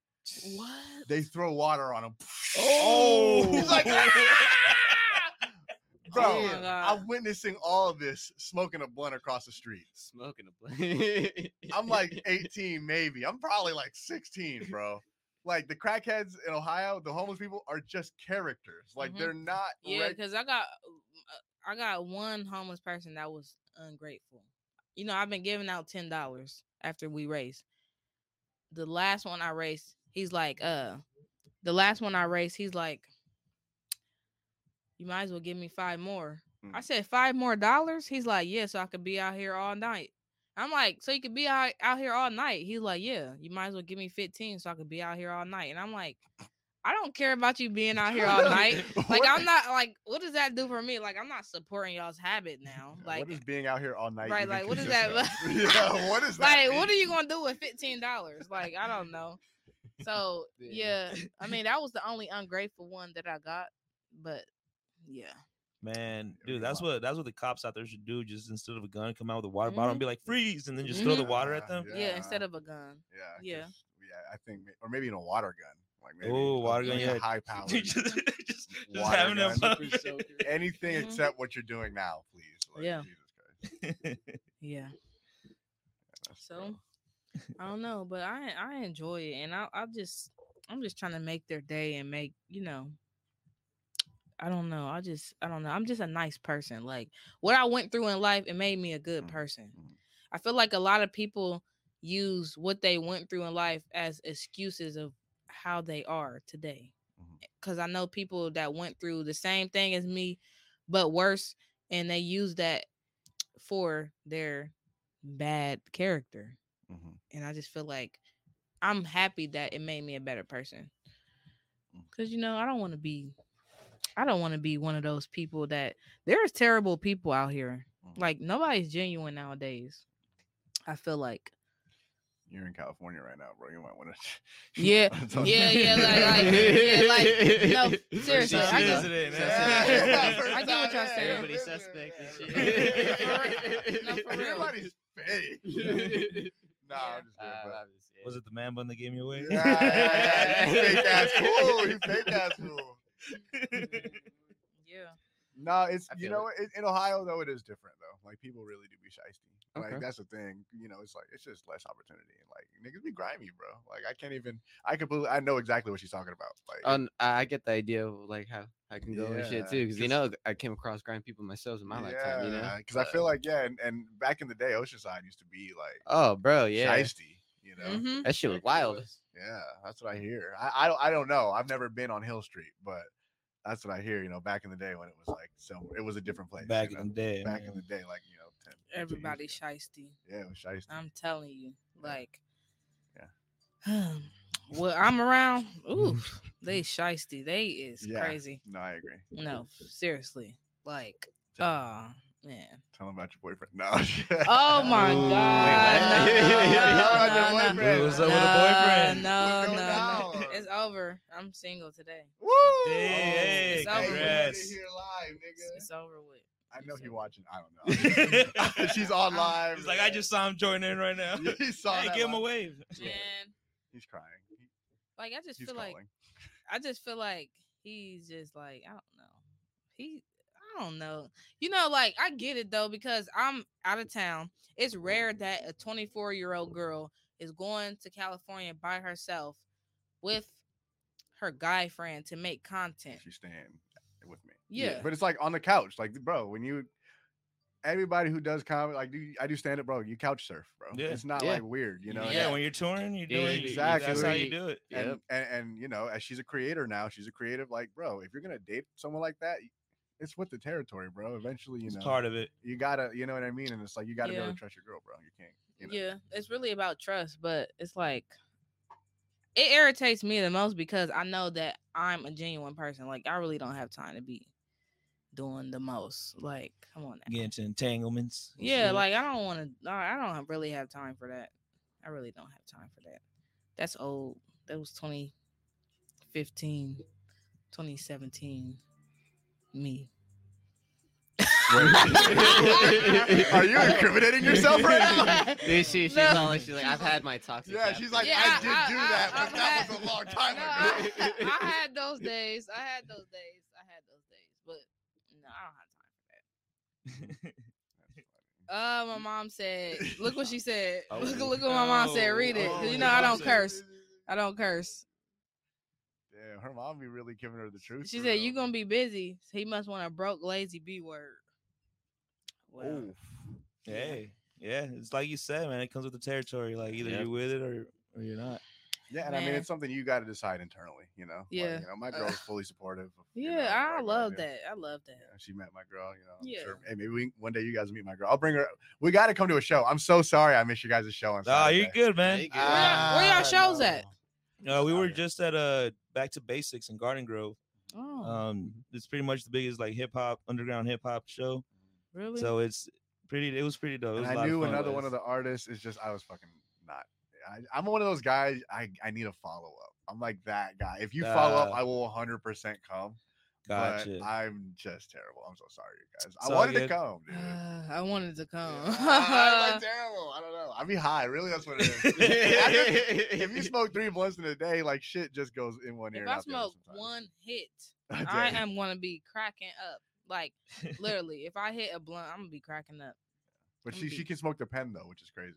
Speaker 10: What?
Speaker 9: They throw water on him.
Speaker 4: Oh,
Speaker 9: He's like, bro.
Speaker 10: Oh.
Speaker 9: I'm witnessing all of this, smoking a blunt across the street.
Speaker 2: Smoking a blunt.
Speaker 9: I'm like 18, maybe. I'm probably like 16, bro. Like the crackheads in Ohio, the homeless people are just characters. Like
Speaker 10: Mhm.
Speaker 9: they're not.
Speaker 10: Yeah,
Speaker 9: reg-
Speaker 10: because I got, uh, I got one homeless person that was ungrateful. You know, I've been giving out ten dollars after we race. The last one I raced, he's like, uh, the last one I raced, he's like, you might as well give me five more. I
Speaker 9: Mm.
Speaker 10: said five more dollars. He's like, yeah, so I could be out here all night. I'm like, so you could be out, out here all night. He's like, yeah, you might as well give me 15 so I could be out here all night. And I'm like, I don't care about you being out here all night. Like, I'm not like, what does that do for me? Like, I'm not supporting y'all's habit now. Like,
Speaker 9: what is being out here all night?
Speaker 10: right, like, what is that?
Speaker 9: yeah, what is that?
Speaker 10: like, what are you gonna do with fifteen dollars? Like, I don't know. So
Speaker 1: Yeah.
Speaker 10: yeah, I mean, that was the only ungrateful one that I got. But yeah,
Speaker 4: Man, dude, that's what that's what the cops out there should do. Just instead of a gun, come out with a water bottle and
Speaker 10: Mhm.
Speaker 4: be like freeze, and then just throw the water at them.
Speaker 10: yeah, instead of a gun.
Speaker 9: Yeah,
Speaker 10: Yeah.
Speaker 9: 'cause- yeah. I think, or maybe in a water gun. Like maybe
Speaker 4: Oh, water gun, yeah.
Speaker 9: high power.
Speaker 4: just, just, just
Speaker 9: Water
Speaker 4: having
Speaker 9: gun.
Speaker 4: them.
Speaker 1: Super soaker.
Speaker 9: Anything
Speaker 10: Mhm.
Speaker 9: except what you're doing now, please. Like,
Speaker 10: Yeah.
Speaker 9: Jesus Christ.
Speaker 10: Yeah. So
Speaker 9: rough.
Speaker 10: I don't know, but I I enjoy it, and I I just I'm just trying to make their day and make you know. I don't know. I just I don't know. I'm just a nice person. Like what I went through in life, it made me a good
Speaker 9: Mhm,
Speaker 10: person.
Speaker 9: mhm.
Speaker 10: I feel like a lot of people use what they went through in life as excuses of how they are today.
Speaker 9: Mhm.
Speaker 10: Cuz I know people that went through the same thing as me but worse and they use that for their bad character
Speaker 9: Mhm.
Speaker 10: And I just feel like I'm happy that it made me a better person.
Speaker 9: Mm.
Speaker 10: Cause you know I don't want to be, I don't want to be one of those people that there's terrible people out here.
Speaker 9: Mhm.
Speaker 10: Like nobody's genuine nowadays. I feel like,
Speaker 9: You're in California right now, bro. You might want to.
Speaker 10: Yeah, yeah, yeah, like, like, yeah, like, no, seriously,
Speaker 4: First
Speaker 10: I get,
Speaker 4: visiting,
Speaker 9: Yeah,
Speaker 4: man.
Speaker 10: I get what y'all saying.
Speaker 2: Everybody
Speaker 9: yeah,
Speaker 2: suspect and
Speaker 9: yeah.
Speaker 2: shit.
Speaker 10: No, for real.
Speaker 9: Everybody's fake. nah, I'm just
Speaker 2: Uh,
Speaker 9: kidding, bro.
Speaker 4: Was it the man bun that gave me away?
Speaker 9: Yeah, yeah, yeah, yeah. Fake ass fool. You fake ass fool.
Speaker 10: yeah,
Speaker 9: No, it's
Speaker 2: I
Speaker 9: you know in, in Ohio though it is different though. Like people really do be shisty. Like
Speaker 2: Okay.
Speaker 9: that's the thing. You know, it's like it's just less opportunity. And Like niggas be grimy, bro. Like I can't even. I completely. I know exactly what she's talking about. Like
Speaker 2: Um, I I get the idea of like how I can go and shit too, because you know I came across grind people myself in my lifetime. You know,
Speaker 9: because I feel like yeah, and, and back in the day, Oceanside used to be like
Speaker 2: oh, bro, yeah,
Speaker 9: shisty. You know.
Speaker 10: hmm
Speaker 2: that shit was wild.
Speaker 9: Yeah, that's what I hear. I, I don't I don't know. I've never been on Hill Street, but that's what I hear. You know, back in the day when it was like so, it was a different place.
Speaker 4: Back
Speaker 9: you
Speaker 4: in the day.
Speaker 9: back in the day, like you know, 10,
Speaker 10: everybody
Speaker 9: ago.
Speaker 10: shisty.
Speaker 9: Yeah, it was shisty.
Speaker 10: I'm telling you, like,
Speaker 9: Yeah.
Speaker 10: well, I'm around. Ooh, they shisty. They is
Speaker 9: Yeah.
Speaker 10: crazy.
Speaker 9: No, I agree.
Speaker 10: No, seriously, like, oh man.
Speaker 9: Tell him about your boyfriend. No.
Speaker 10: Oh my
Speaker 2: Ooh,
Speaker 10: god.
Speaker 2: wait,
Speaker 10: No,
Speaker 2: what?
Speaker 10: no,
Speaker 9: Tell
Speaker 10: no, no, no.
Speaker 4: What's up with the boyfriend?
Speaker 10: No,
Speaker 9: What's
Speaker 10: no, no. It's over. I'm single today.
Speaker 9: Woo!
Speaker 4: Hey, oh, hey,
Speaker 10: It's
Speaker 9: Hey,
Speaker 10: over.
Speaker 9: you heard here live,
Speaker 10: It's,
Speaker 9: nigga.
Speaker 10: it's over with.
Speaker 9: I know
Speaker 10: he's
Speaker 9: watching. I don't know. She's on live.
Speaker 4: He's like, I just saw him join in right now.
Speaker 9: He saw
Speaker 4: hey,
Speaker 9: that
Speaker 4: give him a wave.
Speaker 10: Man,
Speaker 9: He's crying.
Speaker 10: Like I just
Speaker 9: He's
Speaker 10: feel
Speaker 9: calling.
Speaker 10: like I just feel like he's just like I don't know. He I don't know. You know, like I get it though because I'm out of town. It's rare that a 24 year old girl is going to California by herself with her guy friend to make content.
Speaker 9: She's staying with me.
Speaker 10: Yeah.
Speaker 9: But it's like on the couch. Like, bro, when you everybody who does comedy, like do I do stand up, bro, you couch surf, bro.
Speaker 4: Yeah.
Speaker 9: It's not
Speaker 2: Yeah.
Speaker 9: like weird, you know.
Speaker 4: yeah,
Speaker 10: Yeah.
Speaker 4: when you're touring, you do
Speaker 2: Yeah,
Speaker 4: doing
Speaker 9: exactly.
Speaker 4: That's how you do it.
Speaker 9: And,
Speaker 2: Yep.
Speaker 9: and and you know, as she's a creator now, she's a creative. Like, bro, if you're gonna date someone like that, it's with the territory, bro. Eventually, you
Speaker 4: It's
Speaker 9: know,
Speaker 4: part of it.
Speaker 9: you gotta, you know what I mean. And it's like you gotta be able to trust your girl, bro. You can't. You know?
Speaker 10: Yeah, it's really about trust, but it's like it irritates me the most because I know that I'm a genuine person. Like I really don't have time to be doing the most. Like, come on now.
Speaker 4: Get into entanglements.
Speaker 10: Yeah,
Speaker 4: shit.
Speaker 10: like I don't want to. I don't really have time for that. I really don't have time for that. That's old. That was 2015, 2017. Me.
Speaker 9: Are you incriminating yourself right now?
Speaker 2: She, she's
Speaker 10: No.
Speaker 2: all like, she's like, I've had my toxic.
Speaker 9: Yeah, she's like,
Speaker 10: Yeah,
Speaker 9: I
Speaker 10: I-
Speaker 9: did
Speaker 10: I-
Speaker 9: do
Speaker 10: I-
Speaker 9: that,
Speaker 10: I've
Speaker 9: but that
Speaker 10: had-
Speaker 9: was a long time
Speaker 10: No,
Speaker 9: ago.
Speaker 10: I, I had those days. I had those days. I had those days, but no, I don't have time for that. Uh, my mom said, "Look what she said.
Speaker 2: Oh.
Speaker 10: Look, look what my mom said. Read it, 'cause
Speaker 9: Oh,
Speaker 10: you know I don't curse. I don't curse."
Speaker 9: Damn, her mom be really giving her the truth.
Speaker 10: She said,
Speaker 9: real.
Speaker 10: "You gonna be busy." He must want a broke, lazy B word. Well,
Speaker 9: Oof.
Speaker 4: Hey, yeah, it's like you said, man. It comes with the territory. Like either
Speaker 2: Yep.
Speaker 4: you're with it or, or you're not.
Speaker 9: Yeah, and I mean it's something you got to decide internally. You know. Like,
Speaker 10: Yeah.
Speaker 9: you know, my
Speaker 10: Uh,
Speaker 9: girl's fully supportive. Of, you
Speaker 10: yeah,
Speaker 9: know,
Speaker 10: I love
Speaker 9: yeah.
Speaker 10: that. I love that.
Speaker 9: Yeah, she met my girl. You know. I'm
Speaker 10: Yeah.
Speaker 9: Sure. Hey, maybe we, one day you guys meet my girl. I'll bring her. We got to come to a show. I'm so sorry I missed you guys' show on
Speaker 4: Oh,
Speaker 9: Saturday.
Speaker 4: you're good, man.
Speaker 2: you good.
Speaker 10: Where y'all- where y'all shows at?
Speaker 9: No.
Speaker 4: Uh, we were just at uh Back to Basics in Garden Grove.
Speaker 10: Oh,
Speaker 4: Um, it's pretty much the biggest like hip hop underground hip hop show.
Speaker 10: really?
Speaker 4: So it's pretty. It was pretty dope. Was
Speaker 9: I knew another one of the artists is just I was fucking not. I, I'm one of those guys. I I need a follow up. I'm like that guy. If you follow up,
Speaker 4: Uh,
Speaker 9: I will 100 percent come.
Speaker 4: Gotcha.
Speaker 9: But I'm just terrible. I'm so sorry, you guys.
Speaker 4: It's
Speaker 9: I
Speaker 4: all
Speaker 9: wanted to come, dude.
Speaker 10: Uh, I wanted to come.
Speaker 9: I'm like terrible. I don't know. I be high. Really, that's what it is. Just- if you smoke three blunts in a day, like shit just goes in one ear.
Speaker 10: if I
Speaker 9: out the other
Speaker 10: smoke one hit, I am gonna be cracking up. Like literally, if I hit a blunt, I'm gonna be cracking up.
Speaker 9: But
Speaker 10: I'm
Speaker 9: she
Speaker 10: be-
Speaker 9: she can smoke the pen though, which is crazy.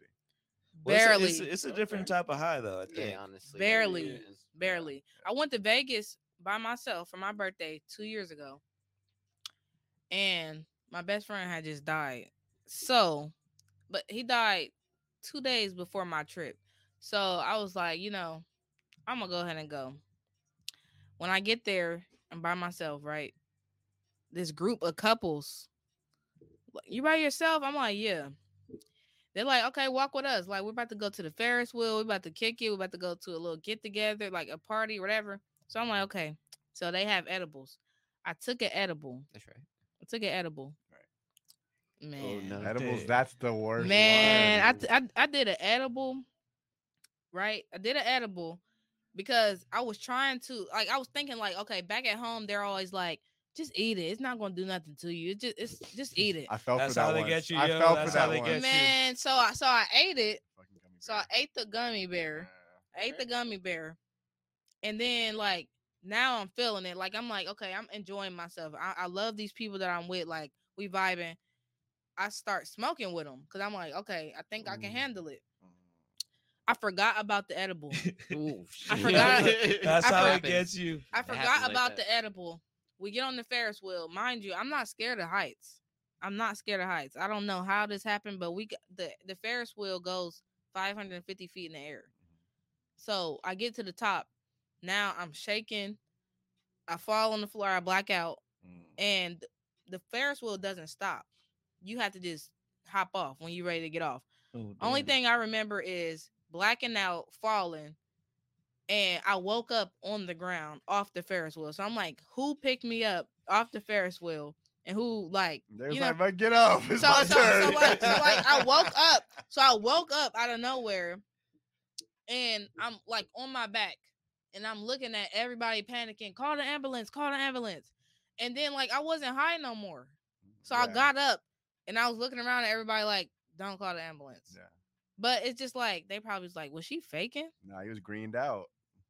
Speaker 4: Well, it's a-
Speaker 10: barely,
Speaker 4: It's a, it's a different type of high though. I think.
Speaker 2: Yeah, honestly.
Speaker 10: barely, barely. I went to Vegas by myself for my birthday two years ago, and my best friend had just died. So, but he died two days before my trip. So I was like, you know, I'm gonna go ahead and go. When I get there, I'm by myself, right? This group of couples, you by yourself? I'm like, yeah. They're like, okay, walk with us. Like, we're about to go to the Ferris wheel. We're about to kick it. We're about to go to a little get together, like a party, whatever. So I'm like, okay. So they have edibles. I took an edible.
Speaker 2: That's right.
Speaker 10: I took an edible.
Speaker 9: Right.
Speaker 10: Oh, Man.
Speaker 2: no.
Speaker 9: Edibles,
Speaker 4: Dude.
Speaker 9: that's the worst.
Speaker 10: Man, I,
Speaker 9: one.
Speaker 10: t- I I did an edible. right? I did an edible because I was trying to like I was thinking like, okay, back at home they're always like, just eat it. It's not gonna do nothing to you. It just it's just eat it.
Speaker 9: I fell
Speaker 4: That's
Speaker 9: for that
Speaker 4: how they
Speaker 9: once.
Speaker 4: get you,
Speaker 9: I
Speaker 4: yo.
Speaker 9: fell
Speaker 4: That's
Speaker 9: for that
Speaker 4: they
Speaker 9: once.
Speaker 4: get you.
Speaker 10: Man, so I so I ate it. So I ate the gummy bear.
Speaker 9: Yeah.
Speaker 10: I ate the gummy bear. And then like now I'm feeling it. Like I'm like, okay, I'm enjoying myself. I, I love these people that I'm with. Like we vibing. I start smoking with them because I'm like, okay, I think I can handle it.
Speaker 9: Mm.
Speaker 10: I forgot about the edible.
Speaker 2: Ooh,
Speaker 10: I forgot-
Speaker 4: That's
Speaker 10: I
Speaker 4: how it gets you.
Speaker 10: I forgot
Speaker 2: happens like
Speaker 10: about the edible. We get on the Ferris wheel. Mind you, I'm not scared of heights. I'm not scared of heights. I don't know how this happened, but we got, the the Ferris wheel goes 550 feet in the air. So I get to the top. Now I'm shaking. I fall on the floor. I black out,
Speaker 9: Mm.
Speaker 10: and the Ferris wheel doesn't stop. You have to just hop off when you're ready to get off.
Speaker 4: Oh,
Speaker 10: Only thing I remember is blacking out, falling, and I woke up on the ground off the Ferris wheel. So I'm like, who picked me up off the Ferris wheel, and who like,
Speaker 9: There's
Speaker 10: you know?
Speaker 9: like, get up. It's
Speaker 10: So
Speaker 9: my
Speaker 10: so, so
Speaker 9: turn.
Speaker 10: like, so like I woke up. So I woke up out of nowhere, and I'm like on my back, and I'm looking at everybody panicking. Call the ambulance! Call the ambulance! And then like I wasn't high no more. So I got up, and I was looking around at everybody like, "Don't call the ambulance."
Speaker 9: Yeah.
Speaker 10: But it's just like they probably was like, was she faking?
Speaker 9: No, he was greened out.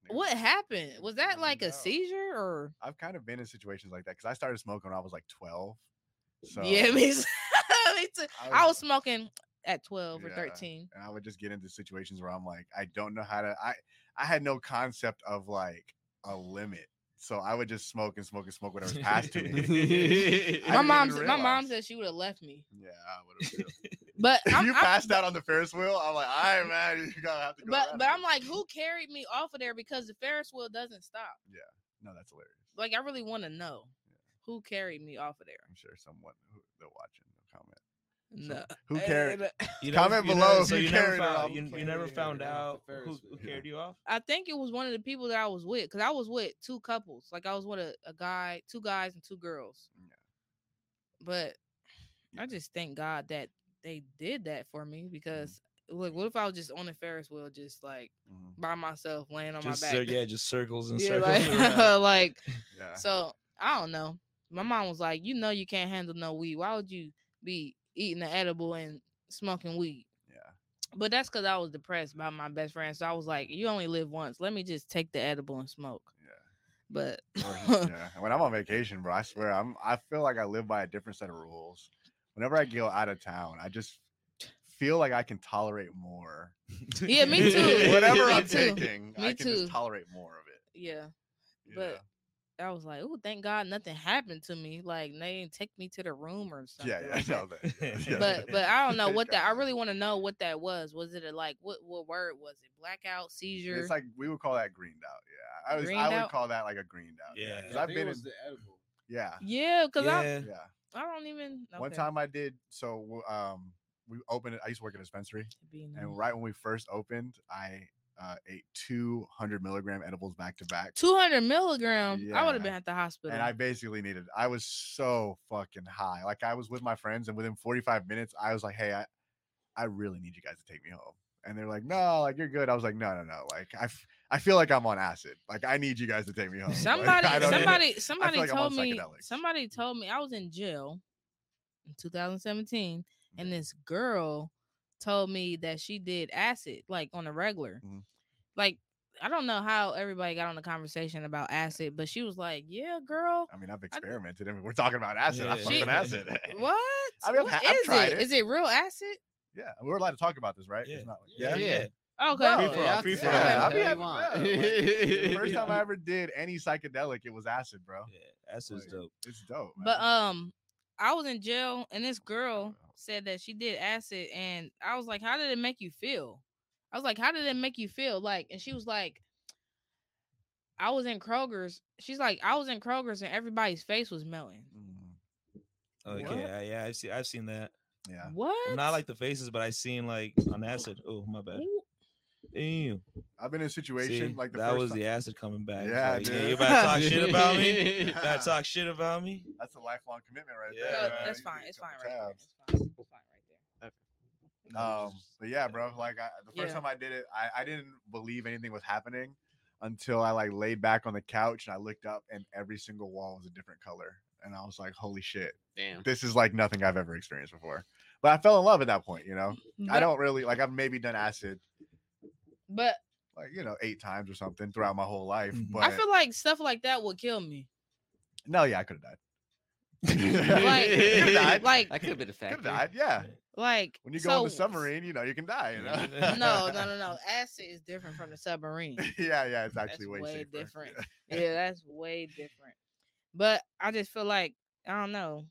Speaker 10: What happened? Was that like a
Speaker 9: out.
Speaker 10: seizure or?
Speaker 9: I've kind of been in situations like that because I started smoking when I was like 12. So
Speaker 10: yeah, me, too. me too.
Speaker 9: I
Speaker 10: I was
Speaker 9: was-
Speaker 10: smoking at twelve or thirteen.
Speaker 9: and I would just get into situations where I'm like, I don't know how to. I I had no concept of like a limit, so I would just smoke and smoke and smoke whatever's passed to me. I
Speaker 10: My
Speaker 9: didn't
Speaker 10: mom, my mom said she would have left me,
Speaker 9: Yeah, I would have.
Speaker 10: but
Speaker 9: if
Speaker 10: I'm,
Speaker 9: you
Speaker 10: I'm-
Speaker 9: passed out on the Ferris wheel, I'm like, all right, man, you gotta have to go.
Speaker 10: but but
Speaker 9: it."
Speaker 10: I'm like, who carried me off of there because the Ferris wheel doesn't stop.
Speaker 9: Yeah, no, that's hilarious.
Speaker 10: Like I really want to know who carried me off of there.
Speaker 9: I'm sure someone who they're watching will comment.
Speaker 10: No,
Speaker 9: Who carried?
Speaker 4: You
Speaker 9: Comment
Speaker 4: you
Speaker 9: below
Speaker 4: So you never found you, you never found out who, who
Speaker 1: wheel.
Speaker 4: carried you off.
Speaker 10: I think it was one of the people that I was with because I was with two couples. Like I was with a, a guy, two guys and two girls.
Speaker 9: Yeah.
Speaker 10: But I just thank God that they did that for me because like what if I was just on the Ferris wheel just like
Speaker 9: Mhm.
Speaker 10: by myself laying on
Speaker 4: Just
Speaker 10: my
Speaker 4: cir-
Speaker 10: back.
Speaker 4: yeah, just circles and
Speaker 10: yeah,
Speaker 4: circles.
Speaker 10: like, like
Speaker 9: Yeah.
Speaker 10: so I don't know. My mom was like, you know you can't handle no weed. Why would you be eating the edible and smoking weed?
Speaker 9: Yeah.
Speaker 10: But that's because I was depressed by my best friend. So I was like, you only live once. Let me just take the edible and smoke.
Speaker 9: Yeah.
Speaker 10: But
Speaker 9: yeah. When I'm on vacation, bro, I swear I'm I feel like I live by a different set of rules. Whenever I go out of town, I just feel like I can tolerate more.
Speaker 10: yeah, me too.
Speaker 9: Whatever
Speaker 10: me
Speaker 9: I'm
Speaker 10: too.
Speaker 9: taking,
Speaker 10: Me
Speaker 9: I can
Speaker 10: too.
Speaker 9: just tolerate more of it.
Speaker 10: Yeah.
Speaker 9: you
Speaker 10: But? I was like, oh, thank God nothing happened to me. Like they didn't take me to the room or something.
Speaker 9: yeah, yeah, I
Speaker 10: that.
Speaker 9: know that. yeah.
Speaker 10: But but I don't know what that. I really want to know what that was. Was it a like what what word was it? Blackout, seizure?
Speaker 9: It's like we would call that greened out. Yeah, I was.
Speaker 10: Greened
Speaker 9: I would
Speaker 10: out?
Speaker 9: call that like a greened out.
Speaker 4: Yeah.
Speaker 9: because
Speaker 1: I
Speaker 9: I've been. In,
Speaker 1: the edible.
Speaker 9: yeah,
Speaker 10: yeah, because I
Speaker 4: yeah.
Speaker 9: yeah.
Speaker 10: I don't even.
Speaker 9: One time I did. So um, we opened it. I used to work at a dispensary, and right when we first opened, I uh, ate 200 milligram edibles back to back.
Speaker 10: 200 milligram. I would have been at the hospital.
Speaker 9: and I basically needed. I was so fucking high. Like I was with my friends, and within 45 minutes, I was like, "Hey, I, I really need you guys to take me home." And they're like, "No, like you're good." I was like, "No, no, no. Like I, f- I feel like I'm on acid. Like I need you guys to take me home." Like,
Speaker 10: somebody
Speaker 9: I
Speaker 10: somebody somebody
Speaker 9: like
Speaker 10: told me somebody told me I was in jail in 2017
Speaker 9: Mm-hmm.
Speaker 10: and this girl told me that she did acid like on a regular.
Speaker 9: Mhm.
Speaker 10: Like I don't know how everybody got on the conversation about acid, but she was like, "Yeah, girl,
Speaker 9: I mean, I've experimented. I mean, we're talking about acid.
Speaker 4: Yeah.
Speaker 9: I'm fucking
Speaker 10: She-
Speaker 9: acid.
Speaker 10: what?
Speaker 9: I mean, I've I've
Speaker 10: is
Speaker 9: tried
Speaker 10: it?
Speaker 9: it.
Speaker 10: Is it real acid?"
Speaker 9: yeah, we're allowed to talk about this, right?
Speaker 4: Yeah.
Speaker 9: It's not like,
Speaker 1: Yeah,
Speaker 9: yeah.
Speaker 2: yeah.
Speaker 10: Okay.
Speaker 4: Free for
Speaker 2: yeah,
Speaker 4: free
Speaker 2: yeah,
Speaker 4: for all.
Speaker 9: Yeah, I'll be
Speaker 2: whatever
Speaker 9: happy
Speaker 2: you want.
Speaker 9: for that. The first time I ever did any psychedelic, it was acid, bro.
Speaker 4: Yeah, acid's
Speaker 9: Like,
Speaker 4: dope.
Speaker 9: It's dope.
Speaker 10: But um, I was in jail, and this girl said that she did acid, and I was like, "How did it make you feel?" I was like, "How did it make you feel?" Like, and she was like, "I was in Kroger's." She's like, "I was in Kroger's, and everybody's face was melting."
Speaker 9: Mhm.
Speaker 4: Okay,
Speaker 10: What?
Speaker 4: yeah, yeah, I've seen, I've seen that.
Speaker 9: yeah,
Speaker 10: What?
Speaker 4: Not like the faces, but I seen like on acid. Oh, my bad.
Speaker 10: Ooh,
Speaker 4: Damn.
Speaker 9: I've been in a situation
Speaker 4: See,
Speaker 9: like the
Speaker 4: that
Speaker 9: first
Speaker 4: was
Speaker 9: time-
Speaker 4: the acid coming back.
Speaker 9: Yeah,
Speaker 4: like,
Speaker 9: dude.
Speaker 4: you about to talk shit about me? You about to talk shit about me?
Speaker 9: That's a lifelong commitment right
Speaker 4: Yeah,
Speaker 9: there.
Speaker 4: man.
Speaker 10: that's fine. It's fine right there. It's fine. It's fine right there.
Speaker 9: Um, but yeah, bro. Like I, the first
Speaker 10: Yeah.
Speaker 9: time I did it, I, I didn't believe anything was happening until I like laid back on the couch and I looked up and every single wall was a different color, and I was like, "Holy shit,
Speaker 2: Damn.
Speaker 9: this is like nothing I've ever experienced before." But I fell in love at that point. You know, I don't really like. I've maybe done acid
Speaker 10: But
Speaker 9: like you know eight times or something throughout my whole life.
Speaker 3: Mhm.
Speaker 9: But
Speaker 10: I feel like stuff like that would kill me.
Speaker 9: no, yeah, I could have died.
Speaker 10: Like-
Speaker 9: Could've died.
Speaker 10: Like,
Speaker 2: that could have been a
Speaker 9: Could have died. Yeah.
Speaker 10: like
Speaker 9: When you go in the
Speaker 10: so-
Speaker 9: submarine, you know you can die. You know.
Speaker 10: No, no, no, no. Acid is different from the submarine.
Speaker 9: yeah, yeah, it's actually way,
Speaker 10: way
Speaker 9: safer.
Speaker 10: different. yeah, that's way different. But I just feel like I don't know.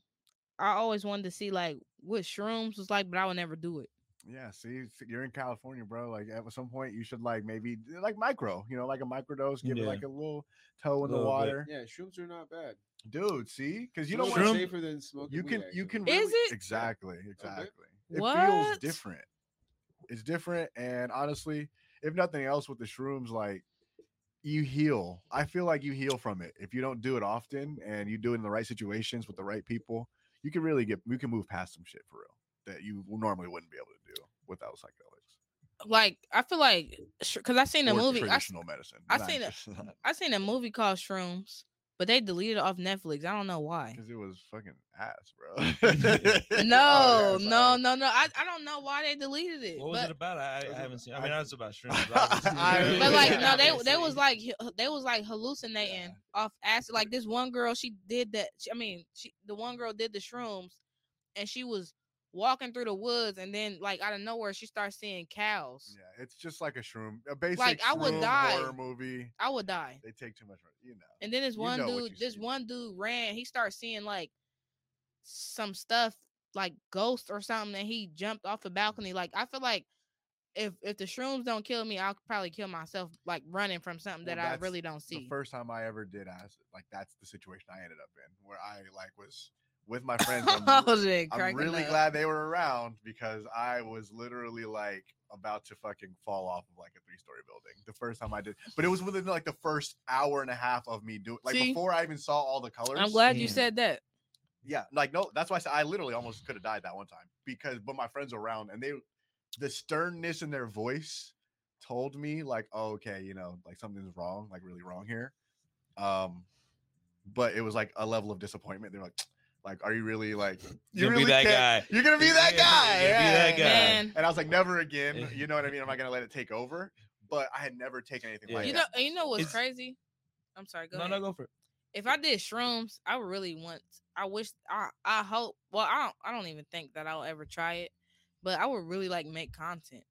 Speaker 10: I always wanted to see like what shrooms was like, but I would never do it.
Speaker 9: Yeah, see, you're in California, bro. Like at some point, you should like maybe eh, like micro, you know, like a microdose, give it like a little toe in the
Speaker 3: Little bit.
Speaker 9: water,
Speaker 1: Yeah, shrooms are not bad.
Speaker 9: dude. See, because you
Speaker 1: It's a
Speaker 9: don't want
Speaker 3: Shroom-
Speaker 1: safer than smoking.
Speaker 9: you can
Speaker 1: weed,
Speaker 9: you
Speaker 1: actually.
Speaker 9: can
Speaker 10: Is
Speaker 9: really,
Speaker 10: it?
Speaker 9: exactly exactly. It feels different. It's different, and honestly, if nothing else, with the shrooms, like you heal. I feel like you heal from it if you don't do it often and you do it in the right situations with the right people. You can really get you can move past some shit for real that you normally wouldn't be able to do without psychedelics.
Speaker 10: Like I feel like because I seen a
Speaker 9: or
Speaker 10: movie. I, s-
Speaker 9: traditional medicine.
Speaker 10: I seen it. I seen a movie called Shrooms, but they deleted it off Netflix. I don't know why.
Speaker 9: Because it was fucking ass, bro.
Speaker 10: No,
Speaker 9: Oh, yeah,
Speaker 10: no,
Speaker 9: sorry.
Speaker 10: no, no. I, I don't know why they deleted it.
Speaker 4: What was it about? I, I haven't seen. I mean,
Speaker 9: I-
Speaker 4: I was about shrooms.
Speaker 9: I-
Speaker 10: but like no, they they was like they was like hallucinating off acid. Like this one girl, she did that. she- I mean, she the one girl did the shrooms, and she was walking through the woods, and then like out of nowhere, she starts seeing cows.
Speaker 9: Yeah, it's just like a shroom, a basic
Speaker 10: Like, I would die.
Speaker 9: horror movie.
Speaker 10: I would die.
Speaker 9: They take too much, you know.
Speaker 10: And then this
Speaker 9: You
Speaker 10: one
Speaker 9: know
Speaker 10: dude, this
Speaker 9: see.
Speaker 10: one dude ran. He starts seeing like some stuff, like ghosts or something, and he jumped off the balcony. Like I feel like if if the shrooms don't kill me, I'll probably kill myself, like running from something
Speaker 9: Well,
Speaker 10: that I really don't
Speaker 9: The
Speaker 10: see.
Speaker 9: first time I ever did acid, like that's the situation I ended up in, where I like was with my friends. I'm,
Speaker 10: I
Speaker 9: re-
Speaker 10: was just
Speaker 9: I'm really
Speaker 10: up.
Speaker 9: glad they were around because I was literally like about to fucking fall off of like a three story building the first time I did. But it was within like the first hour and a half of me doing like
Speaker 10: See?
Speaker 9: before I even saw all the colors.
Speaker 10: I'm glad you said that.
Speaker 9: Yeah, like no, that's why I said I literally almost could have died that one time because but my friends were around and they the sternness in their voice told me like, oh, okay, you know, like something's wrong, like really wrong here. Um, but it was like a level of disappointment. They're like, like, are you really like you
Speaker 4: You'll be
Speaker 9: really
Speaker 4: that
Speaker 9: can't-
Speaker 4: guy.
Speaker 9: You're gonna be that
Speaker 4: Yeah,
Speaker 9: guy.
Speaker 4: you'll be that guy.
Speaker 9: And I was like, never again. You know what I mean? I'm not gonna let it take over. But I had never taken anything
Speaker 4: Yeah.
Speaker 9: like
Speaker 10: you know,
Speaker 9: that.
Speaker 10: you know what's
Speaker 4: It's-
Speaker 10: crazy? I'm sorry. Go
Speaker 4: No,
Speaker 10: ahead.
Speaker 4: no, go for it.
Speaker 10: if I did shrooms, I would really want. I wish. I I hope. Well, I don't. I don't even think that I'll ever try it, but I would really like make content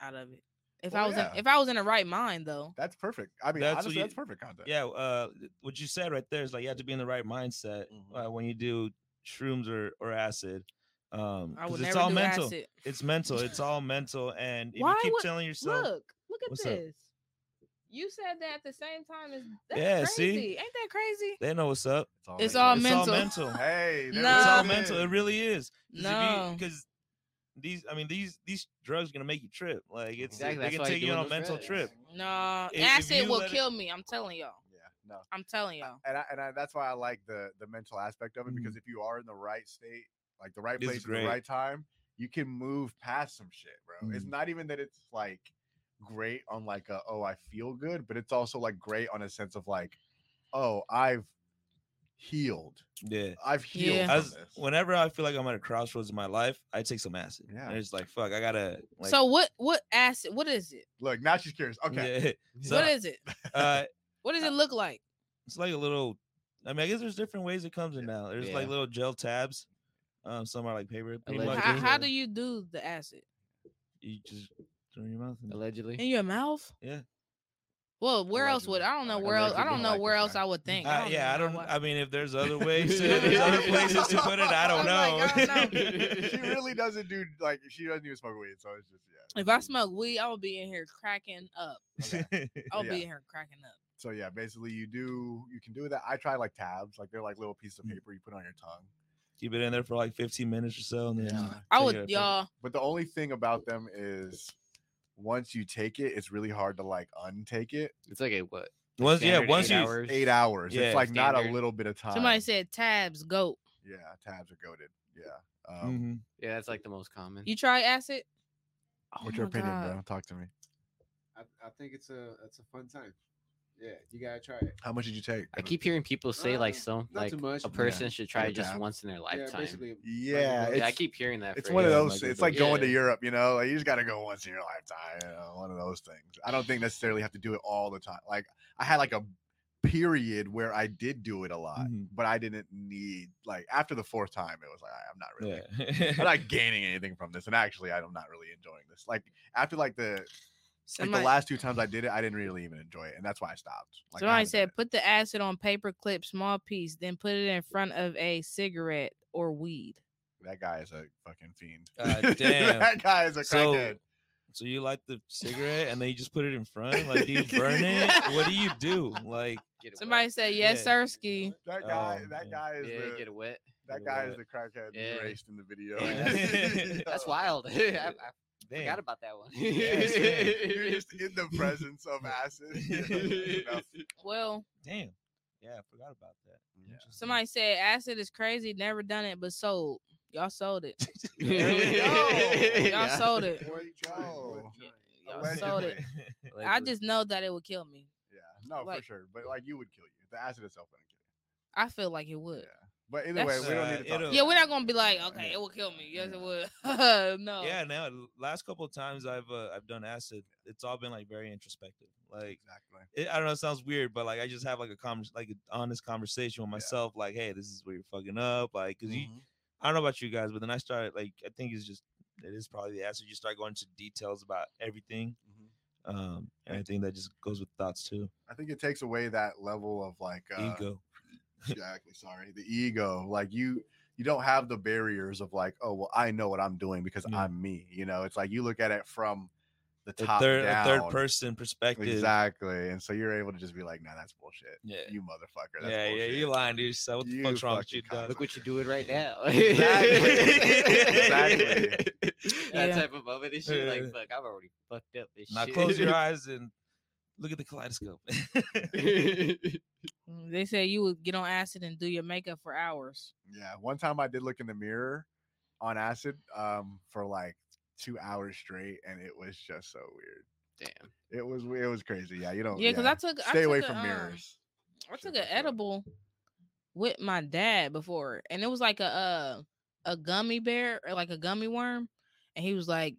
Speaker 10: out of it. If I was
Speaker 9: yeah.
Speaker 10: in, if I was in the right mind though.
Speaker 9: That's perfect. I mean,
Speaker 4: That's
Speaker 9: honestly,
Speaker 4: you-
Speaker 9: that's perfect content.
Speaker 4: Yeah, uh, what you said right there is like you have to be in the right mindset
Speaker 9: Mhm.
Speaker 4: uh, when you do shrooms or, or acid. Um,
Speaker 10: I
Speaker 4: 'cause
Speaker 10: would
Speaker 4: it's
Speaker 10: never
Speaker 4: all
Speaker 10: do
Speaker 4: mental.
Speaker 10: acid.
Speaker 4: It's mental. It's all mental. And if
Speaker 10: Why
Speaker 4: you keep
Speaker 10: would-
Speaker 4: telling yourself,
Speaker 10: Look, look at
Speaker 4: What's up?
Speaker 10: this. You said that at the same time as that's
Speaker 4: Yeah, see?
Speaker 10: crazy. Ain't that crazy?
Speaker 4: they know what's up.
Speaker 10: It's all
Speaker 9: mental.
Speaker 10: all
Speaker 4: it's
Speaker 10: mental.
Speaker 4: all mental.
Speaker 9: Hey,
Speaker 10: No.
Speaker 4: It's all mental. It really is.
Speaker 10: No.
Speaker 4: Because these, I mean, these these drugs are gonna make you trip. Like it's
Speaker 2: Exactly,
Speaker 4: they
Speaker 2: that's
Speaker 4: can
Speaker 2: why
Speaker 4: take you on a mental
Speaker 2: drugs.
Speaker 4: trip.
Speaker 10: No,
Speaker 4: If- if
Speaker 10: acid
Speaker 4: you
Speaker 10: will
Speaker 4: let it-
Speaker 10: kill me. I'm telling y'all.
Speaker 9: Yeah, no.
Speaker 10: I'm telling y'all.
Speaker 9: and I, and I, that's why I like the the mental aspect of it
Speaker 4: Mhm.
Speaker 9: because if you are in the right state, like the right
Speaker 4: It's
Speaker 9: place at the right time, you can move past some shit, bro. It's
Speaker 4: Mhm.
Speaker 9: not even that it's like great on like a oh I feel good, but it's also like great on a sense of like oh I've healed,
Speaker 4: Yeah.
Speaker 9: I've healed.
Speaker 10: Yeah.
Speaker 9: from
Speaker 4: As,
Speaker 9: this.
Speaker 4: whenever I feel like I'm at a crossroads in my life, I take some acid.
Speaker 9: Yeah.
Speaker 4: And it's like fuck, I gotta. Like,
Speaker 10: so what? What acid? What is it?
Speaker 9: Look, now she's curious. Okay,
Speaker 4: Yeah. So,
Speaker 10: what is it?
Speaker 4: uh,
Speaker 10: What does it look like?
Speaker 4: it's like a little. I mean, I guess there's different ways it comes in now. There's like little gel tabs. Um, some are like paper. pretty much
Speaker 10: How, how do you do the acid
Speaker 4: you just throw in your mouth? and-
Speaker 2: Allegedly.
Speaker 10: in your mouth?
Speaker 4: Yeah.
Speaker 10: Well, where else would I don't know
Speaker 9: Allegedly.
Speaker 10: where else I don't know where else. I would think.
Speaker 4: Uh,
Speaker 10: don't
Speaker 4: yeah, I don't. I mean, if there's other ways, to, there's other places to put it. I don't
Speaker 10: I'm like,
Speaker 4: know.
Speaker 10: I don't
Speaker 9: she really doesn't do like she doesn't even smoke weed, so it's just yeah.
Speaker 10: if I smoke weed, I will be in here cracking up.
Speaker 9: Okay.
Speaker 10: I'll
Speaker 9: Yeah.
Speaker 10: be in here cracking up.
Speaker 9: So yeah, basically you do you can do that. I try like tabs, like they're like little pieces of
Speaker 4: Mm.
Speaker 9: paper you put on your tongue.
Speaker 4: Keep it in there for like 15 minutes or so, and then
Speaker 9: Yeah.
Speaker 10: I would, y'all.
Speaker 9: But the only thing about them is once you take it, it's really hard to like untake it.
Speaker 2: It's like a what?
Speaker 4: Once, yeah, once
Speaker 2: eight
Speaker 4: you,
Speaker 2: hours?
Speaker 9: Eight hours.
Speaker 4: Yeah,
Speaker 9: it's like not a
Speaker 2: standard.
Speaker 9: little bit of time.
Speaker 10: Somebody said tabs goat.
Speaker 9: yeah, tabs are goaded. Yeah. Um,
Speaker 3: Mhm.
Speaker 2: Yeah, that's like the most common.
Speaker 10: You try acid? Oh
Speaker 9: What's your
Speaker 10: my
Speaker 9: opinion,
Speaker 10: God.
Speaker 9: bro? Talk to me.
Speaker 1: I, I think it's a it's a fun time. Yeah, you gotta try it.
Speaker 9: How much did you take?
Speaker 2: I keep hearing people say like
Speaker 1: Uh,
Speaker 2: so
Speaker 1: not
Speaker 2: like
Speaker 1: too much.
Speaker 2: a
Speaker 1: Yeah.
Speaker 2: person should try
Speaker 9: Like
Speaker 2: it just
Speaker 9: tab.
Speaker 2: once in their
Speaker 1: Yeah,
Speaker 2: lifetime.
Speaker 1: basically.
Speaker 9: Yeah,
Speaker 1: like
Speaker 2: Yeah, I keep hearing that.
Speaker 9: It's one of
Speaker 3: Yeah,
Speaker 9: those.
Speaker 3: like
Speaker 9: It's like going to
Speaker 2: Yeah.
Speaker 9: Europe, you know. Like you just got to go once in your lifetime. You know, one of those things. I don't think necessarily have to do it all the time. Like I had like a period where I did do it a lot,
Speaker 3: Mhm.
Speaker 9: but I didn't need like after the fourth time, it was like I'm not really.
Speaker 4: Yeah.
Speaker 9: I'm not gaining anything from this, and actually, I'm not really enjoying this. Like after like the like the last two times I did it, I didn't really even enjoy it, and that's why I stopped. Like, I
Speaker 10: somebody
Speaker 9: haven't
Speaker 10: said put the acid on paper clip, small piece, then put it in front of a cigarette or weed.
Speaker 9: that guy is a fucking fiend.
Speaker 4: God damn.
Speaker 9: that guy is a
Speaker 4: So-
Speaker 9: crackhead.
Speaker 4: So you light the cigarette and then you just put it in front? Like, do you burn it? What do you do? Like,
Speaker 2: Get it
Speaker 10: Somebody
Speaker 2: wet.
Speaker 10: said yes,
Speaker 4: Yeah.
Speaker 10: Sirski.
Speaker 9: That oh, guy,
Speaker 4: Oh,
Speaker 9: that
Speaker 4: man.
Speaker 9: guy is
Speaker 2: Yeah,
Speaker 9: the
Speaker 2: get it wet.
Speaker 9: that
Speaker 4: it
Speaker 9: guy is the crackhead
Speaker 2: Yeah.
Speaker 9: you erased in the video.
Speaker 2: Yeah. That's wild. I, I
Speaker 4: damn.
Speaker 2: forgot about that one.
Speaker 9: You're just in the presence of acid.
Speaker 10: Well,
Speaker 4: Damn. Yeah, I forgot about that.
Speaker 9: Yeah.
Speaker 10: somebody said acid is crazy, never done it, but sold. Y'all sold it.
Speaker 9: There we go.
Speaker 10: Y'all
Speaker 2: Yeah.
Speaker 10: sold it.
Speaker 9: There you go.
Speaker 10: Y'all sold it. I just know that it would kill me.
Speaker 9: Yeah, no, for sure. But like, you would kill you. The acid itself wouldn't kill you.
Speaker 10: I feel like it would.
Speaker 9: Yeah. But either way, we don't
Speaker 4: Uh,
Speaker 9: need to talk.
Speaker 4: it'll-
Speaker 10: Yeah, we're not gonna be like, okay, it will kill me. Yes, it would. no.
Speaker 4: Yeah, now last couple of times I've uh, I've done acid, it's all been like very introspective. Like
Speaker 9: Exactly.
Speaker 4: it, I don't know, it sounds weird, but like I just have like a con- like an honest conversation with
Speaker 9: Yeah.
Speaker 4: myself. Like, hey, this is where you're fucking up. Like, because you,
Speaker 9: Mhm.
Speaker 4: I don't know about you guys, but then I started like I think it's just it is probably the acid. You start going into details about everything,
Speaker 9: Mhm.
Speaker 4: um, and I think that just goes with thoughts too.
Speaker 9: I think it takes away that level of like uh,
Speaker 4: Ego.
Speaker 9: Exactly sorry the ego like you you don't have the barriers of like oh well i know what i'm doing because
Speaker 4: Yeah.
Speaker 9: i'm me you know it's like you look at it from the
Speaker 4: A third,
Speaker 9: down
Speaker 4: a third person perspective.
Speaker 9: exactly and so you're able to just be like nah that's bullshit
Speaker 4: Yeah.
Speaker 9: you motherfucker that's
Speaker 4: yeah, yeah, you lying to yourself. What the
Speaker 9: You
Speaker 4: fuck's wrong with you, dog?
Speaker 2: Look what you're doing right now.
Speaker 9: Exactly.
Speaker 2: That
Speaker 10: Yeah.
Speaker 2: type of moment and shit. Like, fuck, I've already fucked up this
Speaker 4: Now
Speaker 2: shit.
Speaker 4: close your eyes and look at the kaleidoscope.
Speaker 10: Mm, They say you would get on acid and do your makeup for hours.
Speaker 9: yeah one time i did look in the mirror on acid um for like two hours straight and it was just so weird
Speaker 2: Damn.
Speaker 9: it was it was crazy yeah you don't
Speaker 10: Yeah, because I took I
Speaker 9: Oh, stay away
Speaker 10: a,
Speaker 9: from
Speaker 10: um,
Speaker 9: mirrors
Speaker 10: I took an edible with my dad before, and it was like a uh, a gummy bear or like a gummy worm, and he was like,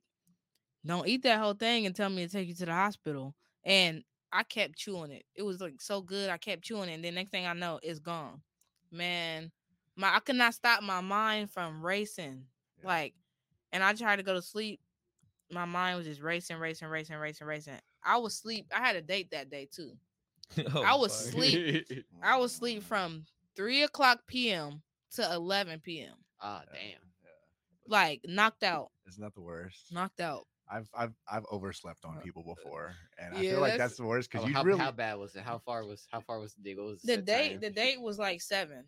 Speaker 10: "Don't eat that whole thing and tell me to take you to the hospital." And I kept chewing it. It was like so good. I kept chewing it, and then next thing I know, it's gone. Man, my I could not stop my mind from racing.
Speaker 9: Yeah.
Speaker 10: Like, and I tried to go to sleep. My mind was just racing, racing, racing, racing, racing. I was sleep. I had a date that day too.
Speaker 4: Oh,
Speaker 10: I was
Speaker 4: fuck.
Speaker 10: sleep. I was sleep from three o'clock p.m. to eleven p.m.
Speaker 2: Ah,
Speaker 9: Yeah,
Speaker 2: damn.
Speaker 9: yeah.
Speaker 10: Like knocked out,
Speaker 9: It's not the worst.
Speaker 10: knocked out.
Speaker 9: I've I've I've overslept on people before, and I
Speaker 10: Yeah,
Speaker 9: feel like
Speaker 10: that's-
Speaker 9: that's the worst because you
Speaker 2: how,
Speaker 9: really
Speaker 2: how bad was it? How far was how far was the dig? What was
Speaker 10: The date,
Speaker 2: time?
Speaker 10: the date was like seven.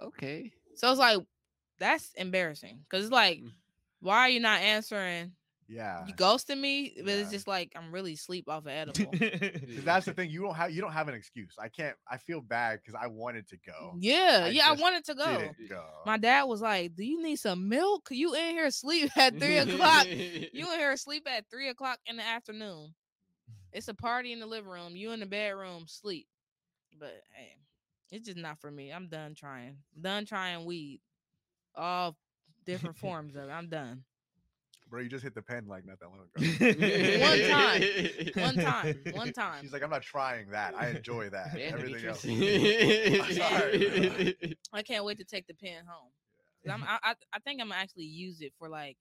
Speaker 2: Okay.
Speaker 10: So it's like that's embarrassing because it's like,
Speaker 2: Mm.
Speaker 10: why are you not answering?
Speaker 9: Yeah.
Speaker 10: You ghosting me, but it's just like I'm really sleep off of edible.
Speaker 9: 'Cause that's the thing. You don't have you don't have an excuse. I can't. I feel bad because I wanted to go.
Speaker 10: yeah,
Speaker 9: I
Speaker 10: yeah, I wanted to go.
Speaker 9: Go.
Speaker 10: My dad was like, "Do you need some milk? You in here asleep at three o'clock? You in here asleep at three o'clock in the afternoon? It's a party in the living room. You in the bedroom sleep. But hey, it's just not for me. I'm done trying. Done trying weed, all different forms of it. I'm done.
Speaker 9: Bro, you just hit the pen like not that long ago.
Speaker 10: One time. One time. One time.
Speaker 9: She's like, I'm not trying that. I enjoy that.
Speaker 2: Damn,
Speaker 9: Everything else. Sorry,
Speaker 10: I can't wait to take the pen home. I'm, I, I I think I'm gonna actually use it for like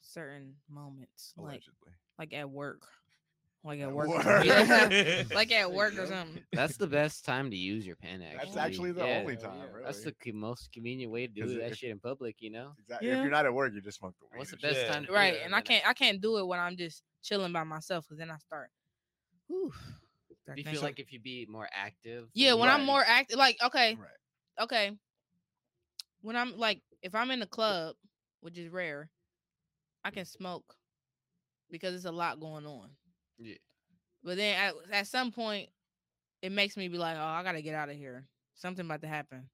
Speaker 10: certain moments, like
Speaker 9: Allegedly.
Speaker 10: like at work, like at
Speaker 9: At
Speaker 10: work, or
Speaker 9: work.
Speaker 10: something. Yeah, like at work or something.
Speaker 2: That's the best time to use your pen. Actually,
Speaker 9: That's actually the
Speaker 2: Yeah,
Speaker 9: only time.
Speaker 1: yeah.
Speaker 9: Really.
Speaker 2: That's the most convenient way to do that
Speaker 9: if-
Speaker 2: shit in public. You know,
Speaker 9: exactly.
Speaker 10: Yeah.
Speaker 9: If you're not at work, you just smoke the weed.
Speaker 2: what's the best
Speaker 4: Yeah.
Speaker 2: time? To
Speaker 10: right and i can't i can't do it when i'm just chilling by myself because then i start whew,
Speaker 2: Do you feel like if you be more active?
Speaker 10: yeah when
Speaker 2: you
Speaker 10: i'm more active like okay
Speaker 9: Right.
Speaker 10: okay when i'm like if i'm in the club which is rare i can smoke because it's a lot going on
Speaker 2: Yeah.
Speaker 10: but then at, at some point it makes me be like oh i gotta get out of here something about to happen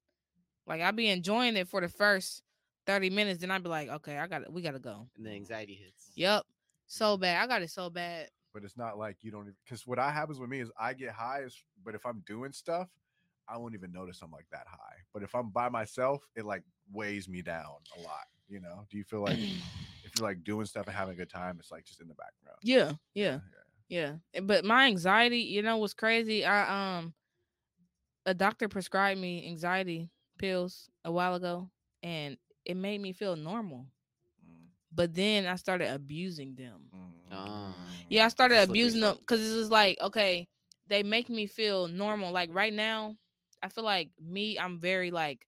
Speaker 10: Like I'd be enjoying it for the first 30 minutes, then I'd be like, okay, I got to we gotta go.
Speaker 2: And the anxiety hits.
Speaker 10: Yep. So mm-hmm. bad. I got it so bad.
Speaker 9: but it's not like you don't because what I happens with me is I get high, but if I'm doing stuff, I won't even notice I'm like that high. But if I'm by myself, it like weighs me down a lot. You know? Do you feel like if you're like doing stuff and having a good time, it's like just in the background?
Speaker 10: Yeah, yeah, yeah. Eh, But my anxiety, you know, was crazy. I um a doctor prescribed me anxiety pills a while ago and it made me feel normal.
Speaker 9: Mm,
Speaker 10: But then I started abusing them.
Speaker 2: Ah.
Speaker 10: Yeah, I started abusing them because it was like, okay, they make me feel normal. Like right now, I feel like me, I'm very like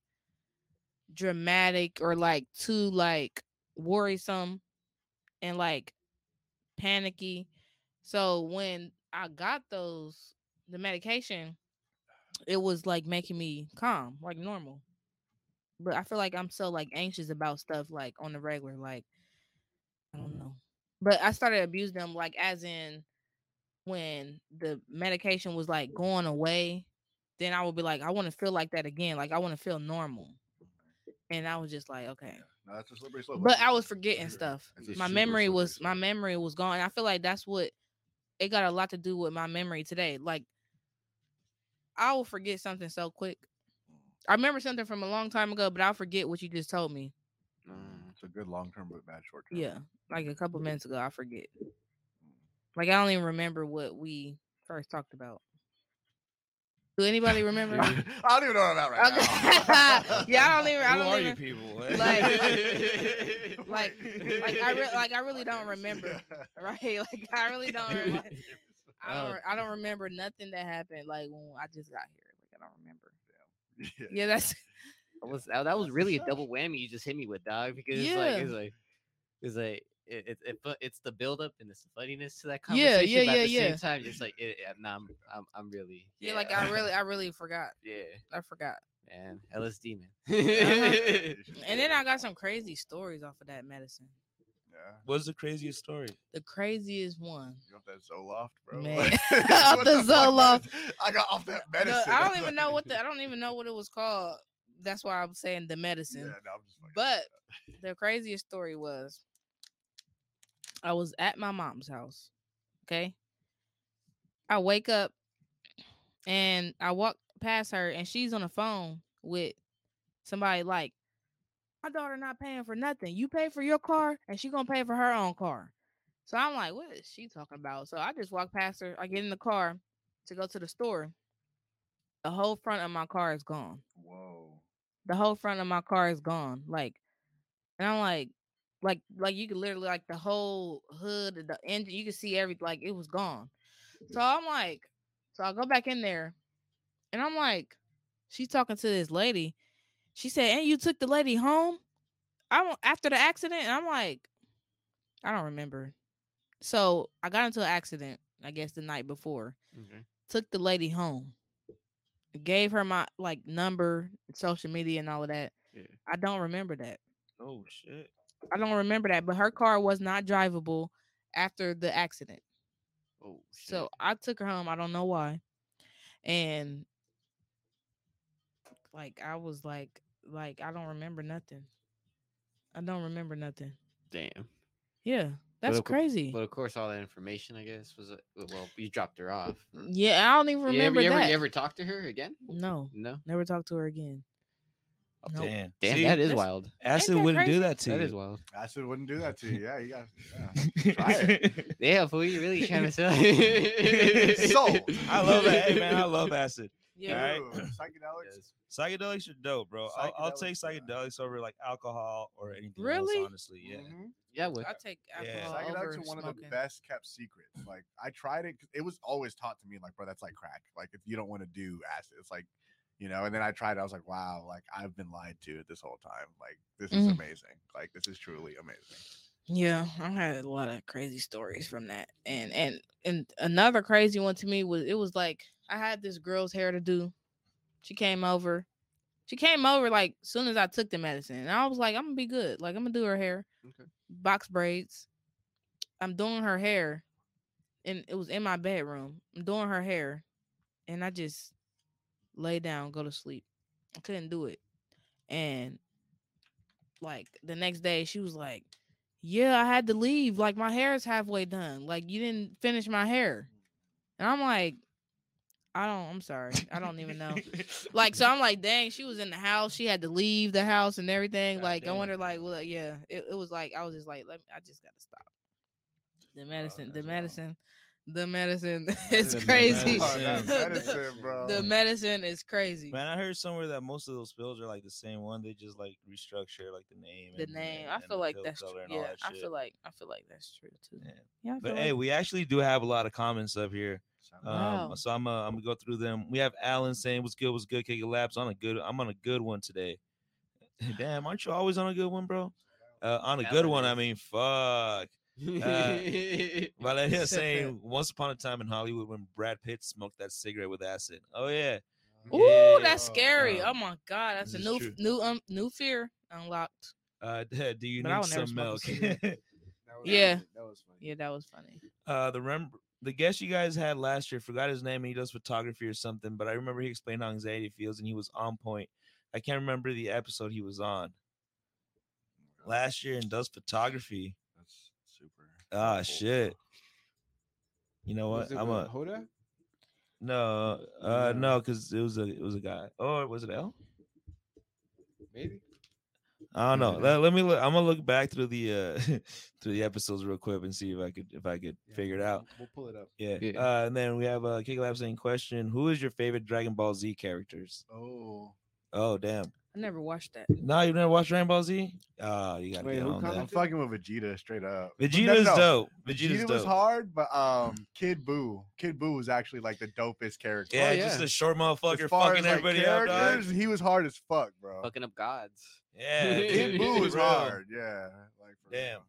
Speaker 10: dramatic or like too like worrisome and like panicky. So when I got those the medication, it was like making me calm, like normal. But I feel like I'm so like anxious about stuff like on the regular, like I don't mm-hmm. know. But I started abusing them like as in when the medication was like going away, then I would be like, I want to feel like that again. Like I want to feel normal. And I was just like, okay.
Speaker 9: No, that's a slippery slope.
Speaker 10: But I was forgetting stuff. My memory was my memory was gone. I feel like that's what it got a lot to do with my memory today. Like I will forget something so quick. I remember something from a long time ago, but I'll forget what you just told me.
Speaker 9: Mm, It's a good long term, but bad short term.
Speaker 10: Yeah, like a couple minutes ago, I forget. Like I don't even remember what we first talked about. Do anybody remember?
Speaker 9: I don't even know what I'm at right
Speaker 10: Okay.
Speaker 9: now.
Speaker 10: yeah, I don't even. I
Speaker 4: Who
Speaker 10: don't
Speaker 4: are
Speaker 10: even,
Speaker 4: you people?
Speaker 10: Like, like, like I re- like I really don't remember. Right? Like I really don't. Remember, oh. I don't.
Speaker 2: Oh.
Speaker 10: re- I don't remember nothing that happened. Like when I just got here. Like I don't remember.
Speaker 9: Yeah.
Speaker 10: Yeah, that's
Speaker 2: That was that, that was really a double whammy you just hit me with, dog. Because it's like
Speaker 10: Yeah.
Speaker 2: it's like it's like it, it, it it's the build up and it's the funniness to that
Speaker 10: Yeah,
Speaker 2: conversation.
Speaker 10: yeah,
Speaker 2: but at
Speaker 10: yeah,
Speaker 2: the
Speaker 10: yeah.
Speaker 2: same time, just like it, it, nah, I'm, I'm I'm really
Speaker 10: yeah. Like I really, I really forgot.
Speaker 2: yeah,
Speaker 10: I forgot.
Speaker 2: man, LSD man.
Speaker 10: Uh-huh. And then I got some crazy stories off of that medicine.
Speaker 9: Yeah.
Speaker 4: What's the craziest story?
Speaker 10: The craziest one.
Speaker 9: You off that Zoloft, bro?
Speaker 10: Man.
Speaker 9: Like,
Speaker 10: Off
Speaker 9: what
Speaker 10: the? Zoloft.
Speaker 9: I got off that
Speaker 10: No,
Speaker 9: medicine.
Speaker 10: I don't even know what the I don't even know what it was called. That's why I'm saying the
Speaker 9: Yeah,
Speaker 10: medicine.
Speaker 9: no, I'm just
Speaker 10: But the craziest story was I was at my mom's house. Okay. I wake up and I walk past her and she's on the phone with somebody like my daughter not paying for nothing. You pay for your car and she gonna pay for her own car. So I'm like, what is she talking about? So I just walk past her. I get in the car to go to the store. The whole front of my car is gone
Speaker 9: Whoa.
Speaker 10: the whole front of my car is gone. Like, and I'm like, like, like you could literally like the whole hood, the engine, you could see everything. Like it was gone. Mm-hmm. So I'm like, so I go back in there, and I'm like, she's talking to this lady. She said, "And you took the lady home?" I don't after the accident. And I'm like, I don't remember. So I got into an accident, I guess the night before
Speaker 2: Okay.
Speaker 10: took the lady home gave her my like number social media and all of that
Speaker 2: Yeah.
Speaker 10: i don't remember that
Speaker 4: Oh shit.
Speaker 10: I don't remember that but her car was not drivable after the accident
Speaker 2: Oh shit.
Speaker 10: so i took her home i don't know why and like i was like like i don't remember nothing i don't remember nothing
Speaker 2: damn.
Speaker 10: yeah that's
Speaker 2: cour-
Speaker 10: crazy
Speaker 2: But of course, all that information, I guess, was uh, well, you dropped her off.
Speaker 10: yeah i don't even
Speaker 2: You ever,
Speaker 10: remember
Speaker 2: you ever, you ever talked to her again?
Speaker 10: no
Speaker 2: No.
Speaker 10: never talked to her again Nope.
Speaker 4: Damn.
Speaker 2: Damn,
Speaker 4: See,
Speaker 2: that is wild.
Speaker 4: Acid
Speaker 10: that
Speaker 4: wouldn't
Speaker 10: crazy?
Speaker 4: do that to you.
Speaker 2: is wild.
Speaker 9: Acid wouldn't do that to you. Yeah, you got. Yeah. Try it.
Speaker 2: Yeah, fool, you really trying to sell?
Speaker 9: Sold.
Speaker 4: I love that. Hey man, I love acid.
Speaker 10: yeah
Speaker 4: Alright.
Speaker 9: Ooh, Psychedelics.
Speaker 2: Yes.
Speaker 4: Psychedelics are dope, bro. I'll, I'll take
Speaker 9: Psychedelics,
Speaker 4: over like alcohol or anything
Speaker 10: Really?
Speaker 4: else. Honestly, yeah.
Speaker 9: Mhm.
Speaker 2: Yeah, would.
Speaker 10: i take
Speaker 4: Yeah.
Speaker 10: alcohol over
Speaker 9: Psychedelics are one of the best kept secrets. Like I tried it; It was always taught to me, like, bro, that's like crack. Like if you don't want to do acid, it's like, you know. And then I tried. it, I was like, wow, like I've been lied to this whole time. Like this is
Speaker 10: Mhm.
Speaker 9: amazing. Like this is truly amazing.
Speaker 10: Yeah, I had a lot of crazy stories from that. And and and another crazy one to me was it was like I had this girl's hair to do. She came over. She came over like soon as I took the medicine. And I was like, I'm gonna be good. Like I'm gonna do her hair.
Speaker 2: Okay.
Speaker 10: Box braids. I'm doing her hair. And it was in my bedroom. I'm doing her hair. And I just lay down, go to sleep. I couldn't do it. and like the next day she was like, "Yeah, I had to leave. Like my hair is halfway done. Like you didn't finish my hair." Mm. And I'm like, I don't. I'm sorry. I don't even know. like so, I'm like, dang. She was in the house. She had to leave the house and everything.
Speaker 4: God
Speaker 10: like I
Speaker 4: damn.
Speaker 10: wonder, like, well, yeah. It, it was like I was just like, let me, I just gotta stop. The oh, medicine, the
Speaker 9: that's wild.
Speaker 10: Medicine, the medicine is
Speaker 3: The
Speaker 10: crazy.
Speaker 3: medicine.
Speaker 9: Oh,
Speaker 10: The-
Speaker 9: medicine, bro.
Speaker 10: The medicine is crazy.
Speaker 4: Man, I heard somewhere that most of those pills are like the same one. They just like restructure like the name.
Speaker 10: The
Speaker 4: and-
Speaker 10: name.
Speaker 4: and-
Speaker 10: I feel like that's true.
Speaker 4: color and all
Speaker 10: Yeah,
Speaker 4: that
Speaker 10: I feel like I feel like that's true too.
Speaker 4: Yeah.
Speaker 10: Yeah,
Speaker 4: But
Speaker 10: like-
Speaker 4: hey, we actually do have a lot of comments up here. Um,
Speaker 10: Wow.
Speaker 4: so I'm uh, I'm gonna go through them. We have Alan saying what's good, what's good, KK Labs on a good. I'm on a good one today. Damn, aren't you always on a good one, bro? Uh, on a good
Speaker 2: Alan
Speaker 4: one, I mean, fuck. Valeria saying once upon a time in Hollywood when Brad Pitt smoked that cigarette with acid. Oh yeah,
Speaker 10: Ooh,
Speaker 4: Yeah,
Speaker 10: that's
Speaker 9: Oh,
Speaker 10: scary.
Speaker 4: wow.
Speaker 10: Oh my god, that's a new
Speaker 4: true.
Speaker 10: new um new fear unlocked.
Speaker 4: uh, do you
Speaker 10: But I
Speaker 4: need some milk?
Speaker 1: That was
Speaker 10: Yeah.
Speaker 1: That was funny.
Speaker 10: Yeah, that was funny.
Speaker 4: uh the rem- the guest you guys had last year forgot his name and he does photography or something but i remember he explained how anxiety feels and he was on point i can't remember the episode he was on last year and does photography
Speaker 9: That's super.
Speaker 4: Ah
Speaker 9: helpful.
Speaker 4: shit you know
Speaker 1: Was
Speaker 4: what
Speaker 1: it
Speaker 4: i'm a
Speaker 1: Hoda?
Speaker 4: no uh no because it was a it was a guy oh was it l
Speaker 1: Maybe.
Speaker 4: I don't know. Let, let me look. I'm gonna look back through the uh through the episodes real quick and see if I could if I could
Speaker 1: Yeah,
Speaker 4: figure it out.
Speaker 1: We'll pull it up.
Speaker 4: Yeah.
Speaker 2: Yeah.
Speaker 4: Uh, and then we have uh Kick Lab saying question: Who is your favorite Dragon Ball Z characters?
Speaker 9: Oh,
Speaker 4: Oh damn!
Speaker 10: I never watched that.
Speaker 4: No, you never watched Dragon Ball Z? Oh, you gotta
Speaker 1: Wait,
Speaker 4: get
Speaker 1: who
Speaker 4: on
Speaker 1: com-
Speaker 4: that.
Speaker 9: I'm fucking with Vegeta straight up. But no,
Speaker 4: Vegeta's
Speaker 9: no,
Speaker 4: dope. Vegeta's
Speaker 9: Vegeta was
Speaker 4: dope.
Speaker 9: hard, but um, Kid Buu, Kid Buu was actually like the dopest character.
Speaker 4: Yeah,
Speaker 1: Oh,
Speaker 4: just a short
Speaker 9: As
Speaker 4: motherfucker
Speaker 9: far
Speaker 4: fucking
Speaker 9: as, like,
Speaker 4: everybody up, dog.
Speaker 9: characters, he was hard as fuck, bro.
Speaker 2: Fucking up gods.
Speaker 4: Yeah,
Speaker 9: Kid
Speaker 4: dude,
Speaker 9: Buu was
Speaker 4: real.
Speaker 9: hard. Yeah, like for
Speaker 4: Damn.
Speaker 9: real.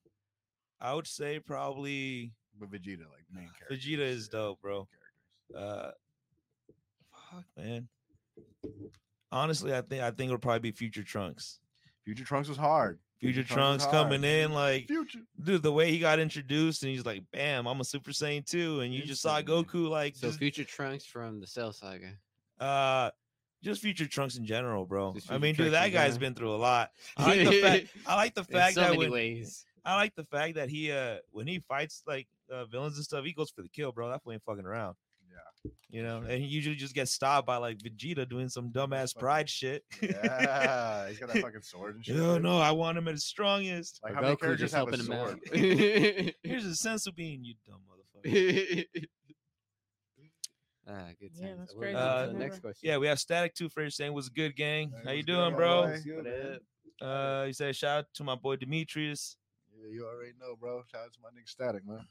Speaker 4: I would say probably
Speaker 9: But Vegeta, like main character.
Speaker 4: Vegeta is dope, bro. uh fuck man honestly i think i think it'll probably be future trunks
Speaker 9: Future Trunks was hard.
Speaker 4: future
Speaker 9: was
Speaker 4: trunks coming
Speaker 9: hard.
Speaker 4: in like
Speaker 9: Future.
Speaker 4: dude the way he got introduced and he's like bam i'm a super saiyan 2 and you just saw goku like
Speaker 2: So
Speaker 4: just,
Speaker 2: future trunks from the Cell Saga.
Speaker 4: uh just future trunks in general bro i mean dude that guy's been through a lot i like the fact i like the fact
Speaker 2: so
Speaker 4: that when,
Speaker 2: ways.
Speaker 4: i like the fact that he uh when he fights like uh, villains and stuff he goes for the kill bro that fool ain't fucking around
Speaker 9: Yeah.
Speaker 4: You know, and he usually just gets stopped by like Vegeta doing some dumbass pride shit.
Speaker 9: Yeah, he's got that fucking sword and shit.
Speaker 4: Yeah,
Speaker 9: dude.
Speaker 4: no, I want him at his strongest.
Speaker 9: Like
Speaker 2: Or
Speaker 9: how many
Speaker 2: Goku
Speaker 9: characters
Speaker 2: just
Speaker 9: have a
Speaker 2: helping him out.
Speaker 9: sword?
Speaker 4: Here's a sense of being, you dumb motherfucker.
Speaker 2: ah, good
Speaker 10: Yeah, that's
Speaker 2: We're
Speaker 10: crazy.
Speaker 2: on to
Speaker 4: Uh,
Speaker 2: next question.
Speaker 4: Yeah, we have Static Too Fresh saying was good, gang.
Speaker 9: Hey,
Speaker 4: How you
Speaker 9: what's good,
Speaker 4: doing, bro?
Speaker 9: boy?
Speaker 1: Good, man.
Speaker 4: Uh, he said shout out to my boy Demetrius.
Speaker 9: Yeah, you already know, bro. Shout out to my nigga Static, man.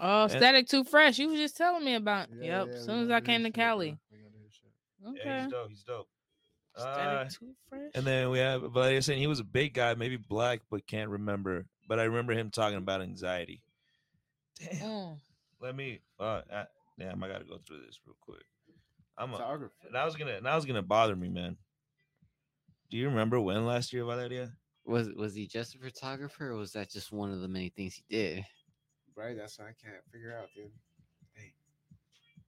Speaker 10: Oh,
Speaker 4: And-
Speaker 10: Static Too Fresh. You was just telling me about.
Speaker 9: Yeah,
Speaker 10: yep.
Speaker 9: yeah,
Speaker 10: as
Speaker 9: we
Speaker 10: soon as I came to. Cali.
Speaker 9: We gonna do his shit.
Speaker 4: Yeah,
Speaker 10: Okay.
Speaker 4: he's dope. He's dope. Uh,
Speaker 10: Static Too Fresh.
Speaker 4: and then we have Valeria saying he was a big guy, maybe black, but can't remember. But I remember him talking about anxiety. Damn.
Speaker 10: Mm.
Speaker 4: Let me. Uh, uh, damn, I gotta go through this real quick. I'm a,
Speaker 1: Photographer.
Speaker 4: that was gonna that was gonna bother me, man. Do you remember when last year, Valeria?
Speaker 2: Was was he just a photographer, or was that just one of the many things he did?
Speaker 1: Right, that's what I can't figure out, dude. Hey.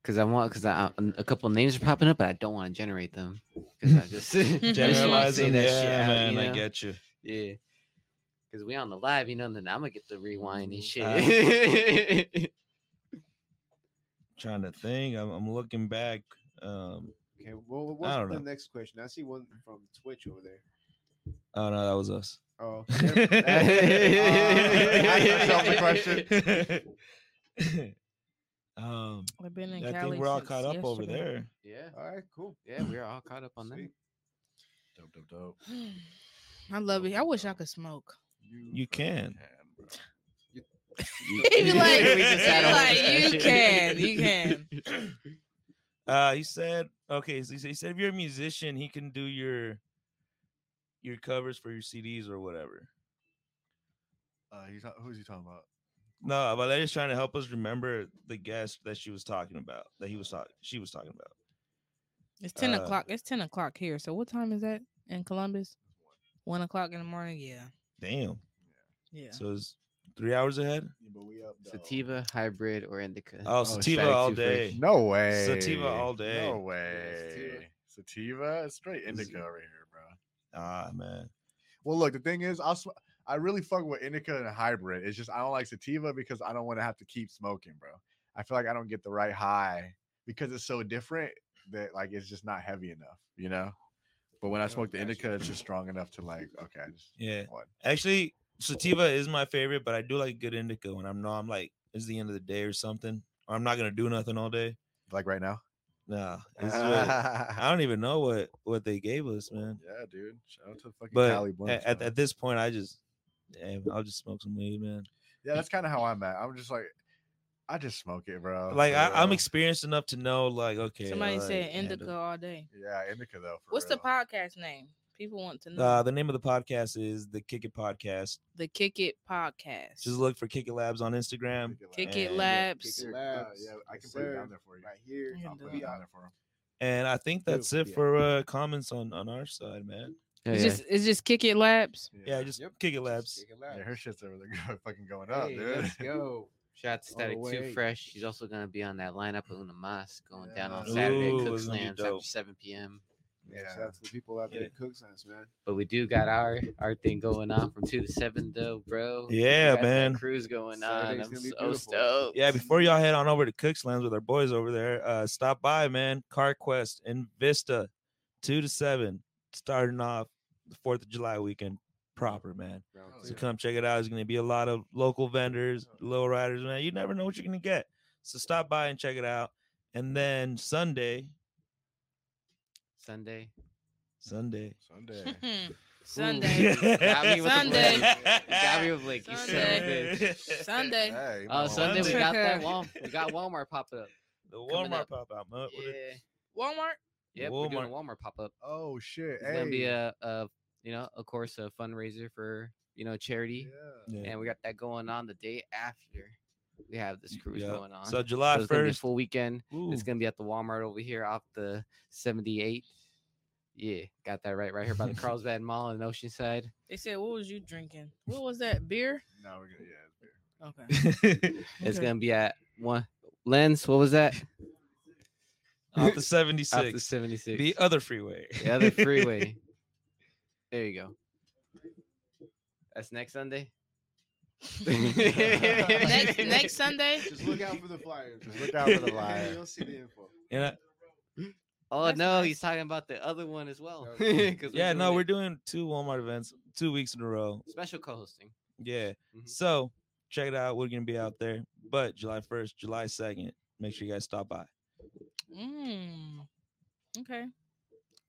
Speaker 2: Because I want, because I, a couple of names are popping up, but I don't want to generate them. Because I just, I just wanna
Speaker 4: Generalize them,
Speaker 2: that
Speaker 4: yeah,
Speaker 2: shit out,
Speaker 4: man.
Speaker 2: you
Speaker 4: I get you.
Speaker 2: Yeah. Because we on the live, you know, then I'm gonna get the rewind and shit.
Speaker 4: Uh, Trying to think. I'm, I'm looking back. Um.
Speaker 1: Okay, well, what's the
Speaker 4: know.
Speaker 1: next question? I see one from Twitch over there.
Speaker 4: Oh no, that was us.
Speaker 1: Oh,
Speaker 9: Ask yourself the
Speaker 4: question. um,
Speaker 10: I've been in
Speaker 4: I
Speaker 10: Cali
Speaker 4: think we're all caught up over there.
Speaker 2: yeah.
Speaker 1: all right, cool.
Speaker 2: Yeah, we're all caught up on that.
Speaker 9: Dope, dope, dope.
Speaker 10: I love it. I wish I could smoke.
Speaker 4: You
Speaker 9: fucking
Speaker 4: can.
Speaker 9: bro.
Speaker 10: He be like,
Speaker 2: We just
Speaker 10: he
Speaker 2: had
Speaker 10: be
Speaker 2: a whole
Speaker 10: like, you can, you can.
Speaker 4: Uh, he said, okay, so he said, he said if you're a musician, he can do your your covers for your CDs or whatever.
Speaker 9: Uh, he's ta- who's he talking about?
Speaker 4: No, Valeria's trying to help us remember the guest that she was talking about, that he was talking, she was talking about.
Speaker 10: It's ten
Speaker 4: Uh,
Speaker 10: o'clock. It's ten o'clock here. So what time is that in Columbus? One o'clock in the morning. Yeah,
Speaker 4: Damn.
Speaker 10: yeah.
Speaker 4: So it's three hours ahead.
Speaker 9: Yeah, but we up. though.
Speaker 2: Sativa, hybrid, or indica.
Speaker 4: Oh,
Speaker 1: Oh,
Speaker 4: sativa
Speaker 2: Static
Speaker 4: all day.
Speaker 2: Fresh.
Speaker 9: No way.
Speaker 4: Sativa all day.
Speaker 9: No way.
Speaker 1: sativa.
Speaker 9: Sativa, it's straight indica over here, bro.
Speaker 4: Ah man.
Speaker 9: Well, look, the thing is, I'll sm- I really fuck with indica and hybrid. It's just I don't like sativa because I don't want to have to keep smoking, bro. I feel like I don't get the right high because it's so different that like it's just not heavy enough, you know. But when I smoke the indica, it's just strong enough to like, okay,
Speaker 4: Yeah.
Speaker 9: what?
Speaker 4: Actually, sativa is my favorite, but I do like good indica when I'm know I'm like it's the end of the day or something, or I'm not gonna do nothing all day.
Speaker 9: Like right now.
Speaker 4: Nah, this is I don't even know what what they gave us, man.
Speaker 9: Yeah, dude. Shout out to fucking
Speaker 4: But
Speaker 9: Cali
Speaker 4: at,
Speaker 9: blunts.
Speaker 4: at, at this point, I just, yeah, I'll just smoke some weed, man.
Speaker 9: yeah, that's kind of how I'm at. I'm just like, I just smoke it, bro.
Speaker 4: Like
Speaker 9: for
Speaker 4: I, I'm experienced enough to know, like, okay.
Speaker 10: Somebody
Speaker 4: like,
Speaker 10: said
Speaker 4: handle-
Speaker 10: indica all day.
Speaker 9: Yeah, indica though. For
Speaker 10: What's the podcast name? People want to know.
Speaker 4: Uh, the name of the podcast is the Kick It Podcast.
Speaker 10: the Kick It Podcast.
Speaker 4: Just look for Kick It Labs on Instagram.
Speaker 10: Kick It
Speaker 4: and-
Speaker 10: Labs.
Speaker 1: Kick It
Speaker 9: Uh,
Speaker 1: Labs.
Speaker 9: yeah, I can
Speaker 1: Yes,
Speaker 9: put it down there for you.
Speaker 1: Right here.
Speaker 10: You
Speaker 9: I'll put
Speaker 10: do
Speaker 9: it
Speaker 10: it.
Speaker 9: down there for him.
Speaker 4: And I think that's it
Speaker 1: Yeah.
Speaker 4: for uh, comments on on our side, man.
Speaker 2: Yeah,
Speaker 10: It's
Speaker 2: yeah.
Speaker 10: just it's just Kick It Labs.
Speaker 4: Yeah, just
Speaker 1: Yep.
Speaker 4: Kick It
Speaker 1: Just
Speaker 4: Labs.
Speaker 1: Kick It
Speaker 9: Yeah, her shit's over there fucking going up,
Speaker 1: Hey,
Speaker 9: dude.
Speaker 1: let's go.
Speaker 2: Shout out to
Speaker 1: all the
Speaker 2: Static Too
Speaker 1: way.
Speaker 2: Fresh. She's also gonna be on that lineup of Una Mas going down on Saturday at
Speaker 4: Ooh,
Speaker 2: Cook
Speaker 4: it's gonna
Speaker 2: Slams after 7 p.m.
Speaker 1: Yeah.
Speaker 9: Yeah.
Speaker 1: Shout out to the people out there
Speaker 4: Yeah.
Speaker 1: at Cooks House, man.
Speaker 2: But we do got our our thing going on from two to seven though, bro.
Speaker 4: Yeah, man.
Speaker 2: Cruise going on.
Speaker 1: Saturday's
Speaker 2: I'm
Speaker 1: gonna be
Speaker 2: so
Speaker 1: beautiful.
Speaker 2: stoked.
Speaker 4: Yeah, before y'all head on over to Cook's Lands with our boys over there, uh, stop by, man. Car Quest in Vista, two to seven, starting off the Fourth of July weekend proper, man.
Speaker 9: Oh,
Speaker 4: So
Speaker 1: two.
Speaker 4: come check it out. There's gonna be a lot of local vendors, low riders, man. You never know what you're gonna get. So stop by and check it out. And then Sunday,
Speaker 2: Sunday.
Speaker 4: Sunday.
Speaker 9: Sunday. Hmm.
Speaker 10: Sunday.
Speaker 2: Got me with
Speaker 10: Sunday.
Speaker 2: Blake. Got me with Blake. You son
Speaker 10: Sunday.
Speaker 2: bitch.
Speaker 10: Sunday.
Speaker 9: Hey, uh,
Speaker 2: Oh,
Speaker 9: no,
Speaker 2: Sunday we got that Walmart. We got Walmart pop up.
Speaker 4: The
Speaker 2: Coming
Speaker 4: Walmart
Speaker 2: up.
Speaker 4: pop out, man. What
Speaker 2: Yeah.
Speaker 4: it-
Speaker 10: Walmart.
Speaker 2: Yep, we're doing a Walmart pop up.
Speaker 9: Oh shit.
Speaker 2: It's
Speaker 9: hey.
Speaker 2: gonna be a, a, you know, of course, a fundraiser for you know charity,
Speaker 9: Yeah.
Speaker 4: Yeah.
Speaker 2: and we got that going on the day after. We have this cruise
Speaker 4: Yeah.
Speaker 2: going on.
Speaker 4: So July
Speaker 2: So it's gonna be a
Speaker 4: first.
Speaker 2: full weekend. It's gonna be at the Walmart over here off the 78. Yeah, got that right, right here by the Carlsbad Mall in Oceanside.
Speaker 10: They said, "What was you drinking? What was that? Beer?
Speaker 9: No, we're gonna yeah. It's beer.
Speaker 10: Okay."
Speaker 2: It's
Speaker 10: Okay.
Speaker 2: gonna be at one lens. What was that?
Speaker 4: off the seventy six.
Speaker 2: Off
Speaker 4: 76.
Speaker 2: the 76.
Speaker 4: The other freeway.
Speaker 2: The other freeway. there you go. That's next Sunday.
Speaker 10: next next Sunday.
Speaker 1: Just look out for the flyers.
Speaker 9: Just look out for the flyer.
Speaker 1: You'll see the info.
Speaker 4: And I-
Speaker 2: Oh
Speaker 10: That's
Speaker 2: no,
Speaker 10: nice.
Speaker 2: he's talking about the other one as well.
Speaker 1: Okay.
Speaker 2: 'Cause
Speaker 4: yeah, no,
Speaker 2: doing
Speaker 4: we're doing two Walmart events, two weeks in a row.
Speaker 2: special co-hosting.
Speaker 4: Yeah.
Speaker 2: Mhm.
Speaker 4: So check it out. We're gonna be out there. But July 1st, July 2nd, make sure you guys stop by.
Speaker 10: Mm. Okay.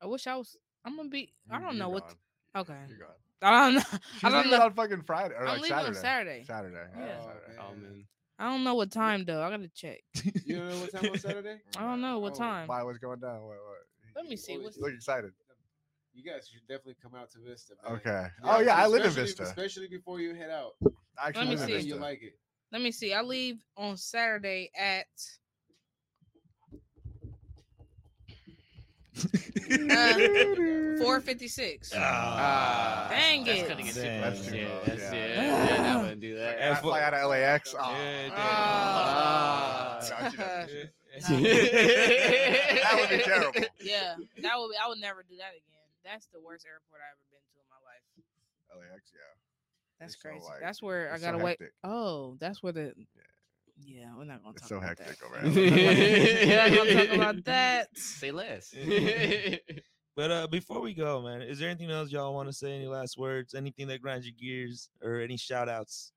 Speaker 10: I wish I was. I'm gonna be. I don't
Speaker 9: you're
Speaker 10: know what.
Speaker 9: gone.
Speaker 10: Okay.
Speaker 9: You're gone.
Speaker 10: I don't know.
Speaker 9: She's
Speaker 10: I don't
Speaker 9: leaving
Speaker 10: know.
Speaker 9: on fucking Friday or
Speaker 10: I'm
Speaker 9: like
Speaker 10: leaving on
Speaker 9: Saturday.
Speaker 10: Saturday.
Speaker 9: Saturday.
Speaker 10: Yeah.
Speaker 9: Yeah.
Speaker 1: Oh,
Speaker 9: Saturday.
Speaker 2: Oh
Speaker 1: man.
Speaker 2: Man.
Speaker 10: I don't know what time though. I gotta check.
Speaker 1: You don't know what time on Saturday?
Speaker 10: I don't know what
Speaker 1: Oh,
Speaker 10: time.
Speaker 9: Why? What's going down? What? what?
Speaker 10: Let me see. What's
Speaker 9: You look excited.
Speaker 1: You guys should definitely come out to Vista. Man.
Speaker 9: Okay. Oh yeah, I live in Vista.
Speaker 1: Especially before you head out.
Speaker 9: I actually
Speaker 10: me see.
Speaker 1: You like it.
Speaker 10: Let me see. I leave on Saturday at uh, four fifty six.
Speaker 4: Ah,
Speaker 10: Dang
Speaker 2: that's
Speaker 10: it.
Speaker 2: gonna get
Speaker 4: Dang.
Speaker 2: too
Speaker 9: That's
Speaker 2: close.
Speaker 9: too
Speaker 2: Yeah,
Speaker 9: close,
Speaker 2: that's,
Speaker 9: yeah.
Speaker 2: yeah, yeah, I wouldn't do that.
Speaker 9: And I fly out of LAX. Oh.
Speaker 4: Yeah,
Speaker 10: Ah.
Speaker 9: Got you, got you.
Speaker 10: that
Speaker 9: That would be terrible.
Speaker 10: Yeah, that would. Be, I would never do that again. That's the worst airport I've ever been to in my life.
Speaker 9: LAX, yeah.
Speaker 10: That's
Speaker 9: It's so,
Speaker 10: crazy.
Speaker 9: like,
Speaker 10: that's where I gotta wait. Oh, that's where the. Yeah, we're not gonna
Speaker 9: It's
Speaker 10: talk
Speaker 9: so
Speaker 10: about
Speaker 9: hectic
Speaker 10: that.
Speaker 9: over
Speaker 10: We're not gonna talk about that.
Speaker 2: Say less.
Speaker 4: But uh, before we go, man, is there anything else y'all want to say? Any last words? Anything that grinds your gears, or any shout outs?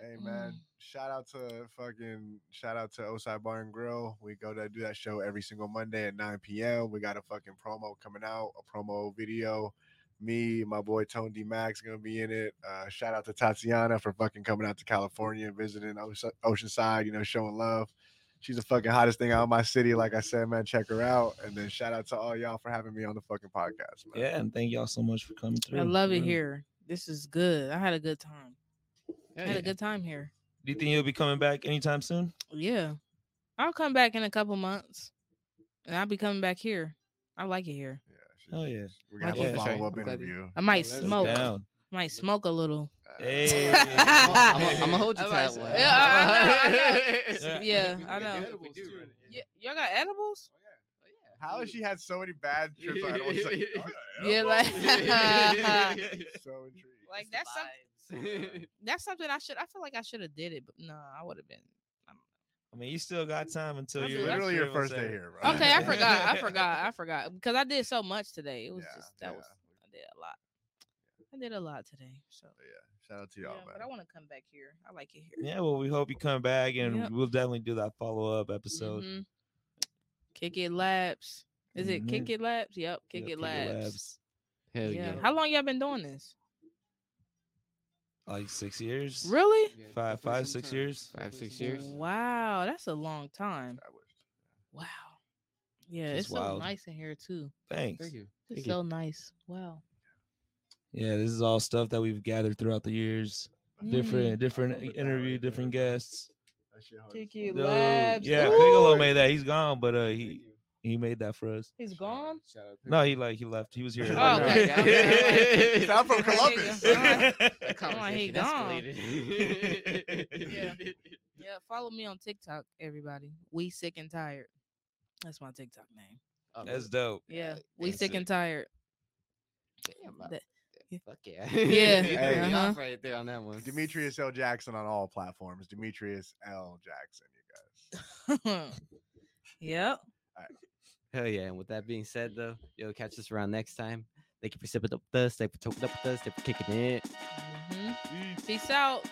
Speaker 9: Hey man,
Speaker 10: Mm.
Speaker 9: shout out to fucking shout out to Osai Bar and Grill. We go to do that show every single Monday at 9 p.m. We got a fucking promo coming out, a promo video. Me, my boy Tone D Max gonna be in it. Uh, shout out to Totsionna for fucking coming out to California and visiting Ocean- Oceanside, you know, showing love. She's the fucking hottest thing out of my city. Like I said, man, check her out. And then shout out to all y'all for having me on the fucking podcast, man.
Speaker 4: Yeah, and thank y'all so much for coming through.
Speaker 10: I love it here. This is good. I had a good time. I had
Speaker 2: yeah.
Speaker 10: a good time here.
Speaker 4: Do you think you'll be coming back anytime soon?
Speaker 10: Yeah, I'll come back in a couple months, and I'll be coming back here. I like it here.
Speaker 9: Yeah, she's-
Speaker 4: Oh yeah.
Speaker 9: We're gonna
Speaker 10: Like
Speaker 9: have
Speaker 10: it.
Speaker 9: a follow up
Speaker 2: I'm glad you-
Speaker 9: interview.
Speaker 10: I might
Speaker 1: let's
Speaker 10: smoke.
Speaker 4: Down.
Speaker 10: Might smoke a little.
Speaker 4: Hey.
Speaker 2: I'm gonna hold you
Speaker 10: I
Speaker 2: to that
Speaker 10: say-
Speaker 2: one.
Speaker 10: Yeah, I know,
Speaker 4: Yeah.
Speaker 10: Yeah, I know.
Speaker 1: edibles, too, right?
Speaker 10: Yeah, y'all got edibles?
Speaker 9: Oh, oh, How has she had so many bad trips? Like, oh,
Speaker 10: Yeah,
Speaker 9: bro.
Speaker 10: like-
Speaker 9: so intrigued.
Speaker 10: Like that's something. That's something I should. I feel like I should have did it, but no, I would have been.
Speaker 4: I mean, you still got time until
Speaker 10: That's
Speaker 4: you're
Speaker 9: literally your
Speaker 4: three of us
Speaker 9: first day here, bro.
Speaker 10: Okay, I forgot. I forgot. I forgot because I did so much today. It was
Speaker 9: Yeah,
Speaker 10: just that
Speaker 9: yeah.
Speaker 10: was I did a lot. I did a lot today. So
Speaker 9: Yeah, shout out to y'all,
Speaker 10: yeah, but. I want to come back here. I like it here.
Speaker 4: Yeah, well, we hope you come back, and
Speaker 10: Yep.
Speaker 4: we'll definitely do that follow up episode.
Speaker 10: Mhm. Kick it labs. Is it Kick
Speaker 4: Mhm.
Speaker 10: it labs? Yep, Kick
Speaker 4: Yep,
Speaker 10: it
Speaker 4: Kick It
Speaker 10: labs.
Speaker 4: Labs.
Speaker 2: Hell
Speaker 10: Yeah.
Speaker 2: yeah.
Speaker 10: How long y'all been doing this?
Speaker 4: Like six years.
Speaker 10: Really?
Speaker 2: Yeah,
Speaker 4: Five,
Speaker 2: definitely
Speaker 4: five,
Speaker 2: some
Speaker 4: six
Speaker 2: time.
Speaker 4: years.
Speaker 2: Five, six years.
Speaker 10: Wow, that's a long time. Wow. Yeah,
Speaker 4: Just
Speaker 10: it's so
Speaker 4: wild.
Speaker 10: nice in here too.
Speaker 4: Thanks.
Speaker 2: Thank you.
Speaker 10: It's
Speaker 2: Thank you.
Speaker 10: so nice. Wow.
Speaker 4: Yeah, this is all stuff that we've gathered throughout the years.
Speaker 10: Mm.
Speaker 4: Different, different interview, different guests.
Speaker 9: That shit hard.
Speaker 10: Kick it
Speaker 4: Dude,
Speaker 10: labs.
Speaker 4: yeah,
Speaker 10: Ooh.
Speaker 4: Piccolo made that. He's gone, but uh, he he made that for us.
Speaker 10: He's gone.
Speaker 1: Shout out to
Speaker 4: No, he like he left. He was here.
Speaker 10: Oh, okay, okay,
Speaker 9: I'm from Columbus.
Speaker 10: yeah. Come on, he gone. Yeah. Yeah, follow me on TikTok, everybody. We sick and tired. That's my TikTok name.
Speaker 2: Oh,
Speaker 4: That's dope.
Speaker 10: Yeah, we
Speaker 4: That's
Speaker 10: sick
Speaker 4: it.
Speaker 10: and tired.
Speaker 2: damn, I-
Speaker 10: That- yeah.
Speaker 2: Fuck yeah.
Speaker 10: Yeah,
Speaker 2: You threw
Speaker 10: uh-huh.
Speaker 2: off right there on that one.
Speaker 9: Demetrius L. Jackson on all platforms. Demetrius L. Jackson, you guys.
Speaker 10: yep.
Speaker 2: Hell yeah. And with that being said, though, yo, catch us around next time. Thank you for sipping up with us. Stay for talking up with us. Stay for kicking it.
Speaker 10: Mhm. Peace out.